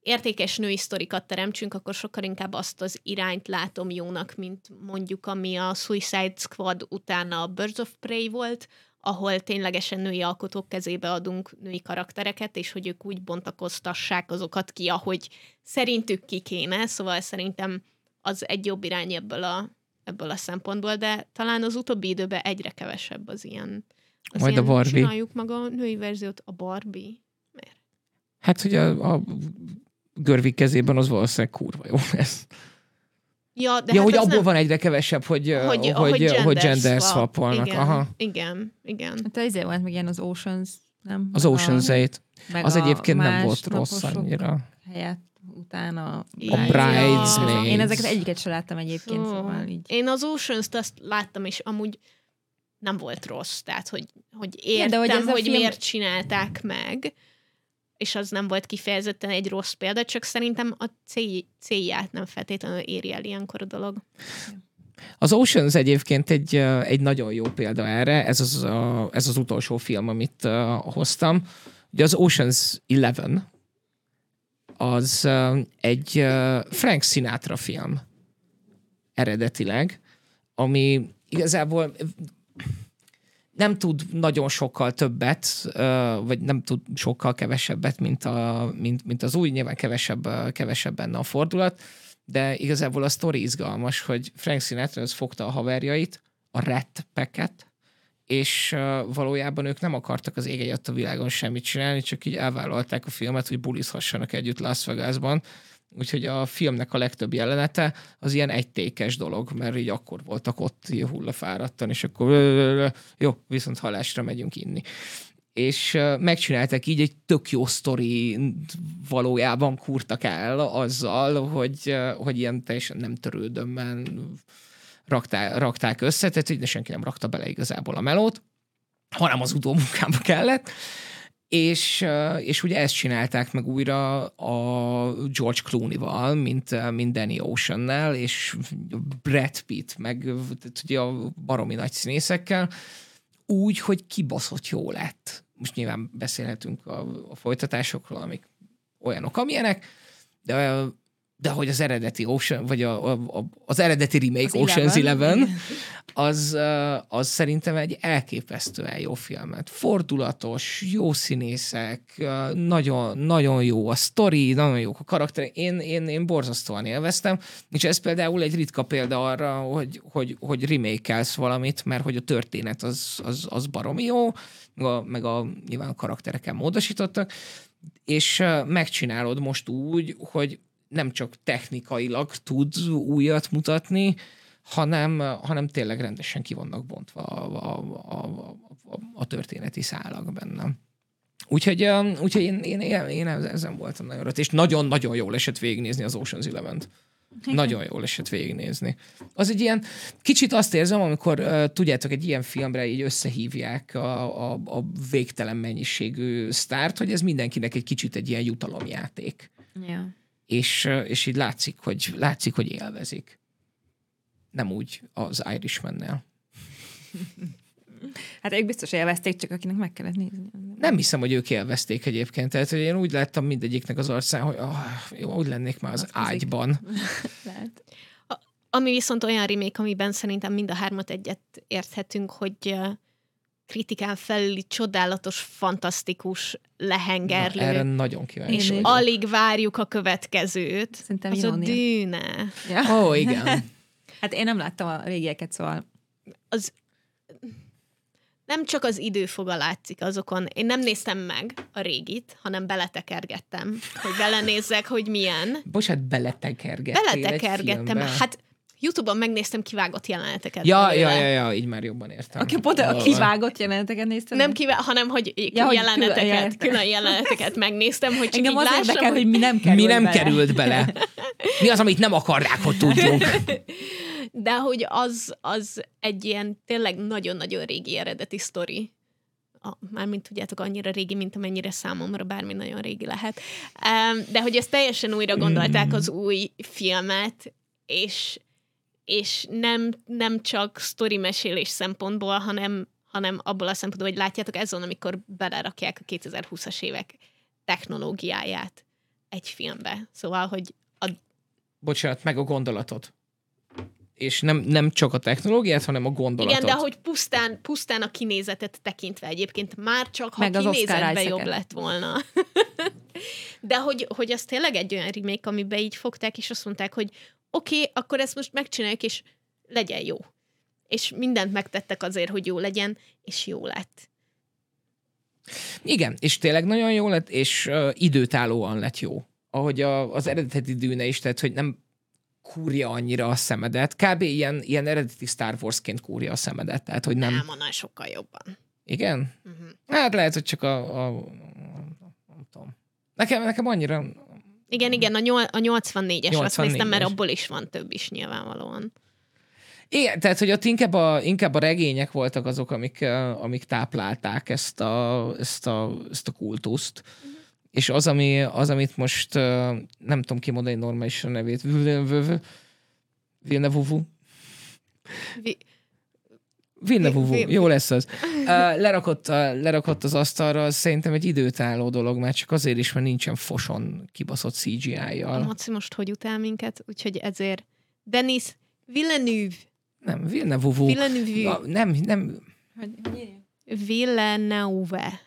értékes női sztorikat teremtsünk, akkor sokkal inkább azt az irányt látom jónak, mint mondjuk ami a Suicide Squad utána a Birds of Prey volt, ahol ténylegesen női alkotók kezébe adunk női karaktereket, és hogy ők úgy bontakoztassák azokat ki, ahogy szerintük ki kéne, szóval szerintem az egy jobb irány ebből a, ebből a szempontból, de talán az utóbbi időben egyre kevesebb az ilyen. Az Majd a ilyen, Barbie. Csináljuk maga a női verziót, a Barbie. Hát, hogy a, a Görvig kezében az valószínűleg kurva jó ez. Ja, de ja, hát hogy az abból nem, van egyre kevesebb, hogy, hogy, hogy, hogy, hogy, hogy gender swap. swapolnak. Igen, Aha. igen, igen. Hát ezért volt meg ilyen az Oceans, nem? Az Ocean's a, 8. meg Az a egyébként nem volt rossz annyira. Helyett utána A Ja. Bridesmaids. Én ezeket egyiket sem láttam egyébként, Szó. szóval így. Én az Oceans-t azt láttam, és amúgy nem volt rossz. Tehát, hogy, hogy értem, de hogy hogy, ez a hogy film- miért csinálták meg, és az nem volt kifejezetten egy rossz példa, csak szerintem a cél, célját nem feltétlenül éri el ilyenkor a dolog. Az Oceans egyébként egy, egy nagyon jó példa erre, ez az, a, ez az utolsó film, amit uh, hoztam. Ugye az Oceans 11 az egy Frank Sinatra film eredetileg, ami igazából nem tud nagyon sokkal többet, vagy nem tud sokkal kevesebbet, mint, a, mint, mint az új, nyilván kevesebb, kevesebb benne a fordulat, de igazából a sztori izgalmas, hogy Frank Sinatra az fogta a haverjait, a Rat Packet, és valójában ők nem akartak az ég a világon semmit csinálni, csak így elvállalták a filmet, hogy bulizhassanak együtt Las Vegasban. Úgyhogy a filmnek a legtöbb jelenete az ilyen egytékes dolog, mert így akkor voltak ott hullafáradtan, és akkor jó, viszont halásra megyünk inni. És megcsinálták így egy tök jó sztori valójában kurtak el azzal, hogy, hogy ilyen teljesen nem törődömben raktá, rakták össze, tehát hogy senki nem rakta bele igazából a melót, hanem az utómunkába kellett. És, és ugye ezt csinálták meg újra a George Clooney-val, mint, mint Danny Ocean-nel, és Brad Pitt, meg ugye a baromi nagy színészekkel, úgy, hogy kibaszott jó lett. Most nyilván beszélhetünk a, a folytatásokról, amik olyanok, amilyenek, de, de hogy az eredeti Ocean, vagy a, a, a, az eredeti remake Az Ocean's Eleven. Eleven, az, az szerintem egy elképesztően jó filmet. Fordulatos, jó színészek, nagyon, nagyon jó a sztori, nagyon jók a karakterek. Én, én, én borzasztóan élveztem, és ez például egy ritka példa arra, hogy, hogy, hogy remake valamit, mert hogy a történet az, az, az baromi jó, meg a, meg a nyilván a karaktereken módosítottak, és megcsinálod most úgy, hogy nem csak technikailag tud újat mutatni, hanem, hanem tényleg rendesen ki vannak bontva a, a, a, a, a, történeti szálak benne. Úgyhogy, um, úgyhogy én, én, én, én ezen voltam nagyon rögt, és nagyon-nagyon jól esett végignézni az Ocean's Eleven-t. Nagyon jól esett végignézni. Az egy ilyen, kicsit azt érzem, amikor uh, tudjátok, egy ilyen filmre így összehívják a, a, a végtelen mennyiségű sztárt, hogy ez mindenkinek egy kicsit egy ilyen jutalomjáték. Ja. És, uh, és így látszik, hogy, látszik, hogy élvezik. Nem úgy az Irishman-nel. Hát ők biztos élvezték, csak akinek meg kellett nézni. Nem hiszem, hogy ők élvezték egyébként. Tehát, hogy én úgy láttam mindegyiknek az arcán, hogy oh, jó, úgy lennék már az Az ágyban. Lehet. Ami viszont olyan remake, amiben szerintem mind a hármat egyet érthetünk, hogy ö, kritikán felüli csodálatos, fantasztikus, Na, lehengerlő, erre nagyon kíváncsi Én vagyok. alig várjuk a következőt. Szerintem Az a dűne. Ja. Ó, igen. Hát én nem láttam a régieket, szóval Az nem csak az időfoga látszik azokon. Én nem néztem meg a régit, hanem beletekergettem, hogy belenézzek, hogy milyen. Egy Beletekergettem. filmbe? Hát YouTube-on megnéztem kivágott jeleneteket. Ja, ja, ja, ja, így már jobban értem. aki pont a kivágott jeleneteket nézted? Nem kíván, hanem hogy, Ja, hogy jeleneteket, külön- külön, jeleneteket megnéztem, hogy csak Engem így az lássam, érdekel, hogy... mi nem került Mi nem bele. került bele? Mi az, amit nem akarják, hogy tudjunk? De hogy az, az egy ilyen tényleg nagyon-nagyon régi eredeti sztori. A, mármint tudjátok, annyira régi, mint amennyire számomra bármi nagyon régi lehet. De hogy ezt teljesen újra gondolták az új filmet, és, és nem, nem csak sztori mesélés szempontból, hanem, hanem abból a szempontból, hogy látjátok, ez van, amikor belerakják a 2020-as évek technológiáját egy filmbe. Szóval, hogy a Bocsánat, meg a gondolatot. És nem, nem csak a technológiát, hanem a gondolatot. Igen, de hogy pusztán, pusztán a kinézetet tekintve egyébként már csak, ha Meg kinézetben jobb lett volna. de hogy, hogy az tényleg egy olyan remake, amiben így fogták, és azt mondták, hogy oké, okay, akkor ezt most megcsináljuk, és legyen jó. És mindent megtettek azért, hogy jó legyen, és jó lett. Igen, és tényleg nagyon jó lett, és uh, időtállóan lett jó. Ahogy a, az eredeti dűne is, tehát hogy nem kúrja annyira a szemedet. Kb. ilyen, ilyen eredeti Star Wars-ként kúrja a szemedet. Tehát, hogy nem... Nem, annál sokkal jobban. Igen? Uh-huh. Hát lehet, hogy csak a... a, a nem tudom. Nekem, nekem annyira... Igen, igen, a, nyol, a 84-es, azt 84-es. néztem, mert abból is van több is nyilvánvalóan. Igen, tehát, hogy ott inkább a, inkább a regények voltak azok, amik, amik táplálták ezt a, ezt a, ezt a kultuszt. És az, ami, az, amit most nem tudom kimondani normálisan a nevét, Villeneuve, Villeneuve, Vi- Villeneuve, Vi- vi- jó lesz az. Uh, lerakott, a, lerakott az asztalra, az szerintem egy időtálló dolog, már csak azért is, mert nincsen foson kibaszott A CGI-jal. Maci most hogy utál minket, úgyhogy ezért Denis Villeneuve. Nem, Villeneuve. Villeneuve. Ja, nem, nem, Hogy? Villeneuve.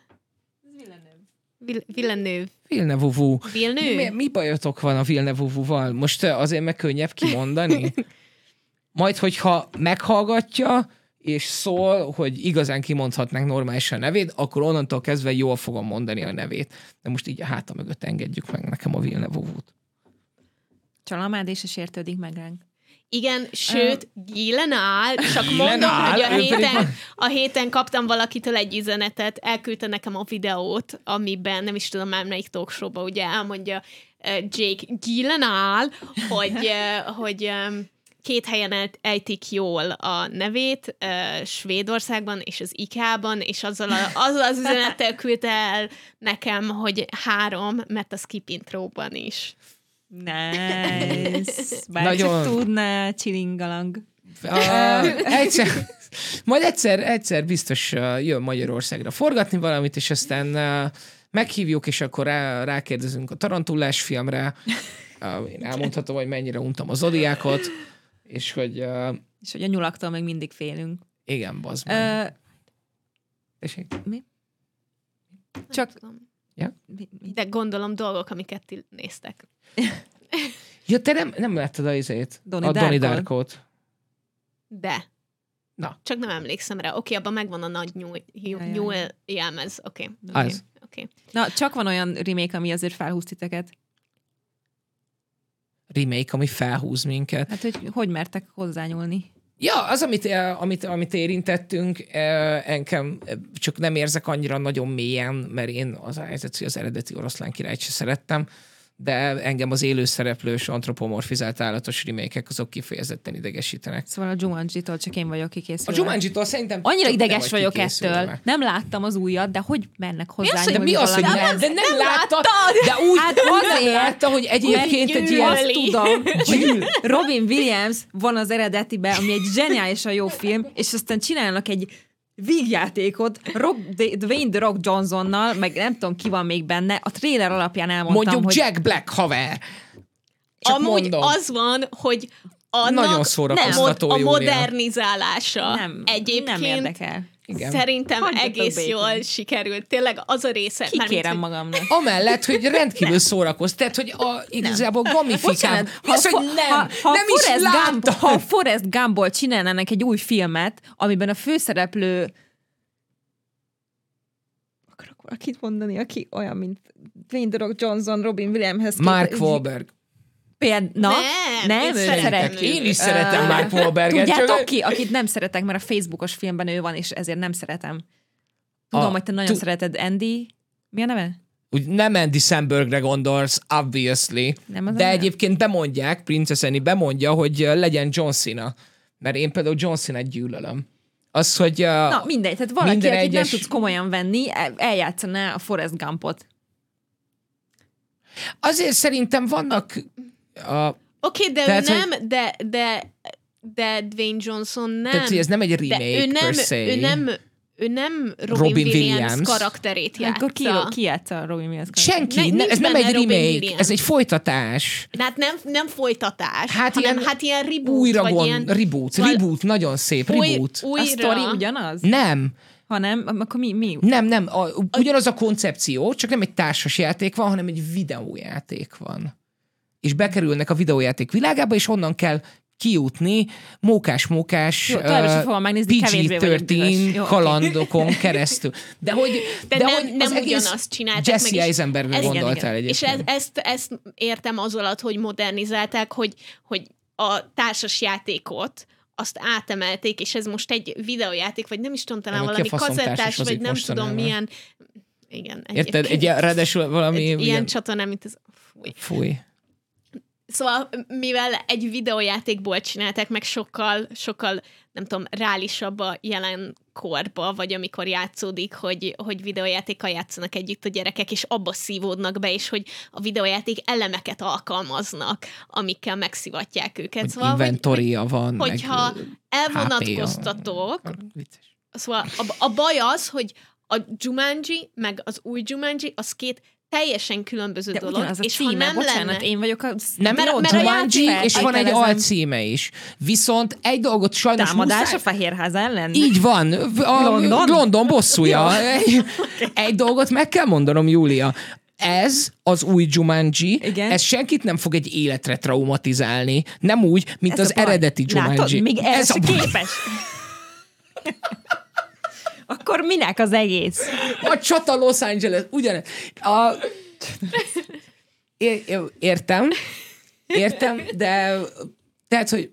Vill- Villeneuve. Villeneuve. Mi, Villeneuve? mi bajotok van a Villeneuve-val? Most azért meg könnyebb kimondani? Majd, hogyha meghallgatja, és szól, hogy igazán kimondhatnánk normálisan a nevét, akkor onnantól kezdve jól fogom mondani a nevét. De most így a háta mögött engedjük meg nekem a Villeneuve-út. Csalamád és sértődik meg ránk. Igen, sőt, Gillenál, csak mondom, Gyllenhaal, hogy a héten, a héten kaptam valakitől egy üzenetet, elküldte nekem a videót, amiben nem is tudom már melyik talkshowba, ugye elmondja Jake Gillenál, hogy, uh, hogy um, két helyen el- ejtik jól a nevét, uh, Svédországban és az IK-ban, és azzal, a, azzal az üzenettel küldte el nekem, hogy három, mert a skip intróban is. Nice. Bár Nagyon. Csak tudná, csilingalang. Uh, egyszer, majd egyszer, egyszer biztos jön Magyarországra forgatni valamit, és aztán uh, meghívjuk, és akkor rá, rákérdezünk a Tarantullás filmre. Uh, én elmondhatom, hogy mennyire untam a Zodiákot, és hogy uh, És hogy a nyulaktól még mindig félünk. igen, bazd meg. Ö, Tessék. csak... Tudom. Mi, mi? De gondolom dolgok, amiket ti néztek. Ja, te nem, nem láttad a izét? Donnie a Donnie Darkot? De. Na. Csak nem emlékszem rá. Oké, abban megvan a nagy nyúl, nyúl, Ja, ja, nyúl ja. jelmez. Oké. Az. Oké. Na, csak van olyan remake, ami azért felhúz titeket. Remake, ami felhúz minket. Hát, hogy hogy mertek hozzányúlni? Ja, az, amit, eh, amit, amit érintettünk, eh, engem eh, csak nem érzek annyira nagyon mélyen, mert én az helyzet, hogy az eredeti oroszlán királyt se szerettem, de engem az élőszereplős antropomorfizált állatos remékek azok kifejezetten idegesítenek. Szóval a Jumanji-tól csak én vagyok A kikészülve. Jumanji-tól szerintem Annyira nem ideges vagy vagyok ettől. Nem láttam az újat, de hogy mennek hozzá? az, hogy De mi az, hogy valami- nem, de nem, nem láttad, láttad? de úgy Hát nem azért, látta, hogy egyébként egy ilyen... Azt tudom, hogy Robin Williams van az eredetiben, ami egy zseniálisan jó film, és aztán csinálnak egy vígjátékot Rock, Dwayne The Rock Johnsonnal, meg nem tudom ki van még benne, a trailer alapján elmondtam, Mondjuk hogy Jack Black haver. Csak Amúgy mondom. az van, hogy annak Nagyon szórakoztató, a, mod- a modernizálása nem, egyébként nem érdekel. Igen. szerintem Hagyjatok egész békén. jól sikerült. Tényleg az a része. mármint, Kikérem hogy- magamnak. Amellett, hogy rendkívül szórakoz, tehát, hogy a, igazából gamifikál. Bocsánat, Mi az, hogy nem, ha, ha nem is Forrest Gump, láttam. ha Forrest Gumpból csinálnának egy új filmet, amiben a főszereplő akarok valakit mondani, aki olyan, mint Dwayne The Rock Johnson, Robin Williamshez Mark Wahlberg. Péld... Na, Nem, nem, én szeretem. Én is szeretem Mark Wahlberget. Tudjátok csak- ki, akit nem szeretek, mert a Facebookos filmben ő van, és ezért nem szeretem. Tudom, A- hogy te nagyon tu- szereted Andy. Mi a neve? Úgy nem Andy Sambergre gondolsz, obviously. Nem az de neve? egyébként bemondják, Princess Annie bemondja, hogy legyen John Cena. Mert én például John cena gyűlölöm. Az, hogy... Uh, Na, mindegy, tehát valaki, minden akit nem tudsz komolyan venni, el- eljátszaná a Forrest Gumpot. azért szerintem vannak... A, Oké, de Tehát, ő nem, de, de, de Dwayne Johnson nem. tehát, hogy ez nem egy remake ő nem, per se. ő nem, ő nem Robin, Robin Williams, Williams. karakterét játsza. Akkor ki, ki játsza a Robin Williams Senki, Ne- ne, ez nem egy Robin remake, Williams. ez egy folytatás. De hát nem, nem folytatás, Hát hanem ilyen hát ilyen reboot, Újra vagy gond, ilyen... reboot, val- reboot, nagyon szép, új- reboot. A Újra. sztori ugyanaz? Nem, Ha nem, akkor mi? mi? nem, nem, a, ugyanaz a koncepció, csak nem egy társas játék van, hanem egy videójáték van. És bekerülnek a videójáték világába, és onnan kell kijutni mókás-mókás Jó, továbbra sem fogom megnézni, kevésbé vagyok dühös. Jó, PG-13 oké. kalandokon keresztül. De hogy, De, de nem, hogy nem ugyanazt csinálták Jesse meg. és ez- gondoltál igen. És egyébként. ez, ezt, ezt értem az alatt, hogy modernizálták, hogy, hogy a társas játékot azt átemelték, és ez most egy videójáték, vagy nem is tudom, talán valami kazettás, vagy nem tudom milyen... Igen, Érted? egyébként. Egy, ráadásul valami... egy ilyen ilyen- csata nem, mint ez... Fúj. Fúj. Szóval, mivel egy videójátékból csinálták, meg sokkal, sokkal, nem tudom, reálisabb a jelen korba, vagy amikor játszódik, hogy, hogy videójátékkal játszanak együtt a gyerekek, és abba szívódnak be, és hogy a videójáték elemeket alkalmaznak, amikkel megszivatják őket. Hogy Szóval, hogy, inventoria van, meg hogyha elvonatkoztatok. Szóval a, a baj az, hogy a Jumanji, meg az új Jumanji, az két teljesen különböző De dolog, a és ha címe, nem bocsánat, lenne... én vagyok a... Nem, Mert- mert, mert a Jumanji, és van egy alcíme is. Viszont egy dolgot sajnos Támadás muszáj... a Fehérház ellen? Így van. A London? London, bosszúja. Egy, egy dolgot meg kell mondanom, Júlia. Ez az új Jumanji, Igen. ez senkit nem fog egy életre traumatizálni. Nem úgy, mint Ez az eredeti Jumanji. Látod, még ez, ez a képes. Akkor minek az egész? A csata Los Angeles, ugyanez. A... É- Értem, értem, de tehát, hogy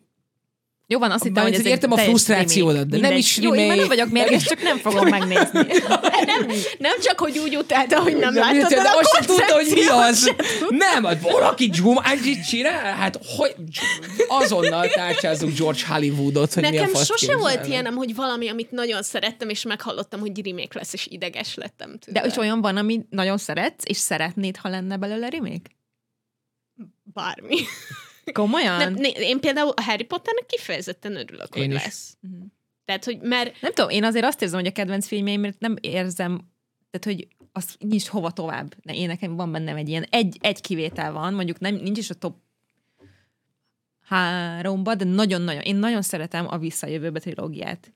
Jó van, azt hittem, hogy ez értem a frusztrációdat, de nem is Jó, én már nem vagyok mérges, csak nem fogom megnézni. nem, nem csak, hogy úgy utálta, hogy nem láttad, de, azt sem tudta, hogy mi az. Nem, hát valaki Jumanji csinál? Hát hogy azonnal tárcsázunk George Hollywoodot, hogy mi a Nekem fasz sose volt ilyenem, hogy valami, amit nagyon szerettem, és meghallottam, hogy remake lesz, és ideges lettem tőle. De hogy olyan van, ami nagyon szeretsz, és szeretnéd, ha lenne belőle remake? Bármi. Komolyan? Nem, né, én például a Harry Potternek kifejezetten örülök, Én hogy is. lesz. Mhm. Tehát, hogy mert Nem tudom, én azért azt érzem, hogy a kedvenc filmjeimért nem érzem, tehát hogy az nincs hova tovább. Ne, én nekem van bennem egy ilyen, egy, egy kivétel van, mondjuk nem, nincs is a top háromba, de nagyon-nagyon, én nagyon szeretem a Visszajövőbe trilógiát.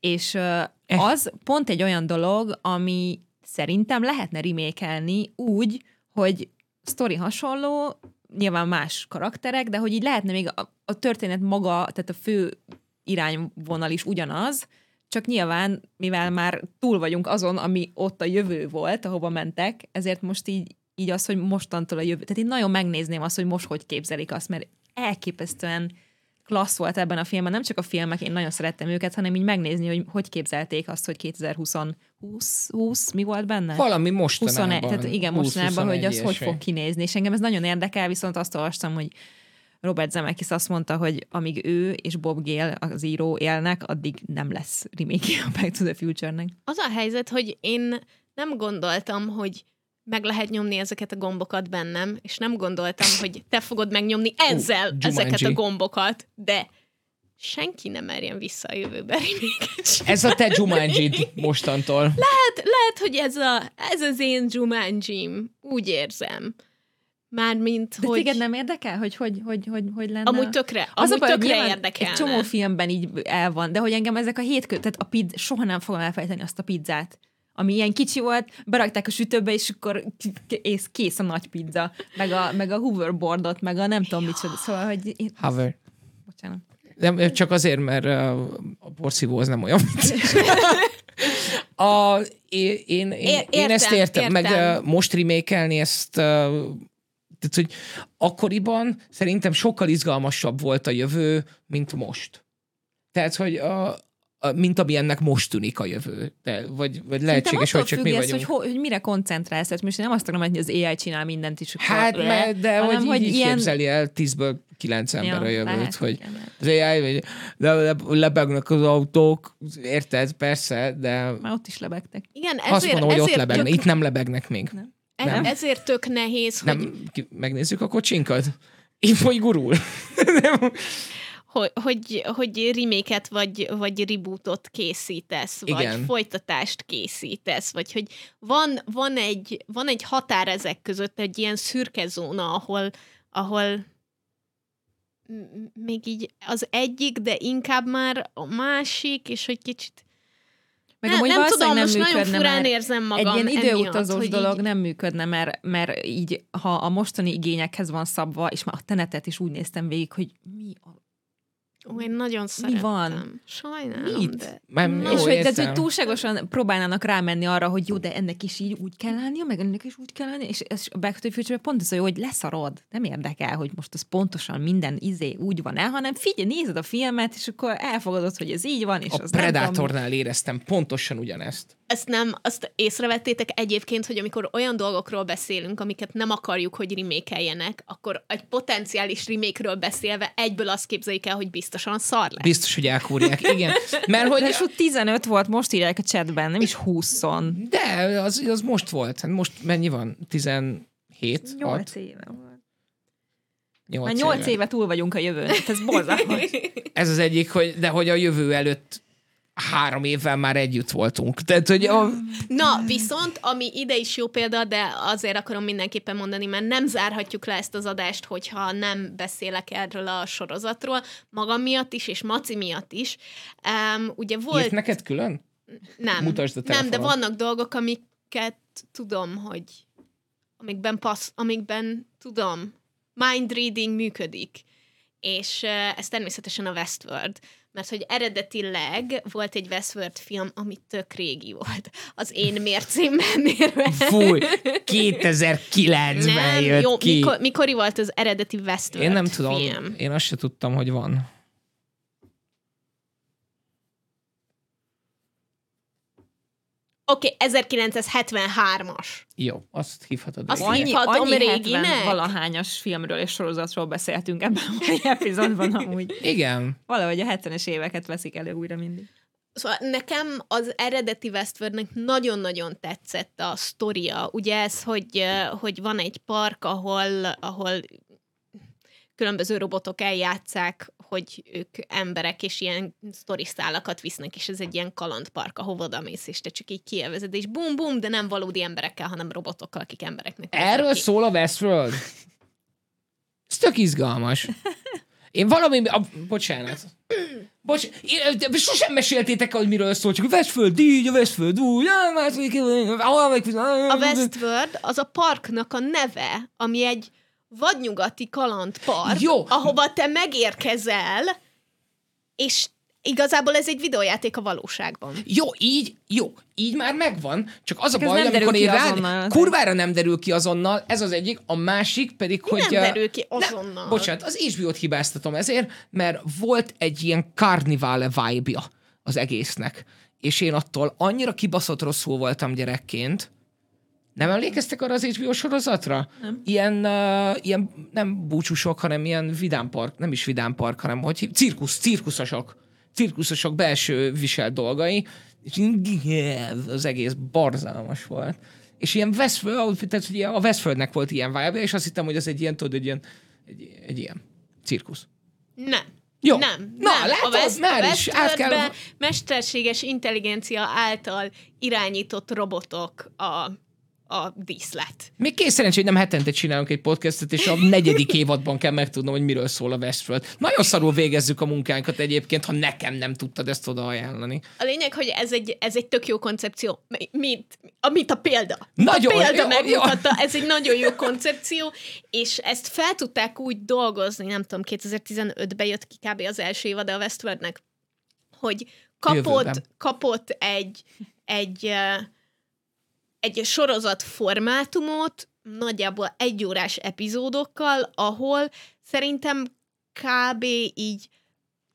És uh, az pont egy olyan dolog, ami szerintem lehetne remékelni úgy, hogy sztori hasonló, nyilván más karakterek, de hogy így lehetne még a, a történet maga, tehát a fő irányvonal is ugyanaz, csak nyilván, mivel már túl vagyunk azon, ami ott a jövő volt, ahova mentek, ezért most így, így az, hogy mostantól a jövő. Tehát én nagyon megnézném azt, hogy most hogy képzelik azt, mert elképesztően klassz volt ebben a filmben, nem csak a filmek, én nagyon szerettem őket, hanem így megnézni, hogy hogy képzelték azt, hogy 2020 20, 20 mi volt benne? Valami mostanában. 21, tehát igen, 20, mostanában, hogy az 21 hogy fog kinézni, és engem ez nagyon érdekel, viszont azt olvastam, hogy Robert Zemeckis azt mondta, hogy amíg ő és Bob Gale, az író élnek, addig nem lesz remake a Back to the Future-nek. Az a helyzet, hogy én nem gondoltam, hogy meg lehet nyomni ezeket a gombokat bennem, és nem gondoltam, hogy te fogod megnyomni ezzel Jumanji. ezeket a gombokat, de senki nem merjen vissza a jövőbe Ez a te jumanji mostantól. lehet, lehet, hogy ez, a, ez az én Jumanjim, úgy érzem. Mármint, De hogy... téged nem érdekel, hogy hogy, hogy, hogy, hogy lenne? Amúgy tökre, Az amúgy a baj, hogy tökre érdekelne. Egy csomó filmben így el van, de hogy engem ezek a hétkö, tehát a pizz, soha nem fogom elfelejteni azt a pizzát, ami ilyen kicsi volt, berakták a sütőbe, és akkor kész, kész a nagy pizza, meg a, meg a hoverboardot, meg a nem tudom micsoda, szóval, hogy én, Hover. bocsánat. Nem, csak azért, mert a porszívó az nem olyan, mint... A, én, én, én, ezt értem, értem, meg uh, most remékelni ezt, uh, tehát, hogy akkoriban szerintem sokkal izgalmasabb volt a jövő, mint most. Tehát, hogy a, a, mint ami ennek most tűnik a jövő. De, vagy, vagy lehetséges, hogy csak mi vagyunk. hogy, ho, hogy mire koncentrálsz. Tehát most nem azt akarom, hogy az AI csinál mindent is. Hát, le, mert, de hanem, hogy, hogy így, így ilyen- képzeli el tízből kilenc ember a jövőt, lehet, hogy igen, az AI, vagy le, le, lebegnek az autók, érted, persze, de Már ott is lebegtek. Igen, azt ezért, mondom, hogy ott ezért lebegnek. tök, Itt nem lebegnek még. Nem. nem. ezért tök nehéz, hogy Nem, ki, megnézzük a kocsinkat? Így hogy gurul. hogy, hogy, hogy reméket vagy, vagy rebootot készítesz, vagy Igen. folytatást készítesz, vagy hogy van, van, egy, van egy határ ezek között, egy ilyen szürke zóna, ahol, ahol még így az egyik, de inkább már a másik, és hogy kicsit Meg nem, amúgy nem tudom, valószínűleg most nagyon furán már. érzem magam egy ilyen emiatt, időutazós hogy dolog így, nem működne, mert, mert így, ha a mostani igényekhez van szabva, és már a tenetet is úgy néztem végig, hogy mi a Ó, én nagyon szeretem. van? Sajnálom, Mit? de... Nem, Na, és jó, hogy, értem. hogy túlságosan próbálnának rámenni arra, hogy jó, de ennek is így úgy kell lennie, meg ennek is úgy kell lennie, és ez a Back to the Future pont az, a jó, hogy leszarod. Nem érdekel, hogy most az pontosan minden izé úgy van el, hanem figyelj, nézed a filmet, és akkor elfogadod, hogy ez így van, és A az nem Predatornál éreztem pontosan ugyanezt. Ezt nem, azt észrevettétek egyébként, hogy amikor olyan dolgokról beszélünk, amiket nem akarjuk, hogy remékeljenek, akkor egy potenciális remékről beszélve egyből azt képzeljük el, hogy biztosan szar lesz. Biztos, hogy elkúrják. Igen. Mert hogy... És ott 15 volt, most írják a chatben, nem is 20 De, az, az most volt. Hát most mennyi van? 17? 8 6? éve volt. 8 Már 8 éve túl vagyunk a jövőn. Hát Ez borzalmas. Ez az egyik, hogy, de hogy a jövő előtt három évvel már együtt voltunk. Tehát, hogy a, Na, viszont, ami ide is jó példa, de azért akarom mindenképpen mondani, mert nem zárhatjuk le ezt az adást, hogyha nem beszélek erről a sorozatról, magam miatt is, és Maci miatt is. Um, ugye volt... írt neked külön? Nem, Mutasd a nem, de telefonon. vannak dolgok, amiket tudom, hogy amikben passz, amikben tudom, mind reading működik. És uh, ez természetesen a Westworld. Mert hogy eredetileg volt egy Westworld film, ami tök régi volt. Az én mércémben mérve. Fúj, 2009-ben Nem, jött jó, ki. mikor, mikori volt az eredeti Westworld Én nem tudom, film? én azt se tudtam, hogy van. Oké, okay, 1973-as. Jó, azt hívhatod. Azt hív- hívhatom annyi réginek? 70 valahányas filmről és sorozatról beszéltünk ebben a mai epizódban amúgy. Igen. Valahogy a 70-es éveket veszik elő újra mindig. Szóval nekem az eredeti Westworldnek nagyon-nagyon tetszett a sztoria. Ugye ez, hogy, hogy van egy park, ahol, ahol különböző robotok eljátszák, hogy ők emberek, és ilyen sztoriszálakat visznek, és ez egy ilyen kalandpark, ahova odamész, és te csak így kielvezed, és bum bum, de nem valódi emberekkel, hanem robotokkal, akik embereknek Erről ki. szól a Westworld? Ez tök izgalmas. Én valami... A, bocsánat. Bocs, én- sosem meséltétek hogy miről szól, csak Westworld így, a Westworld úgy, A Westworld az a parknak a neve, ami egy vadnyugati kalandpark, Jó. ahova te megérkezel, és igazából ez egy videójáték a valóságban. Jó, így, jó, így már megvan, csak az a ez baj, nem amikor én rád, azonnal. kurvára nem derül ki azonnal, ez az egyik, a másik pedig, hogy... nem uh, derül ki azonnal? bocsánat, az HBO-t hibáztatom ezért, mert volt egy ilyen carnival vibe az egésznek, és én attól annyira kibaszott rosszul voltam gyerekként, nem emlékeztek arra az HBO sorozatra? Nem. Ilyen, uh, ilyen nem búcsúsok, hanem ilyen vidámpark, nem is vidámpark, hanem hogy hív- cirkusz, cirkuszosok. Cirkuszosok belső viselt dolgai, és az egész barzalmas volt. És ilyen Westworld, tehát ilyen- a Westworldnek volt ilyen vibe és azt hittem, hogy az egy ilyen, tudod, egy ilyen, egy, egy ilyen cirkusz. Nem. Jó. Nem. Na, nem. látod, a West, már is át kell- mesterséges intelligencia által irányított robotok a, a díszlet. Még kész szerencsé, hogy nem hetente csinálunk egy podcastet, és a negyedik évadban kell megtudnom, hogy miről szól a Westworld. Nagyon szarul végezzük a munkánkat egyébként, ha nekem nem tudtad ezt oda ajánlani. A lényeg, hogy ez egy, ez egy tök jó koncepció, mint, amit a példa. Mint Nagyon a példa jó, megmutatta, ez egy nagyon jó koncepció, és ezt fel tudták úgy dolgozni, nem tudom, 2015-ben jött ki kb. az első évad a Westworldnek, hogy kapott, Jövőben. kapott egy, egy, egy sorozat formátumot, nagyjából egyórás epizódokkal, ahol szerintem kb. így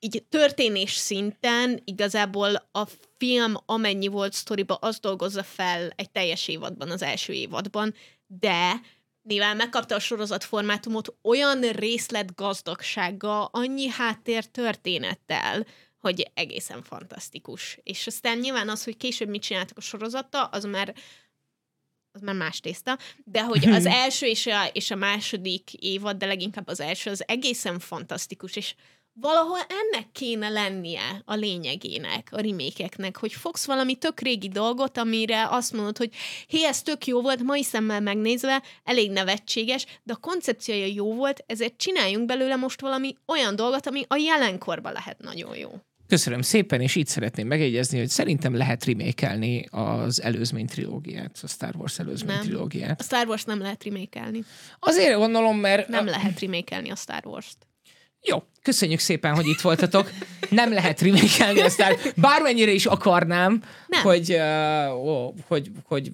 így történés szinten igazából a film amennyi volt sztoriba, az dolgozza fel egy teljes évadban, az első évadban, de mivel megkapta a sorozat formátumot, olyan részletgazdagsággal, annyi háttér történettel, hogy egészen fantasztikus. És aztán nyilván az, hogy később mit csináltak a sorozattal, az már az már más tészta, de hogy az első és a, és a második évad, de leginkább az első, az egészen fantasztikus, és valahol ennek kéne lennie a lényegének, a remékeknek, hogy fogsz valami tök régi dolgot, amire azt mondod, hogy hé, ez tök jó volt, mai szemmel megnézve, elég nevetséges, de a koncepciója jó volt, ezért csináljunk belőle most valami olyan dolgot, ami a jelenkorban lehet nagyon jó. Köszönöm szépen, és itt szeretném megjegyezni, hogy szerintem lehet remékelni az előzmény trilógiát, a Star Wars előzmény Nem. trilógiát. A Star Wars nem lehet remékelni. Azért gondolom, mert... Nem lehet remékelni a Star Wars-t. Jó, köszönjük szépen, hogy itt voltatok. Nem lehet remékelni a Star Bármennyire is akarnám, Nem. hogy, uh, ó, hogy, hogy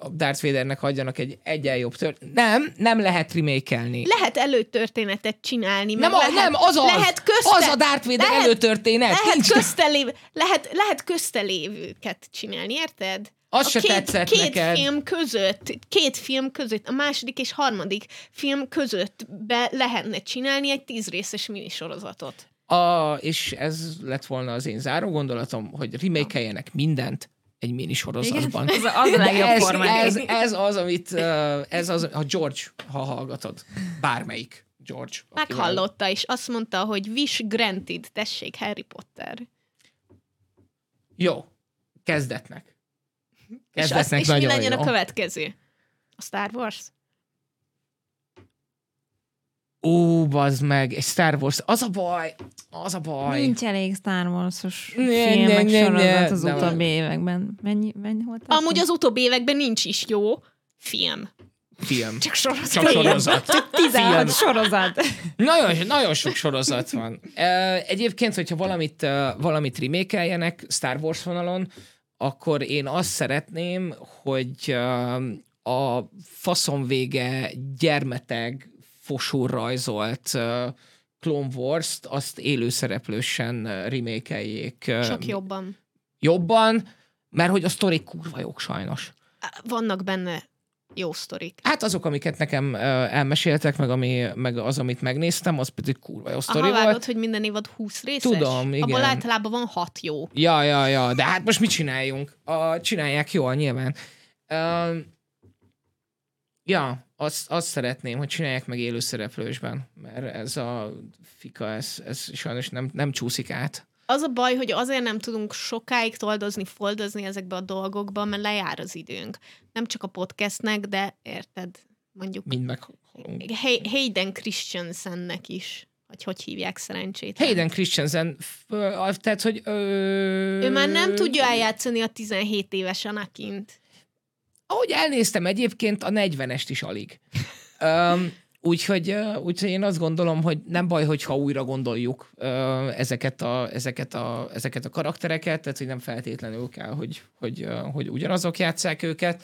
a Darth Vadernek adjanak egy egyen jobb tört. Nem, nem lehet remékelni. Lehet előtörténetet csinálni. Nem, a, lehet, nem, az az, lehet közte, az a Darth Vader lehet- előtörténet. lehet, Nincs, köztelév, lehet, lehet köztelévőket csinálni, érted? Az a se két, tetszett két neked. film között, két film között, a második és harmadik film között be lehetne csinálni egy tíz részes minisorozatot. A, és ez lett volna az én záró gondolatom, hogy remékeljenek mindent egy minisorozatban. Az a, az a legjobb ez, formája. ez, ez, az, amit, ez az, ha George, ha hallgatod, bármelyik George. Meghallotta, és azt mondta, hogy wish granted, tessék, Harry Potter. Jó, kezdetnek. És, az, Kezdetnek és mi legyen jó. a következő? A Star Wars? Ó, bazd meg, egy Star Wars, az a baj, az a baj. Nincs elég Star Wars-os Ne, film, ne, meg ne, sorozat ne, az utóbbi években. Mennyi, mennyi volt? az? Amúgy az utóbbi években nincs is jó film. Film. Csak sorozat. Csak sorozat. 16 sorozat. Nagyon, nagyon sok sorozat van. Egyébként, hogyha valamit, valamit remékeljenek Star Wars vonalon, akkor én azt szeretném, hogy a faszom vége gyermeteg, fosúr rajzolt Clone Wars-t, azt élőszereplősen remékeljék Sok jobban. jobban, mert hogy a sztori kurva jók sajnos. Vannak benne jó sztorik. Hát azok, amiket nekem elmeséltek, meg, ami, meg az, amit megnéztem, az pedig kurva jó sztori Aha, volt. vágod, hogy minden évad 20 részes? Tudom, igen. Abból általában van 6 jó. Ja, ja, ja, de hát most mit csináljunk? A, csinálják jól, nyilván. Uh, ja, azt, azt szeretném, hogy csinálják meg élőszereplősben, mert ez a fika, ez, ez sajnos nem, nem csúszik át. Az a baj, hogy azért nem tudunk sokáig toldozni, foldozni ezekbe a dolgokba, mert lejár az időnk. Nem csak a podcastnek, de érted, mondjuk Mind. Hay- Hayden Christensennek is, hogy hogy hívják szerencsét. Hayden Christensen, ö, tehát, hogy... Ö, Ő már nem tudja eljátszani a 17 éves Anakint. Ahogy elnéztem egyébként, a 40-est is alig. Um, Úgyhogy, úgyhogy én azt gondolom, hogy nem baj, hogyha újra gondoljuk ezeket, a, ezeket, a, ezeket a karaktereket, tehát hogy nem feltétlenül kell, hogy, hogy, hogy ugyanazok játsszák őket.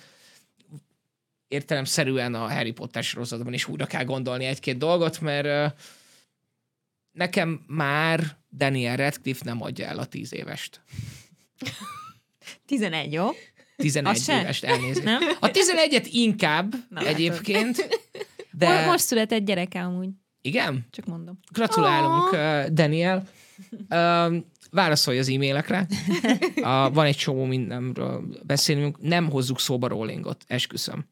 Értelemszerűen a Harry Potter sorozatban is újra kell gondolni egy-két dolgot, mert nekem már Daniel Radcliffe nem adja el a tíz évest. 11, jó? 11 Az se? évest elnézést. Nem? A 11-et inkább Na, egyébként, De... de Most született gyereke amúgy, igen, csak mondom. gratulálunk, uh, Daniel. Uh, válaszolj az e-mailekre. Uh, van egy csomó mindenről beszélünk. Nem hozzuk szóba rollingot, esküszöm.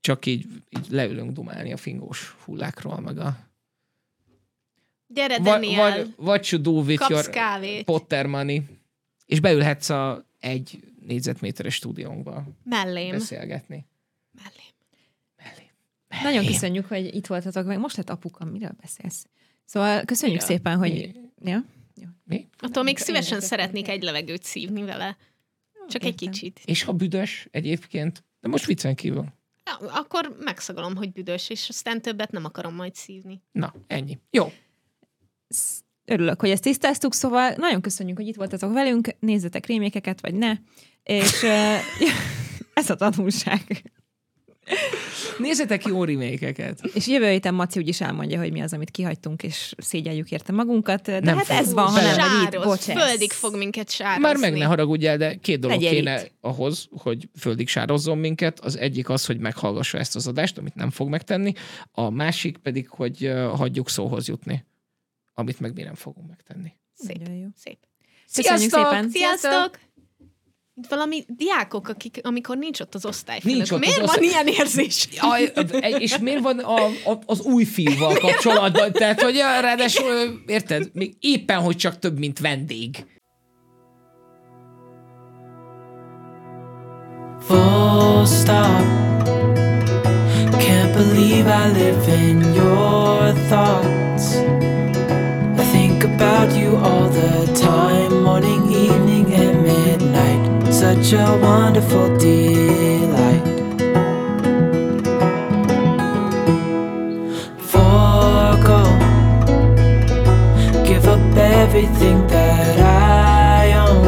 Csak így, így leülünk dumálni a fingós hullákról, meg a... Gyere, What, Daniel, what, what you do with kapsz your kávét. Potter money. És beülhetsz a egy négyzetméteres stúdiónkba Mellém. beszélgetni. Mellém. Mellé. Nagyon köszönjük, hogy itt voltatok, meg most lett apuka, miről beszélsz? Szóval köszönjük Ja. szépen, hogy... Mi? Ja? Mi? Attól még szívesen szeretnék egy levegőt szívni vele. Csak egy kicsit. És ha büdös egyébként, de most viccen kívül. Ja, akkor megszagolom, hogy büdös, és aztán többet nem akarom majd szívni. Na, ennyi. Jó. Örülök, hogy ezt tisztáztuk, szóval nagyon köszönjük, hogy itt voltatok velünk, nézzetek rémékeket, vagy ne, és ez a tanulság. Nézzetek jó remékeket. És jövő héten Maci úgyis elmondja, hogy mi az, amit kihagytunk, és szégyeljük érte magunkat, de Nem hát fog. ez van, ha nem vagy itt, Sároz, bocs, ez. földig fog minket sározni. Már meg ne haragudjál, de két dolog Legyél kéne itt. ahhoz, hogy földig sározzon minket. Az egyik az, hogy meghallgassa ezt az adást, amit nem fog megtenni. A másik pedig, hogy hagyjuk szóhoz jutni, amit meg mi nem fogunk megtenni. Szép, Nagyon jó. szép. Sziasztok! szépen! Sziasztok! Valami diákok, akik, amikor nincs ott az osztályfőnök. Nincs ott Miért az van osztály- ilyen érzés? Aj, és miért van a, a, az új fiúval kapcsolatban? Tehát, hogy ráadásul, érted, még éppen, hogy csak több, mint vendég. full stop. Can't believe I live in your thoughts. I think about you all the time, morning, evening, and midnight. Such a wonderful delight. Forgo, give up everything that I own.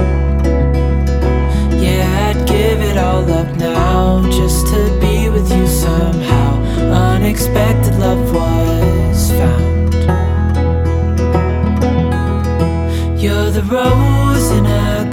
Yeah, I'd give it all up now just to be with you somehow. Unexpected love was found. You're the rose in a